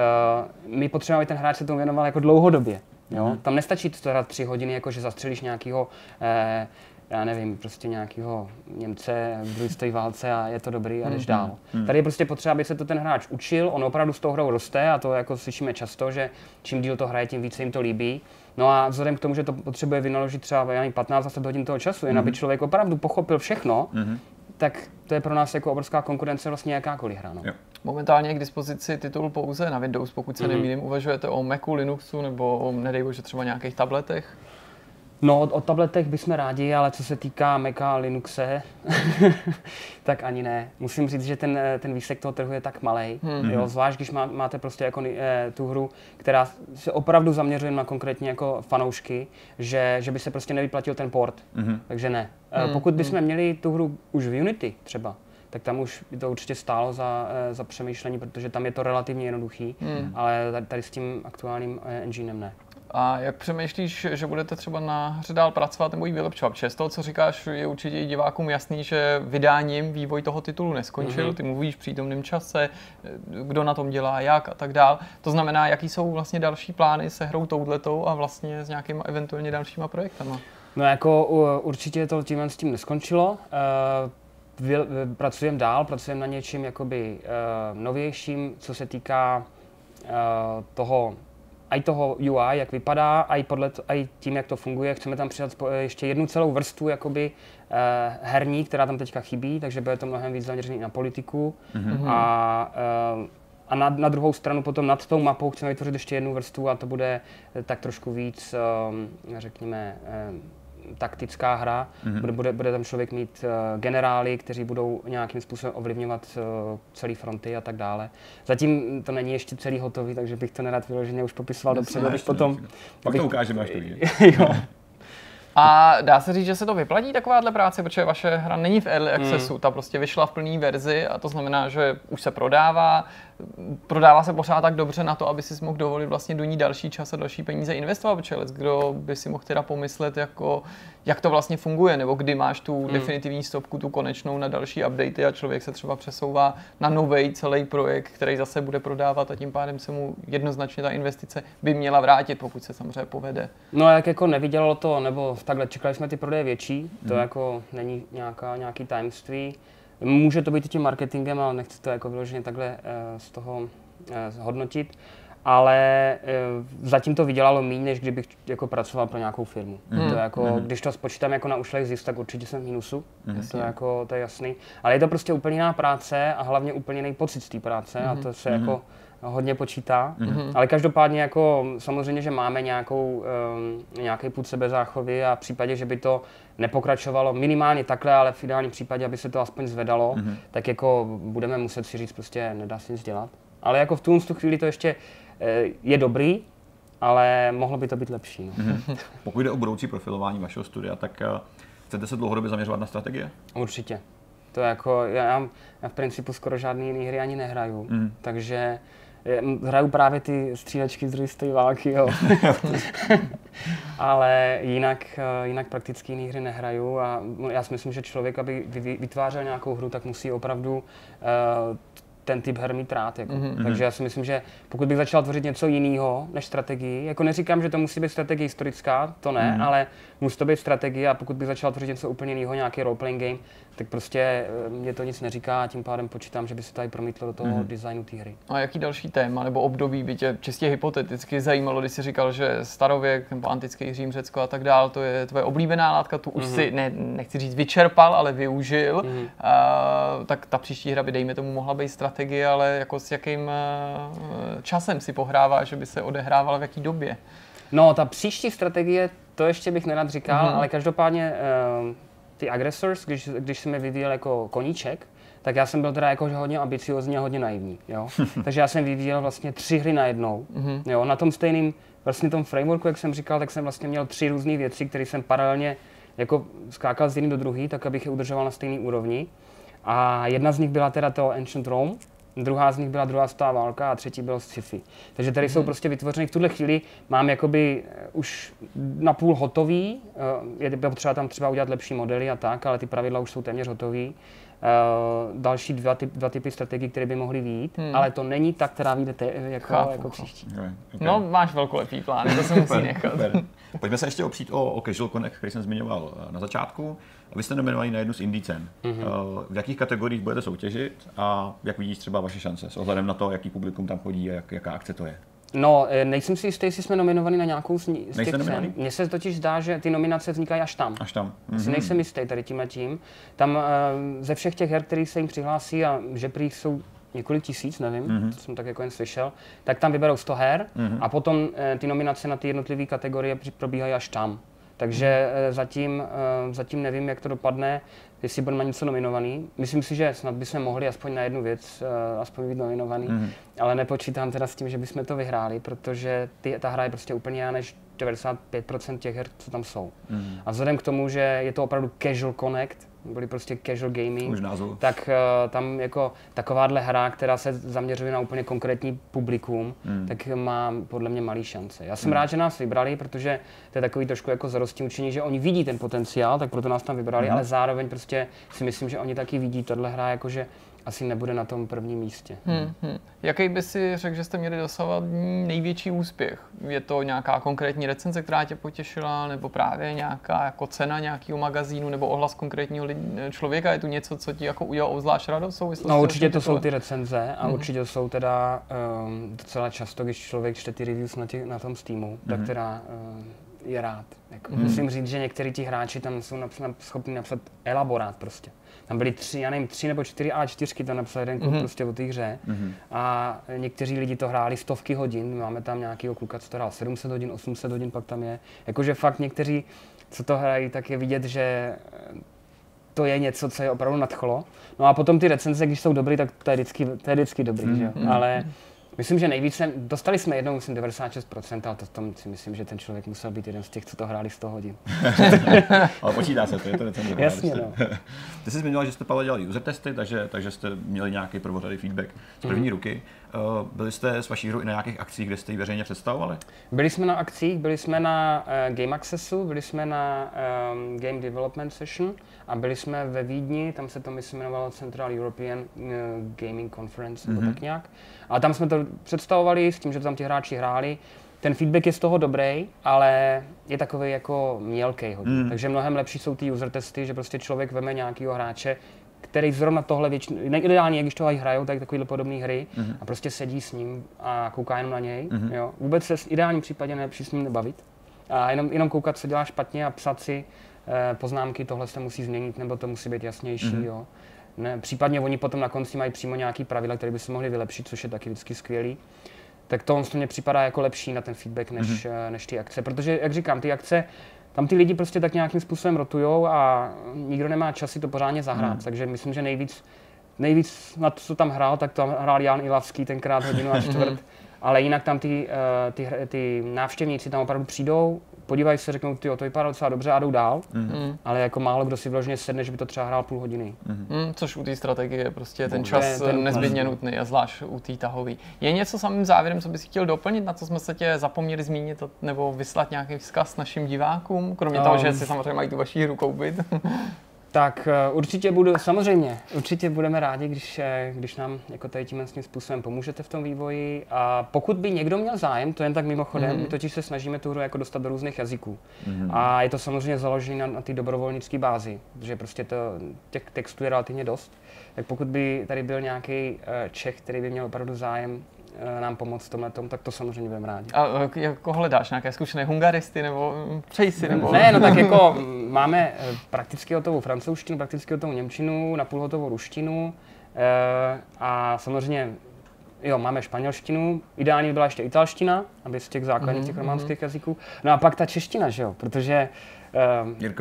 my potřebujeme, aby ten hráč se tomu věnoval jako dlouhodobě. Jo? Mm. Tam nestačí to hrát tři hodiny, jako že zastřelíš nějakého uh, já nevím, prostě nějakého Němce v druhé světové válce a je to dobrý a jdeš mm-hmm. dál. Mm. Tady je prostě potřeba, aby se to ten hráč učil, on opravdu s tou hrou roste a to jako slyšíme často, že čím díl to hraje, tím více jim to líbí. No a vzhledem k tomu, že to potřebuje vynaložit třeba 15-20 hodin toho času, jen mm-hmm. aby člověk opravdu pochopil všechno, mm-hmm. tak to je pro nás jako obrovská konkurence vlastně jakákoliv hra. No. Momentálně je k dispozici titul pouze na Windows, pokud se mm-hmm. nemýlím. Uvažujete o Macu, Linuxu nebo o, nedej bože, třeba nějakých tabletech? No, o, tabletech bychom rádi, ale co se týká Maca a Linuxe, tak ani ne. Musím říct, že ten, ten výsek toho trhu je tak malý, hmm. jo, zvlášť když má, máte prostě jako e, tu hru, která se opravdu zaměřuje na konkrétně jako fanoušky, že, že by se prostě nevyplatil ten port. Hmm. Takže ne. Hmm. Pokud bychom hmm. měli tu hru už v Unity třeba, tak tam už by to určitě stálo za, eh, za přemýšlení, protože tam je to relativně jednoduchý, hmm. ale tady, s tím aktuálním eh, enginem ne. A jak přemýšlíš, že budete třeba na hře dál pracovat nebo ji vylepšovat? Protože z toho, co říkáš, je určitě i divákům jasný, že vydáním vývoj toho titulu neskončil. Mm-hmm. Ty mluvíš v přítomném čase, kdo na tom dělá, jak a tak dál. To znamená, jaký jsou vlastně další plány se hrou touhletou a vlastně s nějakými eventuálně dalšíma projektama? No jako určitě to tím s tím neskončilo. Uh, pracujeme dál, pracujeme na něčím jakoby uh, novějším, co se týká toho i toho UI, jak vypadá, i, podle to, i tím, jak to funguje. Chceme tam přidat ještě jednu celou vrstvu jakoby, eh, herní, která tam teďka chybí, takže bude to mnohem víc zaměřený na politiku. Mm-hmm. A, eh, a na, na druhou stranu potom nad tou mapou chceme vytvořit ještě jednu vrstvu a to bude eh, tak trošku víc, eh, řekněme, eh, taktická hra. Mm-hmm. Bude, bude, bude tam člověk mít uh, generály, kteří budou nějakým způsobem ovlivňovat uh, celý fronty a tak dále. Zatím to není ještě celý hotový, takže bych to nerad vyloženě už popisoval dopředu, abych potom... Pak to ukážeme, až to jo. A dá se říct, že se to vyplatí takováhle práce, protože vaše hra není v early accessu, mm. ta prostě vyšla v plné verzi a to znamená, že už se prodává, prodává se pořád tak dobře na to, aby si mohl dovolit vlastně do ní další čas a další peníze investovat, protože kdo by si mohl teda pomyslet, jako, jak to vlastně funguje, nebo kdy máš tu mm. definitivní stopku, tu konečnou na další updaty a člověk se třeba přesouvá na nový celý projekt, který zase bude prodávat a tím pádem se mu jednoznačně ta investice by měla vrátit, pokud se samozřejmě povede. No jak jako nevydělalo to, nebo takhle čekali jsme ty prodeje větší, to mm. jako není nějaká, nějaký tajemství. Může to být i tím marketingem, ale nechci to jako vyloženě takhle uh, z toho uh, hodnotit. Ale uh, zatím to vydělalo méně, než kdybych jako pracoval pro nějakou firmu. Mm. To jako, mm. Když to spočítám jako na ušlej zisk, tak určitě jsem v mínusu. Mm. To, je jako, to je jasný. Ale je to prostě úplně jiná práce a hlavně úplně jiný pocit z té práce. Mm. A to se mm. jako hodně počítá. Mm-hmm. Ale každopádně jako samozřejmě, že máme nějakou, um, nějaký půd sebezáchovy a v případě, že by to nepokračovalo minimálně takhle, ale v ideálním případě, aby se to aspoň zvedalo, mm-hmm. tak jako budeme muset si říct prostě nedá se nic dělat. Ale jako v tu, tu chvíli to ještě eh, je dobrý, ale mohlo by to být lepší. No. Mm-hmm. Pokud jde o budoucí profilování vašeho studia, tak uh, chcete se dlouhodobě zaměřovat na strategie? Určitě. To jako, já, já v principu skoro žádné jiné hry ani nehraju, mm. takže Hraju právě ty střílečky z druhé války, jo. Ale jinak, eh, jinak prakticky jiné hry nehraju a já si myslím, že člověk, aby vytvářel nějakou hru, tak musí opravdu uh, ten typ her mít rád. Jako. Mm-hmm. Takže já si myslím, že pokud bych začal tvořit něco jiného než strategii, jako neříkám, že to musí být strategie historická, to ne, mm-hmm. ale musí to být strategie a pokud bych začal tvořit něco úplně jiného, nějaký role-playing game, tak prostě eh, mě to nic neříká a tím pádem počítám, že by se tady promítlo do toho mm-hmm. designu té hry. A jaký další téma nebo období by tě čistě hypoteticky zajímalo, když jsi říkal, že starověk nebo antický Řím, Řecko a tak dál, to je tvoje oblíbená látka, tu už mm-hmm. si, ne, nechci říct vyčerpal, ale využil, mm-hmm. uh, tak ta příští hra by dejme tomu mohla být strategie, ale jako s jakým uh, časem si pohrává, že by se odehrávala v jaký době? No, ta příští strategie, to ještě bych nerad říkal, mm-hmm. ale každopádně ty Aggressors, když, když jsem je vyvíjel jako koníček, tak já jsem byl teda jako hodně ambiciozní a hodně naivní. Jo? Takže já jsem vyvíjel vlastně tři hry najednou. Mm-hmm. Jo? Na tom stejným vlastně tom frameworku, jak jsem říkal, tak jsem vlastně měl tři různé věci, které jsem paralelně jako skákal z jedné do druhé, tak abych je udržoval na stejné úrovni. A jedna z nich byla teda to Ancient Rome, druhá z nich byla druhá světová válka a třetí bylo sci-fi. Takže tady mm-hmm. jsou mhm. prostě vytvořeny v tuhle chvíli, mám jakoby eh, už napůl hotový, eh, je potřeba tam třeba udělat lepší modely a tak, ale ty pravidla už jsou téměř hotový. Uh, další dva, typ, dva typy strategií, které by mohly výjít, hmm. ale to není ta, která vyjde te, jako, chápu, jako příští. Okay, okay. No, máš velkolepý plán, to se musí nechat. Pojďme se ještě opřít o, o Casual Connect, který jsem zmiňoval na začátku. Vy jste nominovaní na jednu z indie cen. Mm-hmm. V jakých kategoriích budete soutěžit a jak vidíš třeba vaše šance s ohledem na to, jaký publikum tam chodí a jak, jaká akce to je? No, eh, nejsem si jistý, jestli jsme nominovaní na nějakou z, z těch cen. Mně se totiž zdá, že ty nominace vznikají až tam. Až tam. Mm-hmm. Si nejsem jistý tady tím a tím. Tam ze všech těch her, který se jim přihlásí a že prý jsou několik tisíc, nevím, mm-hmm. to jsem tak jako jen slyšel, tak tam vyberou 100 her mm-hmm. a potom uh, ty nominace na ty jednotlivé kategorie probíhají až tam. Takže mm-hmm. zatím, uh, zatím nevím, jak to dopadne jestli budeme něco nominovaný. Myslím si, že snad bychom mohli aspoň na jednu věc uh, aspoň být nominovaný, mm-hmm. ale nepočítám teda s tím, že bychom to vyhráli, protože ty, ta hra je prostě úplně jiná než 95% těch her, co tam jsou. Mm-hmm. A vzhledem k tomu, že je to opravdu casual connect, byli prostě casual gaming, Už tak uh, tam jako takováhle hra, která se zaměřuje na úplně konkrétní publikum, mm. tak má podle mě malý šance. Já jsem mm. rád, že nás vybrali, protože to je takový trošku jako zarostí učení, že oni vidí ten potenciál, tak proto nás tam vybrali, mm. ale zároveň prostě si myslím, že oni taky vidí tohle hra jako, že asi nebude na tom prvním místě. Hmm, hmm. Jaký by si řekl, že jste měli dosahovat největší úspěch? Je to nějaká konkrétní recenze, která tě potěšila, nebo právě nějaká jako cena nějakého magazínu, nebo ohlas konkrétního člověka? Je tu něco, co ti jako udělalo obzvlášť radost? No určitě to jsou ty recenze a hmm. určitě jsou teda um, docela často, když člověk čte ty reviews na, tě, na tom Steamu, hmm. tak teda um, je rád. Jako, hmm. Musím říct, že někteří ti hráči tam jsou napsat, schopni napsat elaborát prostě. Tam byly tři, já nevím, tři nebo čtyři A4, tam napsal jeden kluk mm-hmm. prostě o té hře. Mm-hmm. A někteří lidi to hráli stovky hodin, máme tam nějakého kluka, co to hrál 700 hodin, 800 hodin, pak tam je. Jakože fakt někteří, co to hrají, tak je vidět, že to je něco, co je opravdu nadchlo. No a potom ty recenze, když jsou dobrý, tak to je vždycky, to je vždycky dobrý, mm-hmm. že jo? Mhm. Ale Myslím, že nejvíce, dostali jsme jednou, myslím, 96%, ale to tom si myslím, že ten člověk musel být jeden z těch, co to hráli 100 hodin. ale počítá se, to je to recenze. Jasně, no. Ty jsi zmiňoval, že jste Pavel dělali user testy, takže, takže jste měli nějaký prvořadý feedback z první mm. ruky. Uh, byli jste s vaší hrou i na nějakých akcích, kde jste ji veřejně představovali? Byli jsme na akcích, byli jsme na uh, Game Accessu, byli jsme na um, Game Development Session a byli jsme ve Vídni, tam se to myslím jmenovalo Central European uh, Gaming Conference, mm-hmm. nebo mhm. tak nějak. A tam jsme to představovali s tím, že tam ti hráči hráli. Ten feedback je z toho dobrý, ale je takový jako mělký hodně. Mm. Takže mnohem lepší jsou ty user testy, že prostě člověk veme nějakého hráče, který zrovna tohle většinou, ideálně, když to hrajou, tak takovýhle podobné hry mm-hmm. a prostě sedí s ním a kouká jenom na něj. Mm-hmm. Jo. Vůbec se v ideálním případě nejlepší s ním nebavit. A jenom, jenom koukat, co dělá špatně a psat si eh, poznámky, tohle se musí změnit, nebo to musí být jasnější. Mm-hmm. Jo. Ne, případně oni potom na konci mají přímo nějaký pravidla, které by se mohli vylepšit, což je taky vždycky skvělý. Tak to mně připadá jako lepší na ten feedback než, mm-hmm. než ty akce. Protože, jak říkám, ty akce, tam ty lidi prostě tak nějakým způsobem rotujou a nikdo nemá čas si to pořádně zahrát. Mm. Takže myslím, že nejvíc, nejvíc na to, co tam hrál, tak tam hrál Jan Ilavský tenkrát hodinu a čtvrt. Ale jinak tam ty, uh, ty, ty návštěvníci tam opravdu přijdou, podívají se, řeknou, ty to vypadá docela dobře a jdou dál, mm-hmm. ale jako málo kdo si vložně sedne, že by to třeba hrál půl hodiny. Mm-hmm. Mm, což u té strategie je prostě ten čas ten, nezbytně nutný a zvlášť u té tahové. Je něco samým závěrem, co bys chtěl doplnit, na co jsme se tě zapomněli zmínit, nebo vyslat nějaký vzkaz našim divákům, kromě um, toho, že si samozřejmě mají tu vaši hru koupit? Tak eh, určitě budu, samozřejmě, určitě budeme rádi, když, eh, když nám jako tady tímhle tím způsobem pomůžete v tom vývoji. A pokud by někdo měl zájem, to jen tak mimochodem, mm-hmm. totiž se snažíme tu hru jako dostat do různých jazyků. Mm-hmm. A je to samozřejmě založené na, na té dobrovolnické bázi, protože prostě to, těch textů je relativně dost. Tak pokud by tady byl nějaký eh, Čech, který by měl opravdu zájem nám pomoct v tomhle tom, tak to samozřejmě budeme rádi. A eh, jako hledáš nějaké zkušené hungaristy nebo hm, přeji si? Nebo... Ne, no tak jako máme eh, prakticky hotovou francouzštinu, prakticky hotovou němčinu, napůl hotovou ruštinu a samozřejmě jo, máme španělštinu, ideálně by byla ještě italština, aby z těch základních mm-hmm. těch románských jazyků. No a pak ta čeština, že jo, protože Uh,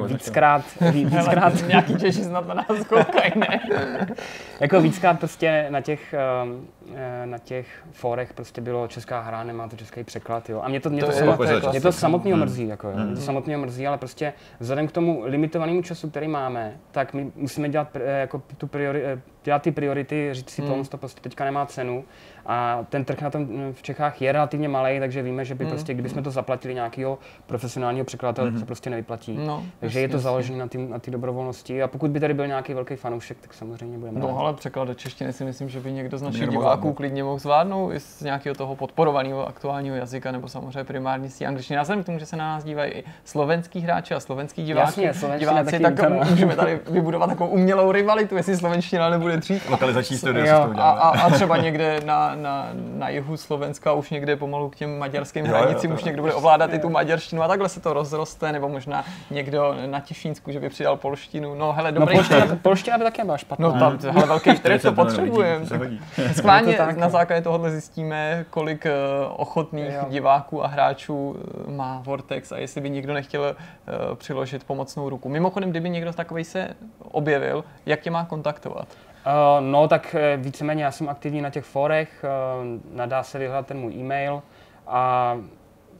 víckrát, víckrát. Nějaký Češi snad na nás koukají, ne? jako víckrát prostě na těch, uh, na těch forech prostě bylo česká hra, nemá to český překlad, jo. A mě to, mě to, to, samotný, je, mě to samotného hmm. mrzí, jako, jo. Hmm. Mě to samotného mrzí, ale prostě vzhledem k tomu limitovanému času, který máme, tak my musíme dělat eh, jako tu priori, eh, dělat ty priority, říct si hmm. to prostě teďka nemá cenu a ten trh na tom mm, v Čechách je relativně malý, takže víme, že by hmm. prostě, kdybychom to zaplatili nějakého profesionálního překladatele, hmm. to prostě nevyplatí. No, takže jasný, je to založené na té na dobrovolnosti a pokud by tady byl nějaký velký fanoušek, tak samozřejmě budeme. No, rádi. ale překlad do češtiny si myslím, že by někdo z našich diváků klidně mohl zvládnout i z nějakého toho podporovaného aktuálního jazyka nebo samozřejmě primární si angličtiny. Já jsem k tomu, že se na nás dívají i slovenský hráči a slovenský diváci, Jasně, diváci tak můžeme tady vybudovat takovou umělou rivalitu, jestli slovenština nebude dřív. Lokalizační studio a, a, a, třeba někde na, na, na jihu Slovenska už někde pomalu k těm maďarským jo, hranicím, jo, už někdo bude ovládat i tu maďarštinu a takhle se to rozroste, nebo možná někdo na Těšínsku, že by přidal polštinu. No hele, no, dobrý. No, polština, polština by také byla špatná. No tam, hele, velký trh to potřebujeme. Schválně na základě tohohle zjistíme, kolik uh, ochotných jo. diváků a hráčů uh, má Vortex a jestli by někdo nechtěl uh, přiložit pomocnou ruku. Mimochodem, kdyby někdo takový se objevil, jak tě má kontaktovat? Uh, no, tak víceméně já jsem aktivní na těch forech, uh, nadá se vyhledat ten můj e-mail a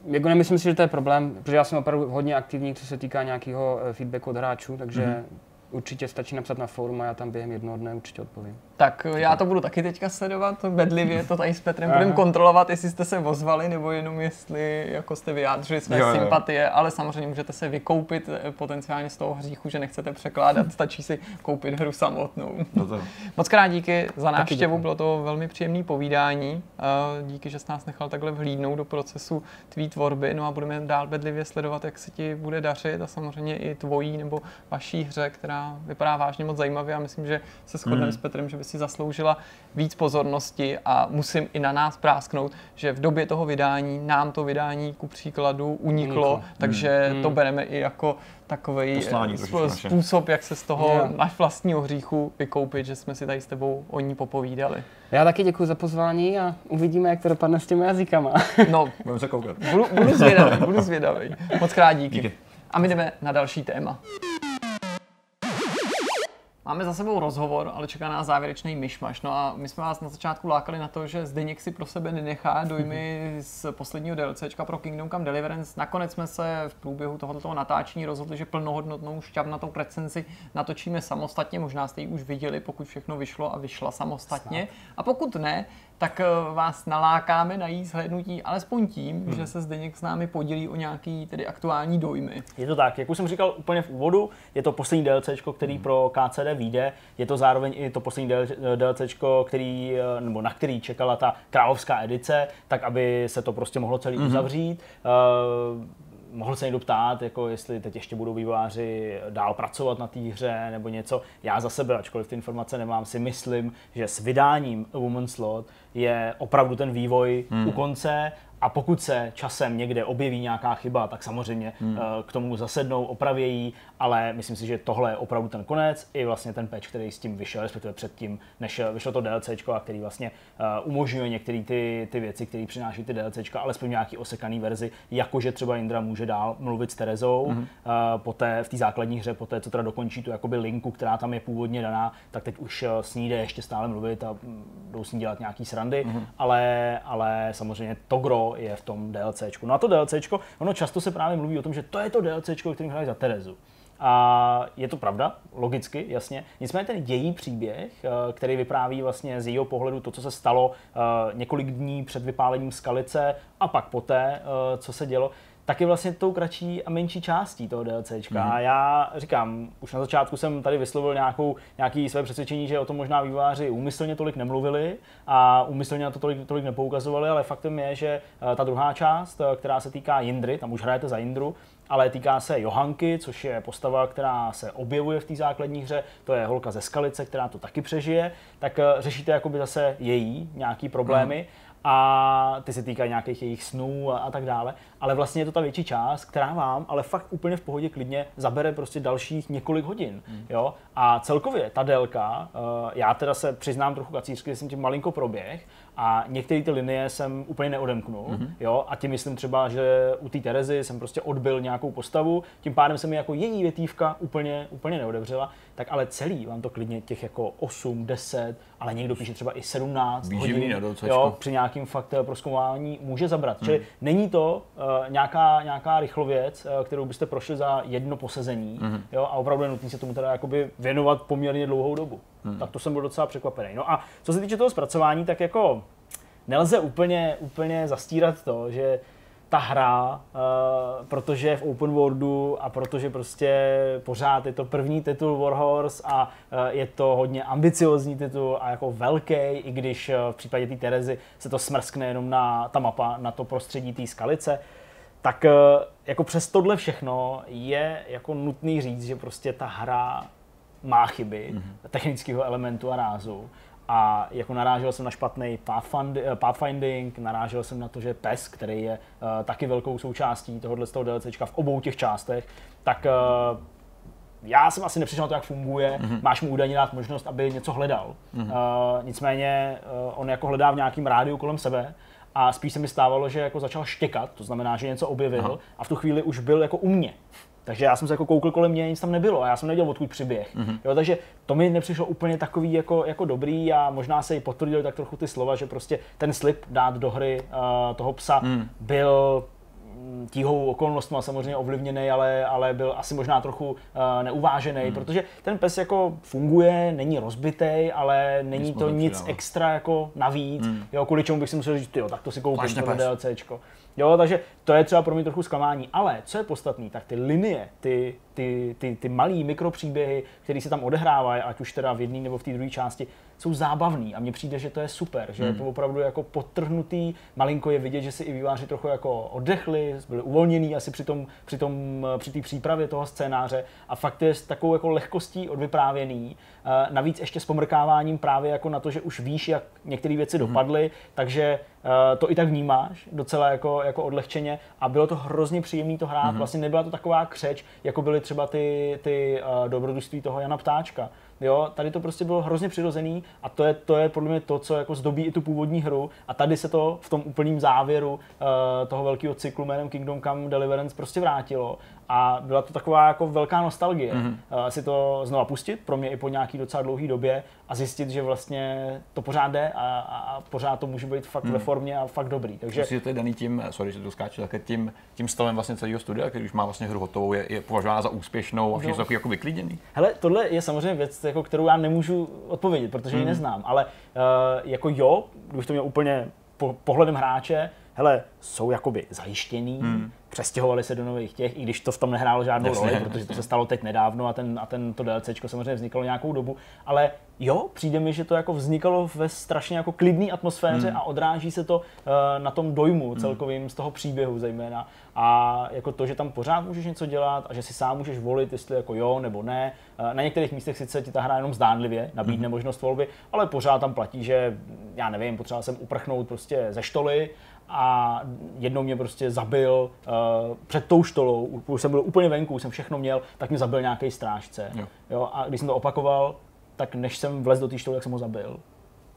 jako nemyslím si, že to je problém, protože já jsem opravdu hodně aktivní, co se týká nějakého feedbacku od hráčů, takže mm-hmm určitě stačí napsat na fórum a já tam během jednoho dne určitě odpovím. Tak já to budu taky teďka sledovat bedlivě, to tady s Petrem budeme kontrolovat, jestli jste se ozvali, nebo jenom jestli jako jste vyjádřili své jo, sympatie, jo. ale samozřejmě můžete se vykoupit eh, potenciálně z toho hříchu, že nechcete překládat, stačí si koupit hru samotnou. No to. Moc krát díky za návštěvu, bylo to velmi příjemné povídání. Díky, že jsi nás nechal takhle vhlídnout do procesu tvý tvorby, no a budeme dál bedlivě sledovat, jak se ti bude dařit a samozřejmě i tvojí nebo vaší hře, která vypadá vážně moc zajímavě a myslím, že se shodneme mm. s Petrem, že by si zasloužila víc pozornosti a musím i na nás prásknout, že v době toho vydání nám to vydání ku příkladu uniklo, uniklo. takže mm. to bereme i jako takový způsob, jak se z toho yeah. náš vlastního hříchu vykoupit, že jsme si tady s tebou o ní popovídali. Já taky děkuji za pozvání a uvidíme, jak to dopadne s těmi jazykama. No, budeme se koukat. Budu, budu zvědavý, budu zvědavý. Moc krát díky. díky. A my jdeme na další téma. Máme za sebou rozhovor, ale čeká nás závěrečný myšmaš. No a my jsme vás na začátku lákali na to, že Zdeněk si pro sebe nenechá dojmy z posledního DLCčka pro Kingdom Come Deliverance. Nakonec jsme se v průběhu tohoto natáčení rozhodli, že plnohodnotnou šťavnatou recenzi natočíme samostatně. Možná jste ji už viděli, pokud všechno vyšlo a vyšla samostatně. A pokud ne, tak eh, vás nalákáme na jí zhlédnutí alespoň tím, hmm. že se Zdeněk s námi podělí o nějaký tedy aktuální dojmy. Je to tak, jak už jsem říkal úplně v úvodu, je to poslední DLC, který hmm. pro KCD vyjde, je to zároveň i to poslední DLC, který, eh, nebo na který čekala ta královská edice, tak aby se to prostě mohlo celý hmm. uzavřít. Uh, mohl se někdo ptát, jako jestli teď ještě budou vývojáři dál pracovat na té hře nebo něco. Já za sebe, ačkoliv ty informace nemám, si myslím, že s vydáním Woman's Slot je opravdu ten vývoj hmm. u konce a pokud se časem někde objeví nějaká chyba, tak samozřejmě hmm. Eh, k tomu zasednou, opravějí, ale myslím si, že tohle je opravdu ten konec. I vlastně ten patch, který s tím vyšel, respektive předtím, než vyšlo to DLC, a který vlastně uh, umožňuje některé ty, ty věci, které přináší ty DLC, alespoň nějaký osekaný verzi, jakože třeba Indra může dál mluvit s Terezou, hmm. poté v té základní hře, poté, co teda dokončí tu jakoby linku, která tam je původně daná, tak teď už s ní jde ještě stále mluvit a mm, jdou s ní dělat nějaký srandy, hmm. ale, ale samozřejmě to gro je v tom DLCčku. No a to DLCčko, ono často se právě mluví o tom, že to je to DLCčko, kterým hrají za Terezu. A je to pravda, logicky, jasně. Nicméně ten její příběh, eh, který vypráví vlastně z jejího pohledu to, co se stalo eh, několik dní před vypálením skalice a pak poté, eh, co se dělo, tak je vlastně tou kratší a menší částí toho DLCčka. Mhm. Mm. A já říkám, už na začátku jsem tady vyslovil nějakou, nějaký své přesvědčení, že o tom možná výváři úmyslně tolik nemluvili a úmyslně na to tolik, tolik nepoukazovali, ale faktem je, že eh, ta druhá část, eh, která se týká Jindry, tam už hrajete za Jindru, ale týká se Johanky, což je postava, která se objevuje v té základní hře, to je holka ze Skalice, která to taky přežije, tak eh, řešíte jakoby zase její nějaký problémy. Mm a ty se týkají nějakých jejich snů a, a tak dále. Ale vlastně je to ta větší část, která vám, ale fakt úplně v pohodě klidně zabere prostě dalších několik hodin. Mm. Jo? A celkově ta délka, uh, já teda se přiznám trochu kacířsky, že jsem tím malinko proběh a některé ty linie jsem úplně neodemknul. Mm-hmm. Jo? A tím myslím třeba, že u té Terezy jsem prostě odbil nějakou postavu, tím pádem se mi jako její větívka úplně, úplně neodevřela. Tak ale celý vám to klidně těch jako 8, 10, ale někdo píše třeba i 17 Výživný hodin jo, při nějakým fakt eh, prozkoumávání může zabrat. Hmm. Čili není to uh, nějaká, nějaká rychlověc, uh, kterou byste prošli za jedno posezení hmm. jo, a opravdu je nutné se tomu teda jakoby věnovat poměrně dlouhou dobu. Hmm. Tak to jsem byl docela překvapený. No a co se týče toho zpracování, tak jako nelze úplně, úplně zastírat to, že ta hra, uh, protože je v open worldu a protože prostě pořád je to první titul Warhorse a uh, je to hodně ambiciozní titul a jako velký, i když uh, v případě té Terezy se to smrskne jenom na ta mapa, na to prostředí té skalice, tak uh, jako přes tohle všechno je jako nutný říct, že prostě ta hra má chyby mm-hmm. technického elementu a rázu a jako narážel jsem na špatný pathfinding, narážel jsem na to, že PES, který je uh, taky velkou součástí tohohle z toho DLCčka v obou těch částech, tak uh, já jsem asi nepřišel na to, jak funguje. Mm-hmm. Máš mu údajně dát možnost, aby něco hledal. Mm-hmm. Uh, nicméně uh, on jako hledá v nějakém rádiu kolem sebe a spíš se mi stávalo, že jako začal štěkat, to znamená, že něco objevil Aha. a v tu chvíli už byl jako u mě. Takže já jsem se jako koukl kolem mě, nic tam nebylo a já jsem nevěděl, odkud přiběh. Mm-hmm. Jo, takže to mi nepřišlo úplně takový jako, jako dobrý a možná se i potvrdili tak trochu ty slova, že prostě ten slip dát do hry uh, toho psa mm. byl tíhou okolnostmi samozřejmě ovlivněný, ale, ale byl asi možná trochu uh, neuvážený, hmm. protože ten pes jako funguje, není rozbitý, ale není to nic extra jako navíc, hmm. jo, kvůli čemu bych si musel říct, jo, tak to si koupím to DLCčko. Jo, takže to je třeba pro mě trochu zklamání. Ale co je podstatný, tak ty linie, ty, ty, ty, ty malý mikropříběhy, které se tam odehrávají, ať už teda v jedné nebo v té druhé části, jsou zábavný a mně přijde, že to je super, že hmm. je to opravdu jako potrhnutý, malinko je vidět, že si i výváři trochu jako oddechli, byli uvolnění asi při tom, při tom, při té přípravě toho scénáře a fakt je s takovou jako lehkostí odvyprávěný, navíc ještě s pomrkáváním právě jako na to, že už víš, jak některé věci hmm. dopadly, takže to i tak vnímáš docela jako, jako odlehčeně a bylo to hrozně příjemné to hrát, hmm. vlastně nebyla to taková křeč, jako byly třeba ty, ty uh, dobrodružství toho Jana Ptáčka. Jo, tady to prostě bylo hrozně přirozený a to je, to je podle mě to, co jako zdobí i tu původní hru a tady se to v tom úplném závěru uh, toho velkého cyklu jménem Kingdom Come Deliverance prostě vrátilo a byla to taková jako velká nostalgie mm-hmm. uh, si to znova pustit, pro mě i po nějaký docela dlouhé době a zjistit, že vlastně to pořád jde a, a, pořád to může být fakt mm. ve formě a fakt dobrý. Takže Myslím, že to je daný tím, sorry, že to skáče, také tím, tím stavem vlastně celého studia, který už má vlastně hru hotovou, je, je považována za úspěšnou a všichni no. jsou jako vyklíděný. Hele, tohle je samozřejmě věc, jako, kterou já nemůžu odpovědět, protože mm. ji neznám, ale uh, jako jo, když to měl úplně po, pohledem hráče, hele, jsou jakoby zajištěný, hmm. Přestěhovali se do nových těch, i když to v tom nehrálo žádnou jasně, roli, protože to se stalo teď nedávno a, ten, a ten, to DLCčko samozřejmě vznikalo nějakou dobu, ale jo, přijde mi, že to jako vznikalo ve strašně jako klidné atmosféře hmm. a odráží se to uh, na tom dojmu hmm. celkovým z toho příběhu zejména. A jako to, že tam pořád můžeš něco dělat a že si sám můžeš volit, jestli jako jo nebo ne. Uh, na některých místech sice ti ta hra jenom zdánlivě nabídne hmm. možnost volby, ale pořád tam platí, že já nevím, potřeboval jsem uprchnout prostě ze štoly a jednou mě prostě zabil uh, před tou štolou, už jsem byl úplně venku, už jsem všechno měl, tak mě zabil nějaký strážce. Jo. Jo, a když jsem to opakoval, tak než jsem vlez do té štoly, tak jsem ho zabil.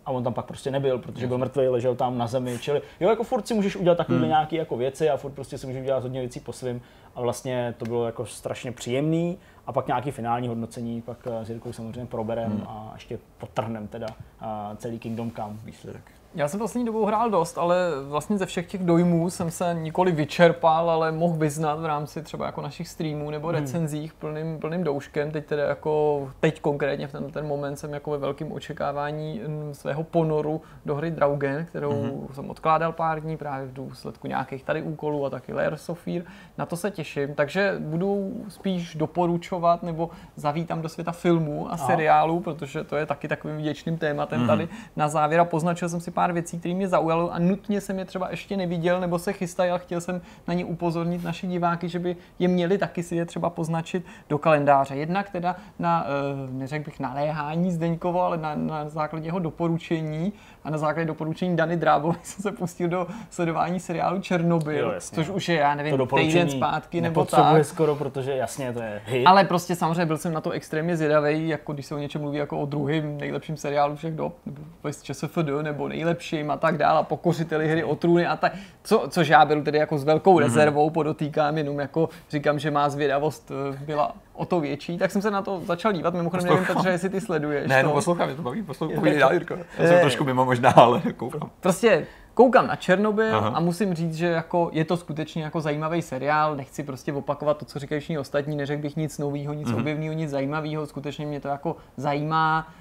A on tam pak prostě nebyl, protože byl mrtvý, ležel tam na zemi. Čili jo, jako furt si můžeš udělat takové hmm. nějaké jako věci a furt prostě si můžeš udělat hodně věcí po svým. A vlastně to bylo jako strašně příjemný. A pak nějaký finální hodnocení, pak eh, s Jirkou samozřejmě proberem hmm. a ještě potrhnem teda uh, celý Kingdom Come. Výsledek. Já jsem poslední dobou hrál dost, ale vlastně ze všech těch dojmů jsem se nikoli vyčerpal, ale mohl vyznat v rámci třeba jako našich streamů nebo hmm. recenzích plným, plným douškem. Teď teda jako, teď konkrétně v ten, ten moment jsem jako ve velkém očekávání mm, svého ponoru do hry Draugen, kterou hmm. jsem odkládal pár dní právě v důsledku nějakých tady úkolů a taky Layers of Fear. Na to se těším, takže budu spíš doporučovat nebo zavítám do světa filmů a seriálů, protože to je taky takovým vděčným tématem hmm. tady na závěr a poznačil jsem si pár pár věcí, které mě zaujaly a nutně jsem je třeba ještě neviděl nebo se chystají, ale chtěl jsem na ně upozornit naši diváky, že by je měli taky si je třeba poznačit do kalendáře. Jednak teda na, eh, neřekl bych naléhání Zdeňkovo, ale na, na základě jeho doporučení a na základě doporučení Dany Drábové jsem se pustil do sledování seriálu Černobyl, jo, jasně. což už je, já nevím, týden zpátky nebo tak. skoro, protože jasně to je hit. Ale prostě samozřejmě byl jsem na to extrémně zvědavý, jako když se o něčem mluví jako o druhém nejlepším seriálu všech dob, nebo ČSFD, nebo nejlepším a tak dále, a pokořiteli hry o trůny a tak, co, což já beru tedy jako s velkou mm-hmm. rezervou, podotýkám, jenom jako říkám, že má zvědavost eh, byla o to větší, tak jsem se na to začal dívat. Mimochodem, nevím, Petře, jestli ty sleduješ. Ne, no, poslouchám, mě to baví, poslouchám, dál, Jirko. Já jsem trošku mimo možná, ale koukám. Prostě koukám na Černobyl Aha. a musím říct, že jako je to skutečně jako zajímavý seriál. Nechci prostě opakovat to, co říkají všichni ostatní, neřekl bych nic nového, nic mm-hmm. objevného, nic zajímavého. Skutečně mě to jako zajímá.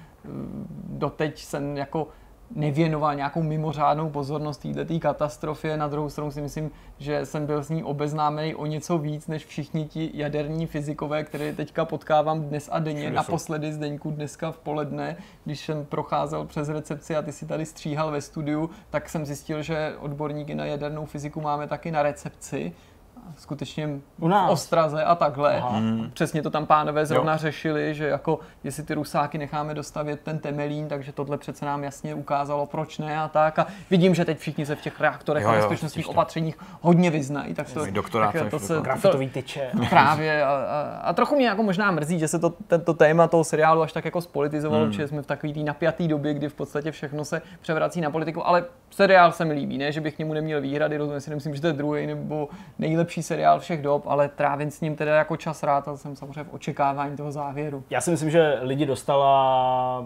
Doteď jsem jako nevěnoval nějakou mimořádnou pozornost této katastrofě. Na druhou stranu si myslím, že jsem byl s ní obeznámený o něco víc než všichni ti jaderní fyzikové, které teďka potkávám dnes a denně. Všude Naposledy Zdeňku dneska v poledne, když jsem procházel přes recepci a ty si tady stříhal ve studiu, tak jsem zjistil, že odborníky na jadernou fyziku máme taky na recepci skutečně U nás. v Ostraze a takhle. Aha. Hmm. Přesně to tam pánové zrovna jo. řešili, že jako jestli ty rusáky necháme dostavět ten temelín, takže tohle přece nám jasně ukázalo, proč ne a tak. A vidím, že teď všichni se v těch reaktorech jo, a bezpečnostních opatřeních hodně vyznají. Tak to, doktorát, tak to se, grafitový tyče. Právě. A, a, a, trochu mě jako možná mrzí, že se to, tento téma toho seriálu až tak jako spolitizovalo, hmm. že jsme v takové té napjaté době, kdy v podstatě všechno se převrací na politiku, ale seriál se mi líbí, ne, že bych k němu neměl výhrady, rozumím si, nemyslím, že to je druhý nebo nejlepší nejlepší seriál všech dob, ale trávím s ním teda jako čas rád a jsem samozřejmě v očekávání toho závěru. Já si myslím, že lidi dostala,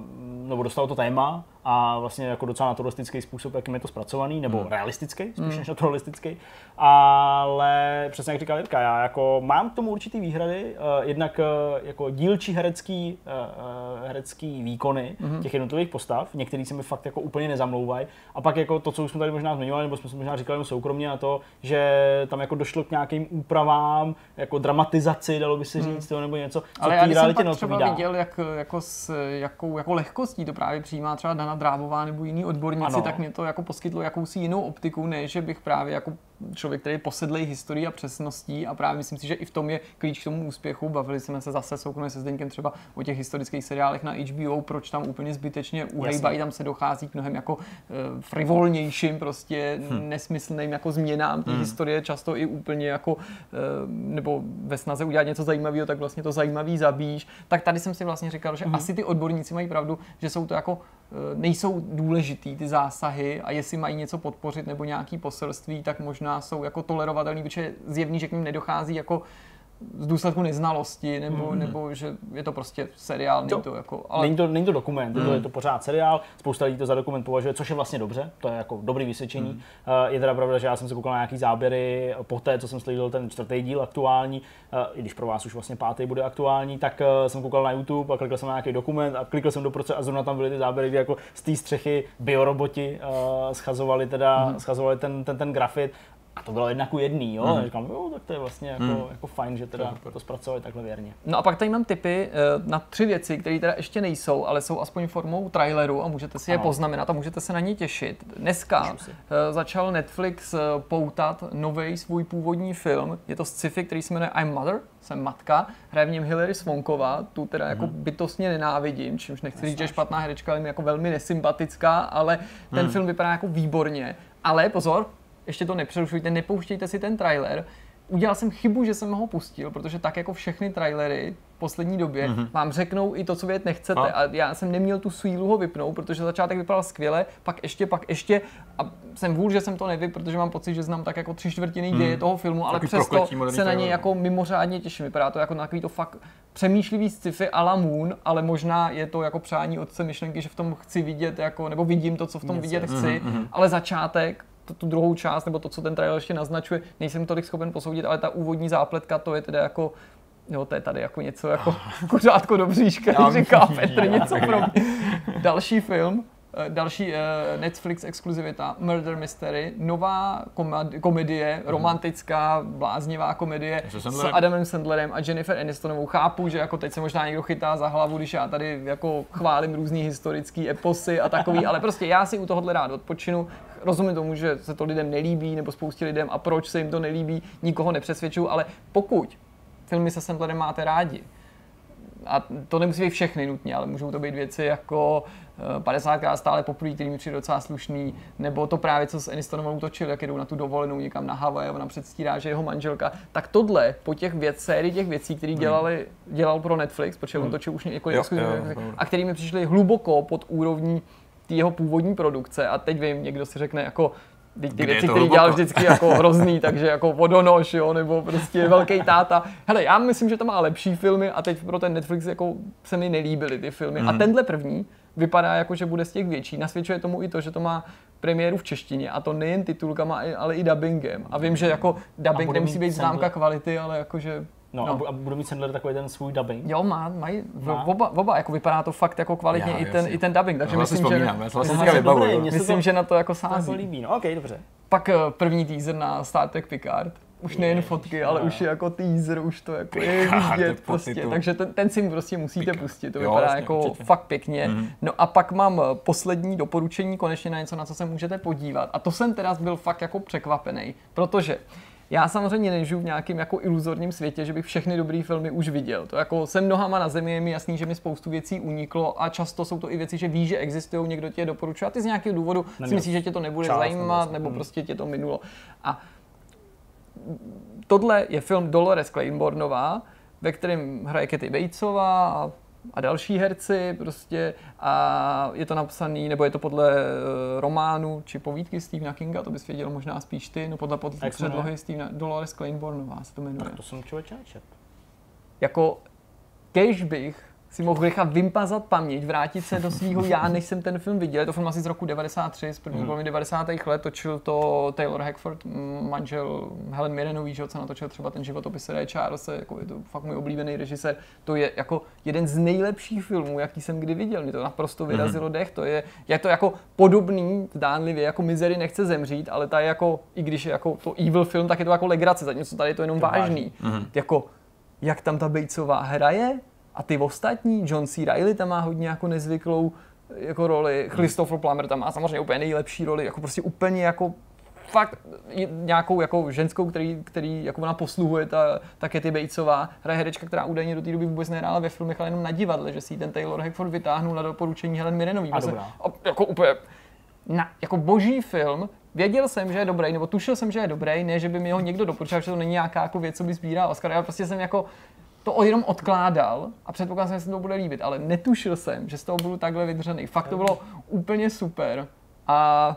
nebo dostalo to téma, a vlastně jako docela naturalistický způsob, jakým je to zpracovaný, nebo hmm. realistický, spíš hmm. než naturalistický. Ale přesně jak říkal Jirka, já jako mám k tomu určitý výhrady, uh, jednak uh, jako dílčí herecký, uh, herecký výkony hmm. těch jednotlivých postav, některý se mi fakt jako úplně nezamlouvají. A pak jako to, co už jsme tady možná zmiňovali, nebo jsme možná říkali soukromně na to, že tam jako došlo k nějakým úpravám, jako dramatizaci, dalo by se hmm. říct, hmm. nebo něco, co Ale já jsem pak třeba viděl, jak, jako s jakou jako lehkostí to právě přijímá třeba Dana Drábová nebo jiní odborníci, ano. tak mě to jako poskytlo jakousi jinou optiku, ne, že bych právě jako člověk, který je posedlý historií a přesností a právě myslím si, že i v tom je klíč k tomu úspěchu. Bavili jsme se zase soukromně se Zdeňkem třeba o těch historických seriálech na HBO, proč tam úplně zbytečně uhejbají, tam se dochází k mnohem jako uh, frivolnějším, prostě hmm. nesmyslným jako změnám té hmm. historie, často i úplně jako, uh, nebo ve snaze udělat něco zajímavého, tak vlastně to zajímavý zabíš. Tak tady jsem si vlastně říkal, že hmm. asi ty odborníci mají pravdu, že jsou to jako Eh, nejsou důležitý ty zásahy a jestli mají něco podpořit nebo nějaký poselství, tak možná jsou jako tolerovatelný, protože je zjevný, že k ním nedochází jako z důsledku neznalosti, nebo, mm. nebo že je to prostě seriál, není to jako... Ale... Není, to, není to dokument, mm. je, to, je to pořád seriál, spousta lidí to za dokument považuje, což je vlastně dobře, to je jako dobrý vysvědčení. Mm. Uh, je teda pravda, že já jsem se koukal na nějaký záběry po té, co jsem sledil ten čtvrtý díl aktuální, uh, i když pro vás už vlastně pátý bude aktuální, tak uh, jsem koukal na YouTube a klikl jsem na nějaký dokument a klikl jsem do a zrovna tam byly ty záběry, kdy jako z té střechy bioroboti uh, schazovali teda, mm. schazovali ten, ten, ten grafit a to bylo jedna ku jedný, jo. Mm. A říkám, jo, tak to je vlastně jako, mm. jako fajn, že teda to, to zpracovali takhle věrně. No a pak tady mám tipy uh, na tři věci, které teda ještě nejsou, ale jsou aspoň formou traileru a můžete si ano. je poznamenat a můžete se na ně těšit. Dneska uh, začal Netflix uh, poutat nový svůj původní film. Je to sci-fi, který se jmenuje I'm Mother, jsem matka. Hraje v něm Hilary Swanková, tu teda jako mm. bytostně nenávidím, čímž nechci říct, že je špatná herečka, ale mi jako velmi nesympatická, ale ten mm. film vypadá jako výborně. Ale pozor, ještě to nepřerušujte, nepouštějte si ten trailer. Udělal jsem chybu, že jsem ho pustil, protože tak jako všechny trailery v poslední době mm-hmm. vám řeknou i to, co vědět nechcete. A? a já jsem neměl tu sílu ho vypnout, protože začátek vypadal skvěle, pak ještě, pak ještě. A jsem vůl, že jsem to nevyp, protože mám pocit, že znám tak jako tři čtvrtiny děje mm. toho filmu, ale Taky přesto se na něj jako mimořádně těším. Vypadá to jako na takový to fakt přemýšlivý sci-fi a la Moon, ale možná je to jako přání otce myšlenky, že v tom chci vidět, jako, nebo vidím to, co v tom Něco. vidět chci, mm-hmm. ale začátek, tu, tu druhou část, nebo to, co ten trailer ještě naznačuje, nejsem tolik schopen posoudit, ale ta úvodní zápletka, to je teda jako Jo, to je tady jako něco jako kuřátko do bříška, říká Petr, něco pro mě. Další film, další eh, Netflix exkluzivita, Murder Mystery, nová komedie, romantická, bláznivá komedie s. Adamem Sandlerem a Jennifer Anistonovou. Chápu, že jako teď se možná někdo chytá za hlavu, když já tady jako chválím různý historický eposy a takový, ale prostě já si u tohohle rád odpočinu. Rozumím tomu, že se to lidem nelíbí, nebo spoustě lidem a proč se jim to nelíbí, nikoho nepřesvědčuju, ale pokud filmy se Sandlerem máte rádi, a to nemusí být všechny nutně, ale můžou to být věci jako eh, 50krát stále poprvé, který mi přijde docela slušný, nebo to právě, co s Anistonovou utočil, jak jedou na tu dovolenou někam na Havaj a ona předstírá, že je jeho manželka. Tak tohle po těch věc, sérii těch věcí, které dělali, dělal pro Netflix, protože on točil už několik Jo, jo, a který mi přišly hluboko pod úrovní té jeho původní produkce a teď vím, někdo si řekne jako ty je věci, které dělal vždycky jako hrozný, takže jako vodonož, jo, nebo prostě velký táta. Hele, já myslím, že to má lepší filmy a teď pro ten Netflix jako se mi nelíbily ty filmy. Mhm. A tenhle první vypadá jako, že bude z těch větší. Nasvědčuje tomu i to, že to má premiéru v češtině a to nejen titulkama, ale i dubbingem. A vím, že jako dubbing nemusí být známka Sandler- kvality, ale jakože No, no. A, bu- a bude mít Sandler takový ten svůj dubbing. Jo, má, mají, Má? oba, oba, jako vypadá to fakt jako kvalitně Já, i, ten, i ten dubbing, takže si myslím, že, vlastně myslím, to- že na to jako To sází. líbí, no, ok, dobře. Pak eh, první teaser na Star Trek Picard. Už nejen fotky, ale už je jako teaser, už to jako je vidět prostě. Takže ten, ten si prostě musíte Picard. pustit, to Jo, vypadá jasně, jako určitě. fakt pěkně. Mhm. No a pak mám eh, poslední doporučení konečně na něco, na co se můžete podívat. A to jsem teda byl fakt jako překvapený, protože já samozřejmě nežiju v nějakém jako iluzorním světě, že bych všechny dobré filmy už viděl. To jako jsem nohama na zemi, je mi jasný, že mi spoustu věcí uniklo a často jsou to i věci, že víš, že existují, někdo ti je doporučuje a ty z nějakého důvodu si myslíš, že tě to nebude nebo zajímat, něco. nebo Hmm. prostě tě to minulo. A tohle je film Dolores Claibornová, ve kterém hraje Katy Batesová a, a další herci prostě a je to napsaný, nebo je to podle uh, románu či povídky Stephena Kinga, to bys věděl možná spíš ty, no podle, podle předlohy Stephena, Dolores Claibornová se to jmenuje. Tak to jsem člověče nečet. Jako, kež bych si mohl nechat vympazat paměť, vrátit se do svého já, než jsem ten film viděl. Je to film asi z roku 93, z první poloviny 90. let, točil to Taylor Hackford, manžel Helen Mirrenový, že co natočil třeba ten životopis Ray Charles, jako je to fakt můj oblíbený režisér. To je jako jeden z nejlepších filmů, jaký jsem kdy viděl. Mě to naprosto vyrazilo dech. To je, je to jako podobný, zdánlivě, jako Misery nechce zemřít, ale ta je jako, i když je jako to evil film, tak je to jako legrace, zatímco tady je to jenom To je vážný. Jako, jak tam ta Batesová hraje a ty ostatní, John C. Reilly tam má hodně jako nezvyklou jako roli, Christopher Plummer tam má samozřejmě úplně nejlepší roli, jako prostě úplně jako fakt nějakou jako ženskou, který, který jako ona posluhuje, ta, ta Katy Batesová, hraje herečka, která údajně do té doby vůbec nehrála ve filmech, ale jenom na divadle, že si ji ten Taylor Hackford vytáhnul na doporučení Helen Mirrenový. A dobrá. a jako úplně na, jako boží film, věděl jsem, že je dobrý, nebo tušil jsem, že je dobrý, ne, že by mi ho někdo doporučil, že to není nějaká jako věc, co by sbíral Oscar, já prostě jsem jako to jenom odkládal a předpokládal jsem, že se to bude líbit, ale netušil jsem, že z toho budu takhle vydřený. Fakt to bylo úplně super a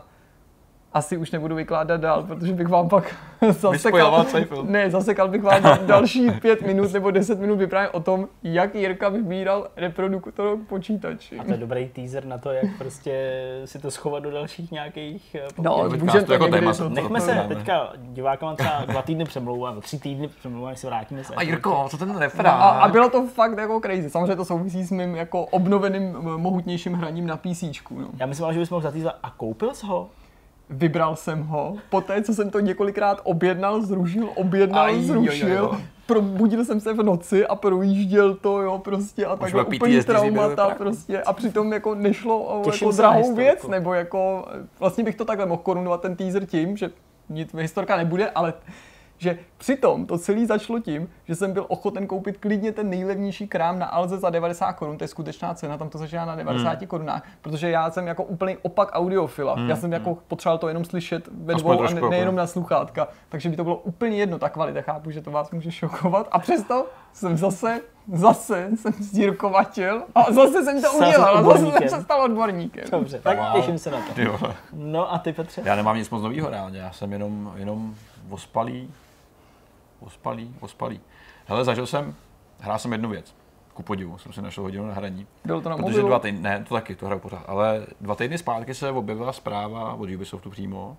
asi už nebudu vykládat dál, protože bych vám pak zasekal, Vyspojoval celý film. ne, zasekal bych vám další pět minut nebo deset minut vyprávět o tom, jak Jirka vybíral reproduktor k počítači. A to je dobrý teaser na to, jak prostě si to schovat do dalších nějakých eh, No, můžeme to jako někdy, téma, Nechme to- se teďka divákama třeba dva týdny přemlouvat, nebo tři týdny přemlouvat, se vrátíme se. A Jirko, co ten No, referát? a, a bylo to fakt jako crazy. Samozřejmě to souvisí s mým jako obnoveným, m, mohutnějším hraním na PC. No. Já myslím, že bys mohl zatýzat. A koupil jsi ho? Vybral jsem ho, poté co jsem to několikrát objednal, zrušil, objednal, Aj, jo, zrušil. jo, jo. Probudil jsem se v noci a projížděl to, jo, prostě a takhle PTSD úplně traumata, prostě a přitom jako nešlo o jako drahou věc, nebo jako, vlastně bych to takhle mohl korunovat ten teaser tím, že nic historka nebude, ale že přitom to celé začalo tím, že jsem byl ochoten koupit klidně ten nejlevnější krám na Alze za 90 korun, to je skutečná cena, tam to začíná na 90 Hmm. korunách, protože já jsem jako úplný opak audiofila. Já jsem jako potřeboval to jenom slyšet ve dvou a ne, jako. nejenom na sluchátka, takže by to bylo úplně jedno, ta kvalita, chápu, že to vás může šokovat a přesto jsem zase, zase jsem zdírkovatil a zase jsem to udělal a zase jsem se stal odborníkem. Dobře, tak Wow. těším se na to. Vole. No a ty Petře? Já nemám nic moc nového reálně, já jsem jenom, jenom ospalý, ospalý, ospalý. Hele, zažil jsem, hrál jsem jednu věc. ku podivu, jsem si našel hodinu na hraní. Bylo to na Protože mobilu? dva týdny, ne, to taky, to hraju pořád, ale dva týdny zpátky se objevila zpráva od Ubisoftu přímo,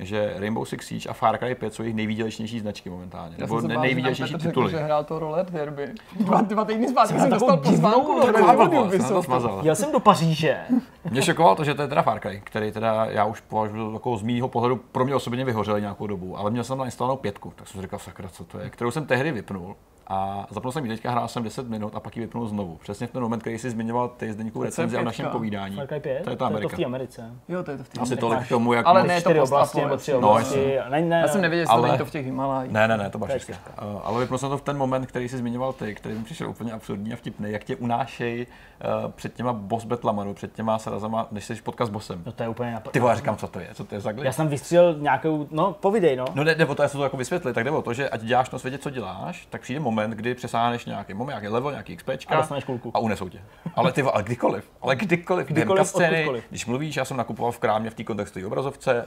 že Rainbow Six Siege a Far Cry 5 jsou jejich nejvýdělečnější značky momentálně. Já Nebo jsem se ne, nejvýdělečnější Petr řekl, tituly. že hrál to roller derby. Dva, dva týdny zpátky jsem dostal pozvánku Taková od blbost, jsem to Ubisoftu. smazal. Jel jsem do Paříže. Mě šokovalo to, že to je teda Far Cry, který teda já už považuji jako z mýho pohledu pro mě osobně vyhořel nějakou dobu, ale měl jsem nainstalovanou pětku, tak jsem si říkal, sakra, co to je, kterou jsem tehdy vypnul. A zapnul jsem ji teďka, hrál jsem 10 minut a pak ji vypnul znovu. Přesně v ten moment, který jsi zmiňoval ty zdeníku recenzi a v našem povídání. Far Cry 5? To je ta to, je to Amerika. v té Americe. Jo, to je to v té Asi Americe. tolik k tomu, jak Ale ne, to oblasti nebo Apolis. tři No, oblasti. Ne, ne, Já jsem nevěděl, jestli Ale- to v těch Himalajích. Ne, ne, ne, to byla je šestka. Uh, ale vypnul jsem to v ten moment, který jsi zmiňoval ty, který mi přišel úplně absurdní a vtipný, jak tě unášej uh, před těma boss betlama, nebo před těma srazama, než jsi potkat s bossem. No to je úplně napr- Ty vole, říkám, co to je, co to je za glitch? Já jsem vystřelil nějakou, no povidej no. No ne, jde o to, já se to jako vysvětlit, tak jde o to, že ať děláš na světě, co děláš, tak přijde moment, kdy přesáhneš nějaký moment, nějaký level, nějaký XPčka A dostaneš kulku. a unesou tě. Ale ty, ale kdykoliv, ale kdykoliv, Kdykoliv, kdykoliv scény, když mluvíš, já jsem nakupoval v krámě v té kontextové obrazovce,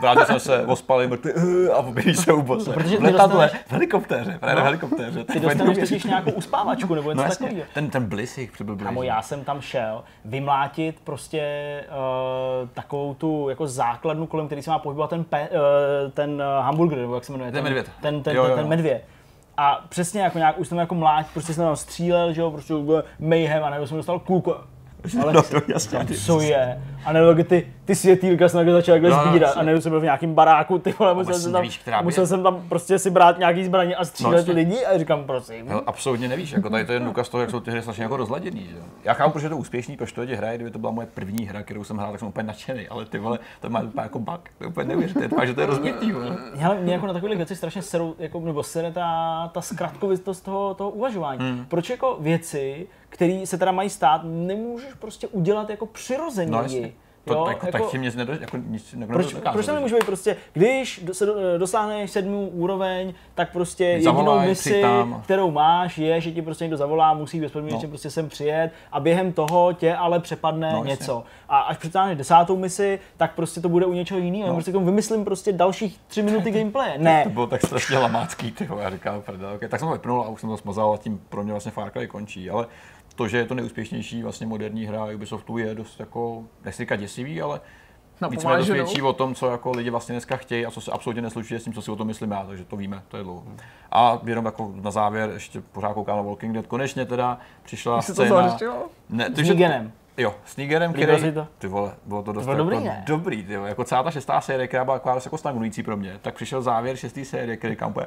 vrátil jsem se, ospalý, mrtvý, uh, a objeví se u bose. Protože v letadle, dostaneš- v helikoptéře, právě No. v helikoptéře. Ty dostaneš totiž nějakou uspávačku nebo něco No takového. ten, ten bliss jich přibyl Kámo, já jsem tam šel vymlátit prostě uh, takovou tu jako základnu, kolem který se má pohybovat ten, pe, uh, ten hamburger, nebo jak se jmenuje. Ten medvěd. Ten, ten, Jo, ten, jo, ten medvěd. A přesně jako nějak, už jsem jako mláť, prostě jsem tam střílel, že jo, prostě mayhem a nebo jsem dostal kulku. Ale No to jasně. ty- co je? A nebo ty, ty světýlka jsem začal takhle No, no, sbírat. jasně. A nebo jsem byl v nějakém baráku, ty vole, musel, jsem tam, nevíš, musel jsem tam prostě si brát nějaký zbraně a střílet jasně. lidi a říkám, prosím. No, absolutně nevíš, jako tady to je důkaz toho, jak jsou ty hry strašně jako rozladěný. Že? Já chápu, protože je to úspěšný, proč to lidi hraje, kdyby to byla moje první hra, kterou jsem hrál, tak jsem úplně nadšený, ale ty vole, to má úplně jako bug, to je úplně neuvěřitelné, to, že to je rozbitý. Vole. Hele, mě jako na takových věcech strašně serou, jako, nebo sere ta, ta zkratkovitost toho, toho uvažování. Hmm. Proč jako věci, které se teda mají stát, nemůžeš prostě udělat jako přirozeně? No jasně. To, Jo, jako, tak tím nic nedo, jako nic jako proč, nedokázal, proč to být prostě, když do- se do- dosáhneš sedmou úroveň, tak prostě Zavolaj, jedinou misi, kterou máš, je, že ti prostě někdo zavolá, musí bezpodmínečně No. prostě sem přijet a během toho tě ale přepadne No, jasně. něco. A až přitáhneš desátou misi, tak prostě to bude u něčeho jiného. No. Prostě tomu vymyslím prostě dalších tři minuty gameplaye. Ne, To bylo tak strašně lamácký, ty vole, já říkám, prdel, okay. tak jsem ho vypnul a už jsem to smazal a tím pro mě vlastně Far Cry končí, ale to, že je to nejúspěšnější vlastně moderní hra Ubisoftu je dost jako, nechci říkat děsivý, ale No, víceméně to svědčí o tom, co jako lidi vlastně dneska chtějí a co se absolutně neslučuje s tím, co si o tom myslím já, takže to víme, to je dlouho. A jenom jako na závěr, ještě pořád koukám na Walking Dead, konečně teda přišla to scéna. zahrešilo? Ne, s Neganem. Jo, s Negerem, který, to? ty vole, bylo to dost bylo jako dobrý, ne? dobrý, ty vole, jako celá ta šestá série, která byla taková dost jako stagnující pro mě, tak přišel závěr šesté série, který kam bude.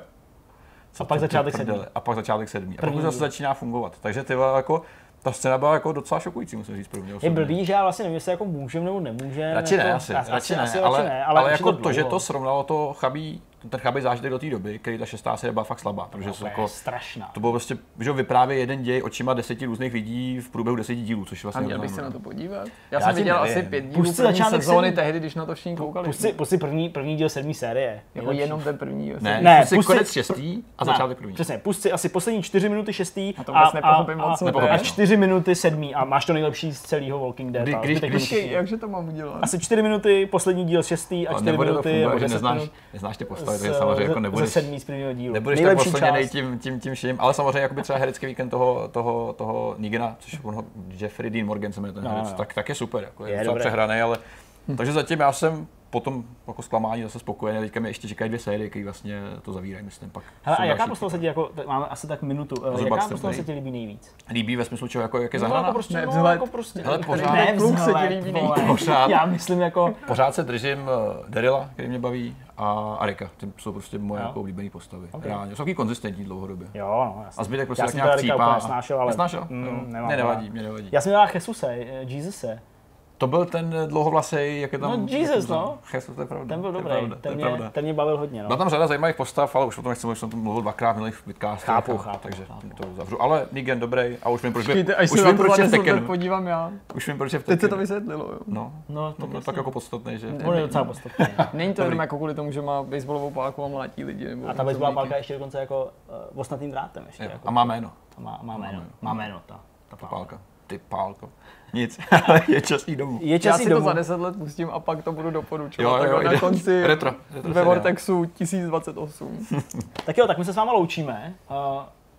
A pak začátek sedmý. A pak začátek sedmý. A pak už zase začíná fungovat. Takže ty vole, jako, ta scéna byla jako docela šokující, musím říct pro mě. Je osobně. blbý, že já vlastně nevím, jestli jako můžeme nebo nemůžeme. Radši ne, jako, asi, asi, radši ne, asi, ale, radši ne, ale, je jako to, že dlouho. to srovnalo to chabý, ten chabý zážitek do té doby, který ta šestá série byla fakt slabá, protože To se je jako, strašná. to bylo prostě, že jo, vyprávět jeden děj očima deseti různých lidí v průběhu deseti dílů, což je A vlastně měl bych se na to podívat. Já, Já jsem viděl nevím. asi pět dílů Pusť si první začátek sezóny sedm. tehdy, když na to všichni koukali. Pusti, pusti první, první díl sedmý série. Jako jenom ten první. jo. Ne, Ne, si- konec šestý a začátek první. Přesně, pust si asi poslední čtyři minuty šestý A to nepochopím, a, a, a čtyři minuty sedmý a máš to nejlepší z celého Walking Dead. Když- když- jakže to mám udělat? Asi čtyři minuty, poslední díl šestý a čtyři to minuty neznáš, ty postavy, takže samozřejmě jako nebudeš, Ze sedmý z prvního dílu. nebudeš tak Nejlepší posledněnej část. tím, tím, tím vším, ale samozřejmě jakoby třeba herecký víkend toho, toho, toho Negana, což on ho, Jeffrey Dean Morgan se jmenuje ten No, herec, no. tak, tak je super, jako je, Je docela přehraný, ale takže zatím já jsem potom jako zklamání zase spokojený, teďka mi ještě čekají dvě série, které vlastně to zavírají, myslím, pak Hele, a jaká postava se ti jako, máme asi tak minutu, eh, Zhruba jaká postava se ti líbí nejvíc? líbí ve smyslu čeho, jako jak je No, zahraná. jako prostě, Ne, no, vzhled. jako prostě. Hele, pořád- ne, Kluk se ti vzhled, líbí vole. Pořád. Já myslím jako, Pořád se držím uh, Daryla, který mě baví, a Arika. Ty jsou prostě moje Jo. jako oblíbené postavy. Ok. Reálně. Jsou taky konzistentní dlouhodobě. jo, no, jasně. A zbytek prostě Já tak jsem nějak cípá. úplně a- nesnášel, ale- Nesnášel? Mm, nemám nevadí, mě nevadí. Já jsem měla Jesuse, eh, Jesusy. To byl ten dlouhovlasej, jak je tam... No, Jesus, no. Jesus, to je pravda. Ten byl dobrý, pravda, ten, je mě, pravda. ten mě bavil hodně. No. Byla tam řada zajímavých postav, ale už o tom nechci mluvit, jsem tom mluvil dvakrát v minulých vidcastech. Chápu, a- chápu, Takže chápu. to uzavřu. Ale Negan dobrý a už vím, proč, Počkejte, až už vím, to proč je v 20 let Tekkenu. podívám já. Už vím, proč je v Teď se to vysvětlilo, jo. No, No, no, no, tak jako podstatný, že? On je docela podstatný. Není to jenom jako kvůli tomu, že má baseballovou páku a mlátí lidi. Nebo A ta baseballová pálka ještě dokonce jako uh, osnatým drátem ještě. Jako, A má jméno. má, má jméno, má jméno ta, ta pálka. Pálka. Ty pálko. Nic, ale je časný domů. Je Já časí si to domů. za 10 let pustím a pak to budu doporučovat. Jo, jo, jde. na konci Retro, retro ve seriál. Vortexu 1028. Tak jo, tak my se s váma loučíme. Uh,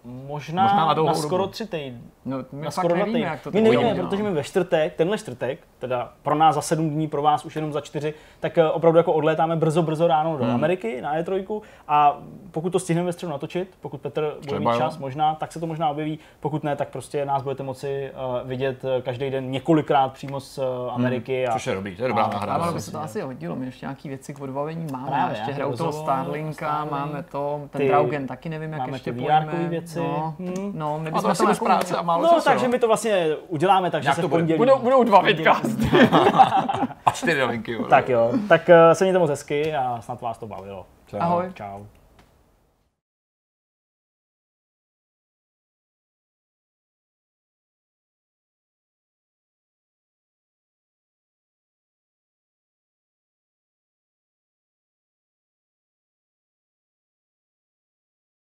Možná, Možná na na, dobu. skoro tři týdny. No, my Na fakt skoro nevíme, jak to My nevíme, protože my ve čtvrtek, tenhle čtvrtek, teda pro nás za sedm dní, pro vás už jenom za čtyři, tak eh, opravdu jako odlétáme brzo, brzo ráno do Hmm. Ameriky na E3 a pokud to stihneme ve středu natočit, pokud Petr bude Třeba mít jo. čas, možná, tak se to možná objeví, pokud ne, tak prostě nás budete moci uh, vidět eh, každý den několikrát přímo z uh, Ameriky. A, Což je dobrý, to je dobrá a- náhrada. Ale by se to asi hodilo, my ještě nějaký věci k odbavení máme, Právě, ještě hraju toho Starlinka, Starlink, máme to, ten Draugen taky nevím, jak máme ještě. VR-kový věci. No, Hmm. no, my bychom to práce málo No, času. takže jo. my to vlastně uděláme, takže Jak se to v bude? pondělí. Budou, budou dva vidcasty. A čtyři novinky. jo. Tak jo, tak uh, se mějte moc hezky a snad vás to bavilo. Čau. Ahoj. Čau.